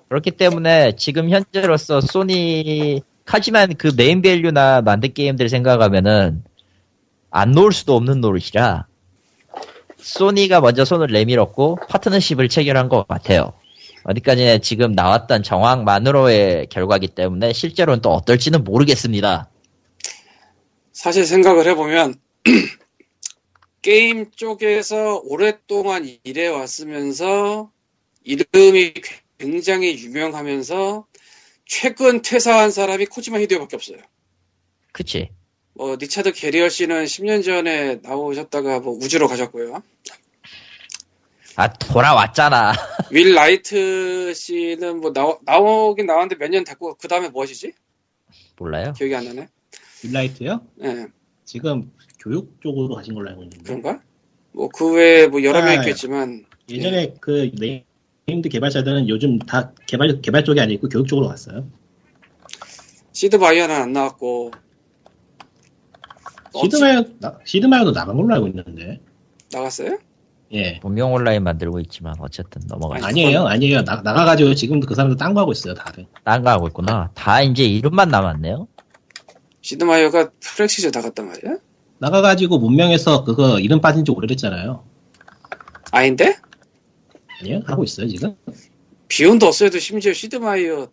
그렇기 때문에 지금 현재로서 소니, 하지만 그 name value나 만든 게임들 생각하면은 안 놓을 수도 없는 노릇이라 소니가 먼저 손을 내밀었고 파트너십을 체결한 것 같아요. 어디까지나 지금 나왔던 정황만으로의 결과기 때문에 실제로는 또 어떨지는 모르겠습니다. 사실 생각을 해보면 <clears throat> 게임 쪽에서 오랫동안 일해 왔으면서 이름이 굉장히 유명하면서 최근 퇴사한 사람이 코지마 히데오밖에 없어요. 그치? 뭐 리차드 개리엇 씨는 10년 전에 나오셨다가 뭐 우주로 가셨고요. 아 돌아왔잖아. <laughs> 윌 라이트 씨는 뭐 나오, 나오긴 나왔는데 몇 년 됐고 그 다음에 뭐 하시지? 몰라요. 기억이 안 나네. 윌 라이트요? 예, 지금 교육 쪽으로 가신 걸로 알고 있는데. 그런가? 뭐 그 외에 뭐 여러 명 아, 있겠지만 예전에 그 named 개발자들은 요즘 다 개발 개발 쪽이 아니고 교육 쪽으로 갔어요. 시드 마이어는 안 나왔고 시드마이어 나- 시드마이어도 나간 걸로 알고 있는데. 나갔어요? 예. 문명 온라인 만들고 있지만 어쨌든 넘어가죠. 아니, 아니에요, 아니에요. 나, 나가가지고 지금도 그 사람들 딴 거 하고 있어요, 다들. 딴 거 하고 있구나. 다 이제 이름만 남았네요. 시드 마이어가 파이락시스 나갔단 말이야? 나가가지고 문명에서 그거 이름 빠진 지 오래됐잖아요. 아닌데? 아니요? 하고 있어요, 지금? 비욘드 없어도 심지어 시드마이어.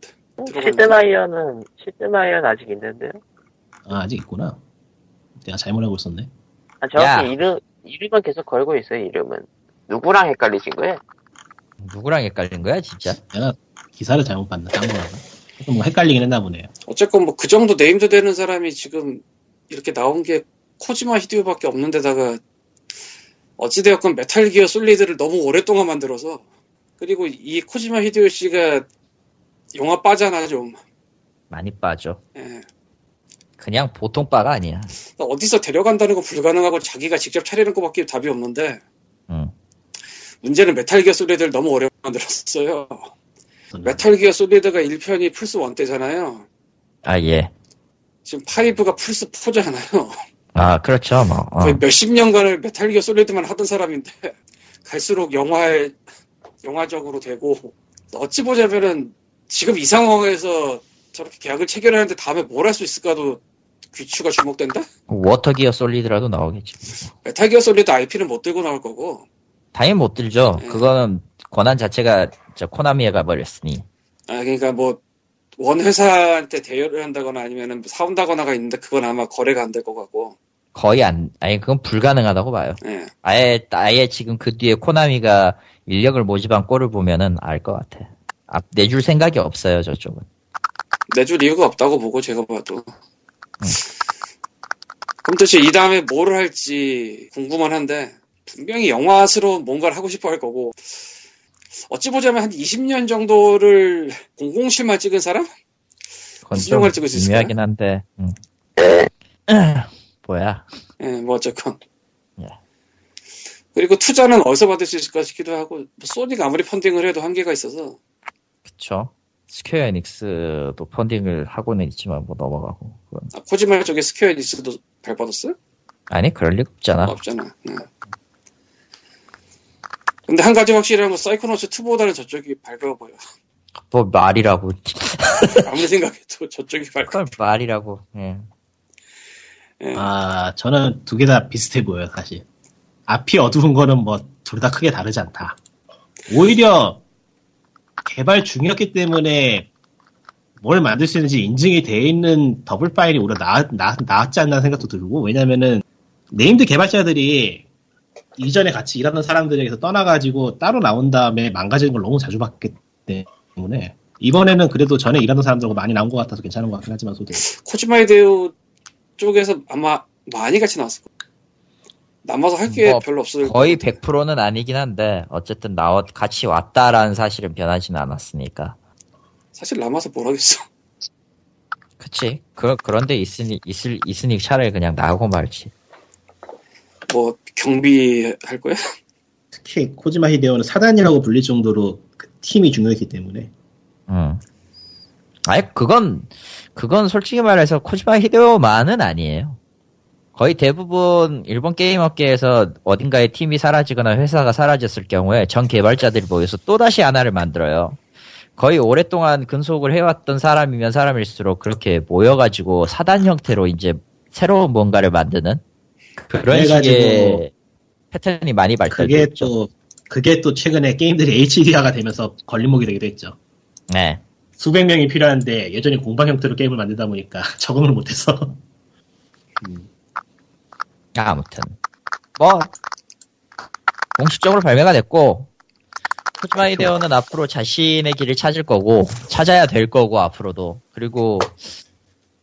시드마이어는 시드마이어는 아직 있는데요. 아, 아직 있구나. 내가 잘못 알고 있었네. 아, 정확히 야. 이름 이름은 계속 걸고 있어요. 이름은 누구랑 헷갈리신 거예요? 누구랑 헷갈린 거야 진짜? 내가 기사를 잘못 봤나, 딴. 조금 뭐 헷갈리긴 했나 보네요. 어쨌건 뭐 그 정도 named 되는 사람이 지금 이렇게 나온 게 코지마 히데오밖에 없는데다가 어찌되었건 메탈 기어 솔리드를 너무 오랫동안 만들어서 그리고 이 코지마 히데오 씨가 영화 빠잖아 좀 많이 빠죠. 예. 그냥 보통 빠가 아니야. 어디서 데려간다는 건 불가능하고 자기가 직접 차리는 것밖에 답이 없는데 응. 문제는 메탈 기어 솔리드를 너무 오래 만들었어요 메탈 기어 솔리드가 1편이 플스 1 때잖아요 아 예. 지금 5가 플스 4잖아요 아 그렇죠 뭐. 어. 거의 몇십 년간을 메탈 기어 솔리드만 하던 사람인데 갈수록 영화에 영화적으로 되고 어찌 보자면은 지금 이 상황에서 저렇게 계약을 체결하는데 다음에 뭘 할 수 있을까도 귀추가 주목된다? 워터 기어 솔리드라도 나오겠지. 메탈 기어 솔리드 IP는 못 들고 나올 거고 당연히 못 들죠. 네. 그거는 권한 자체가 저 코나미에 가버렸으니. 아 그러니까 뭐 원 회사한테 대여를 한다거나 아니면은 사온다거나가 있는데 그건 아마 거래가 안 될 것 같고 거의 안, 아니 그건 불가능하다고 봐요. 예. 아예 아예 지금 그 뒤에 코나미가 인력을 모집한 꼴을 보면은 알 것 같아. 앞 내줄 생각이 없어요 저쪽은. 내줄 이유가 없다고 보고 제가 봐도 그럼 도대체 이 다음에 뭘 할지 궁금은 한데 분명히 영화스러운 뭔가를 하고 싶어 할 거고 어찌 보자면 한 20년 정도를 007만 찍은 사람? 그건 무슨 좀 영화를 찍을 수 있을까요? 미묘하긴 한데. 음. <clears throat> 뭐야? 예, 뭐 어쨌건 예. 그리고 투자는 어디서 받을 수 있을까 싶기도 하고 뭐 소니가 아무리 펀딩을 해도 한계가 있어서 그쵸. 스퀘어 에닉스도 펀딩을 하고는 있지만 뭐 넘어가고. 그건. 아, 코지마 쪽에 스퀘어 에닉스도 발받았어요? 아니 그럴 리가 없잖아. 없잖아. 네. 근데 한 가지 확실한 건 사이코너츠 2보다는 저쪽이 밝아 보여. 뭐 말이라고. <laughs> 아무리 생각해도 저쪽이 밝아. 그건 말이라고. 예. 예. 아, 저는 두 개 다 비슷해 보여요, 사실. 앞이 어두운 거는 뭐, 둘 다 크게 다르지 않다. 오히려, 개발 중이었기 때문에, 뭘 만들 수 있는지 인증이 돼 있는 더블 파인이 오히려 나, 나, 나았지 않나 생각도 들고, 왜냐면은, named 개발자들이, 이전에 같이 일하던 사람들에게서 떠나가지고 따로 나온 다음에 망가지는 걸 너무 자주 봤기 때문에, 이번에는 그래도 전에 일하던 사람들하고 많이 나온 것 같아서 괜찮은 것 같긴 하지만, 소도. 코지마 히데오 쪽에서 아마 많이 같이 나왔을 거야. 남아서 할 게 뭐, 별로 없을 거의 것 같아. 100%는 아니긴 한데 어쨌든 나와 같이 왔다라는 사실은 변하지는 않았으니까. 사실 남아서 뭘 하겠어. 그치. 그, 그런데 있으니, 있을, 있으니 차라리 그냥 나하고 말지. 뭐 경비할 거야? 특히 코지마 히데오는 사단이라고 불릴 정도로 그 팀이 중요했기 때문에 응. 아니, 그건, 그건 솔직히 말해서 코지마 히데오만은 아니에요. 거의 대부분 일본 게임 업계에서 어딘가에 팀이 사라지거나 회사가 사라졌을 경우에 전 개발자들이 모여서 또다시 하나를 만들어요. 거의 오랫동안 근속을 해왔던 사람이면 사람일수록 그렇게 모여가지고 사단 형태로 이제 새로운 뭔가를 만드는 그런 식의 패턴이 많이 그게 발달됐죠. 또 그게 또 최근에 게임들이 HD화가 되면서 걸림목이 되기도 했죠. 네. 수백 명이 필요한데 여전히 공방 형태로 게임을 만들다 보니까 <laughs> 적응을 못해서 아, 아무튼 뭐 공식적으로 발매가 됐고 코지마 히데오는 앞으로 자신의 길을 찾을 거고 찾아야 될 거고 앞으로도 그리고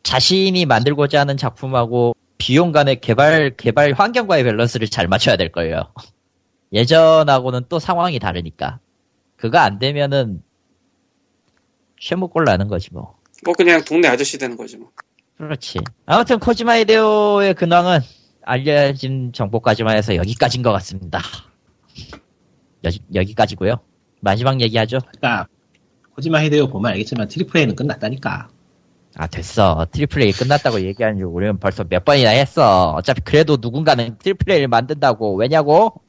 자신이 만들고자 하는 작품하고 비용 간의 개발 개발 환경과의 밸런스를 잘 맞춰야 될 거예요. 예전하고는 또 상황이 다르니까. 그거 안 되면은 최무골 나는 거지 뭐. 뭐 그냥 동네 아저씨 되는 거지 뭐. 그렇지. 아무튼 코지마 이데오의 근황은 알려진 정보까지만 해서 여기까지인 것 같습니다. 여, 여기까지고요. 마지막 얘기하죠. 그러니까 코지마 히데오 보면 알겠지만 triple A는 끝났다니까. 아 됐어. triple A 끝났다고 얘기한 지 우리는 벌써 몇 번이나 했어. 어차피 그래도 누군가는 triple A를 만든다고. 왜냐고?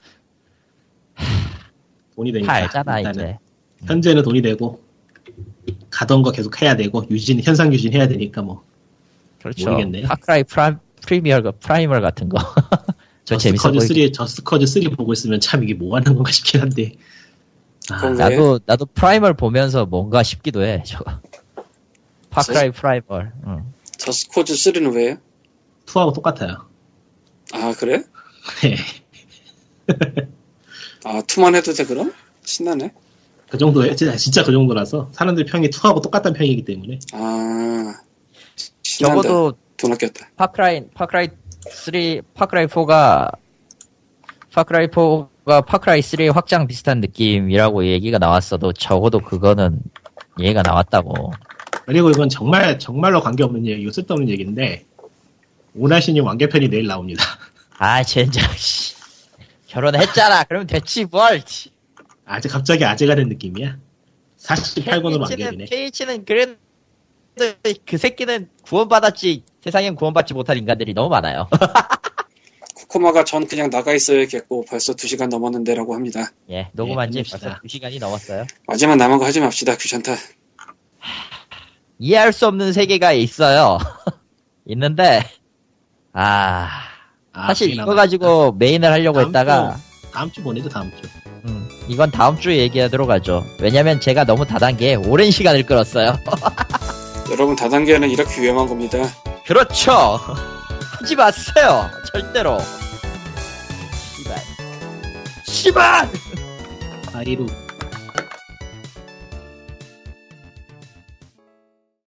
돈이 되니까. 다 알잖아 이제. 현재는 돈이 되고 가던 거 계속 해야 되고 유지 현상 유지 해야 되니까 뭐 그렇죠. 모르겠네요. 파크라이 프라, 프리미어 프라이멀 같은 거. <laughs> 저 재밌어 저스트 코즈 보이. 3 저스트 코즈 3 보고 있으면 참 이게 뭐 하는 건가 싶긴 한데. 아? 나도 나도 프라이멀 보면서 뭔가 싶기도 해. 저거. 파크라이 프라이멀. 응. 저스트 코즈 3는 왜요? 2하고 똑같아요. 아 그래? 네. 아 two만 해도 돼 그럼? 신나네. 그 정도에 진짜, 진짜 그 정도라서 사람들 평이 2하고 똑같다는 평이기 때문에 아 신난다. 적어도 돈 아꼈다. 파크라이 파크라이 3 파크라이 4가 파크라이 4가 파크라이 3 확장 비슷한 느낌이라고 얘기가 나왔어도 적어도 그거는 얘기가 나왔다고. 그리고 이건 정말 정말로 관계없는 얘기고 쓸데없는 얘기인데 오나시님 완개편이 내일 나옵니다. <laughs> 아 젠장 씨. 결혼했잖아. 그러면 됐지 뭘. 아직 갑자기 아재가 된 느낌이야. 48권으로 완결이네. KH는 그래도 그 새끼는 구원받았지 세상엔 구원받지 못한 인간들이 너무 많아요. <laughs> 코코마가 전 그냥 나가 있어야겠고 벌써 2시간 넘었는데라고 합니다. 예, 녹음한 지 끝냅시다. 벌써 2시간이 넘었어요. 마지막 남은 거 하지 맙시다. 귀찮다. 이해할 수 없는 세계가 있어요. <laughs> 있는데, 아, 아, 사실 이거. 가지고 메인을 하려고 다음 했다가, 주, 다음 주 보내죠 다음 주. 음, 이건 다음 주에 얘기하도록 하죠. 왜냐면 제가 너무 다단계에 오랜 시간을 끌었어요. <laughs> 여러분 다단계는 이렇게 위험한 겁니다. 그렇죠! <laughs> 하지 마세요! 절대로! 씨발. 씨발! 아이루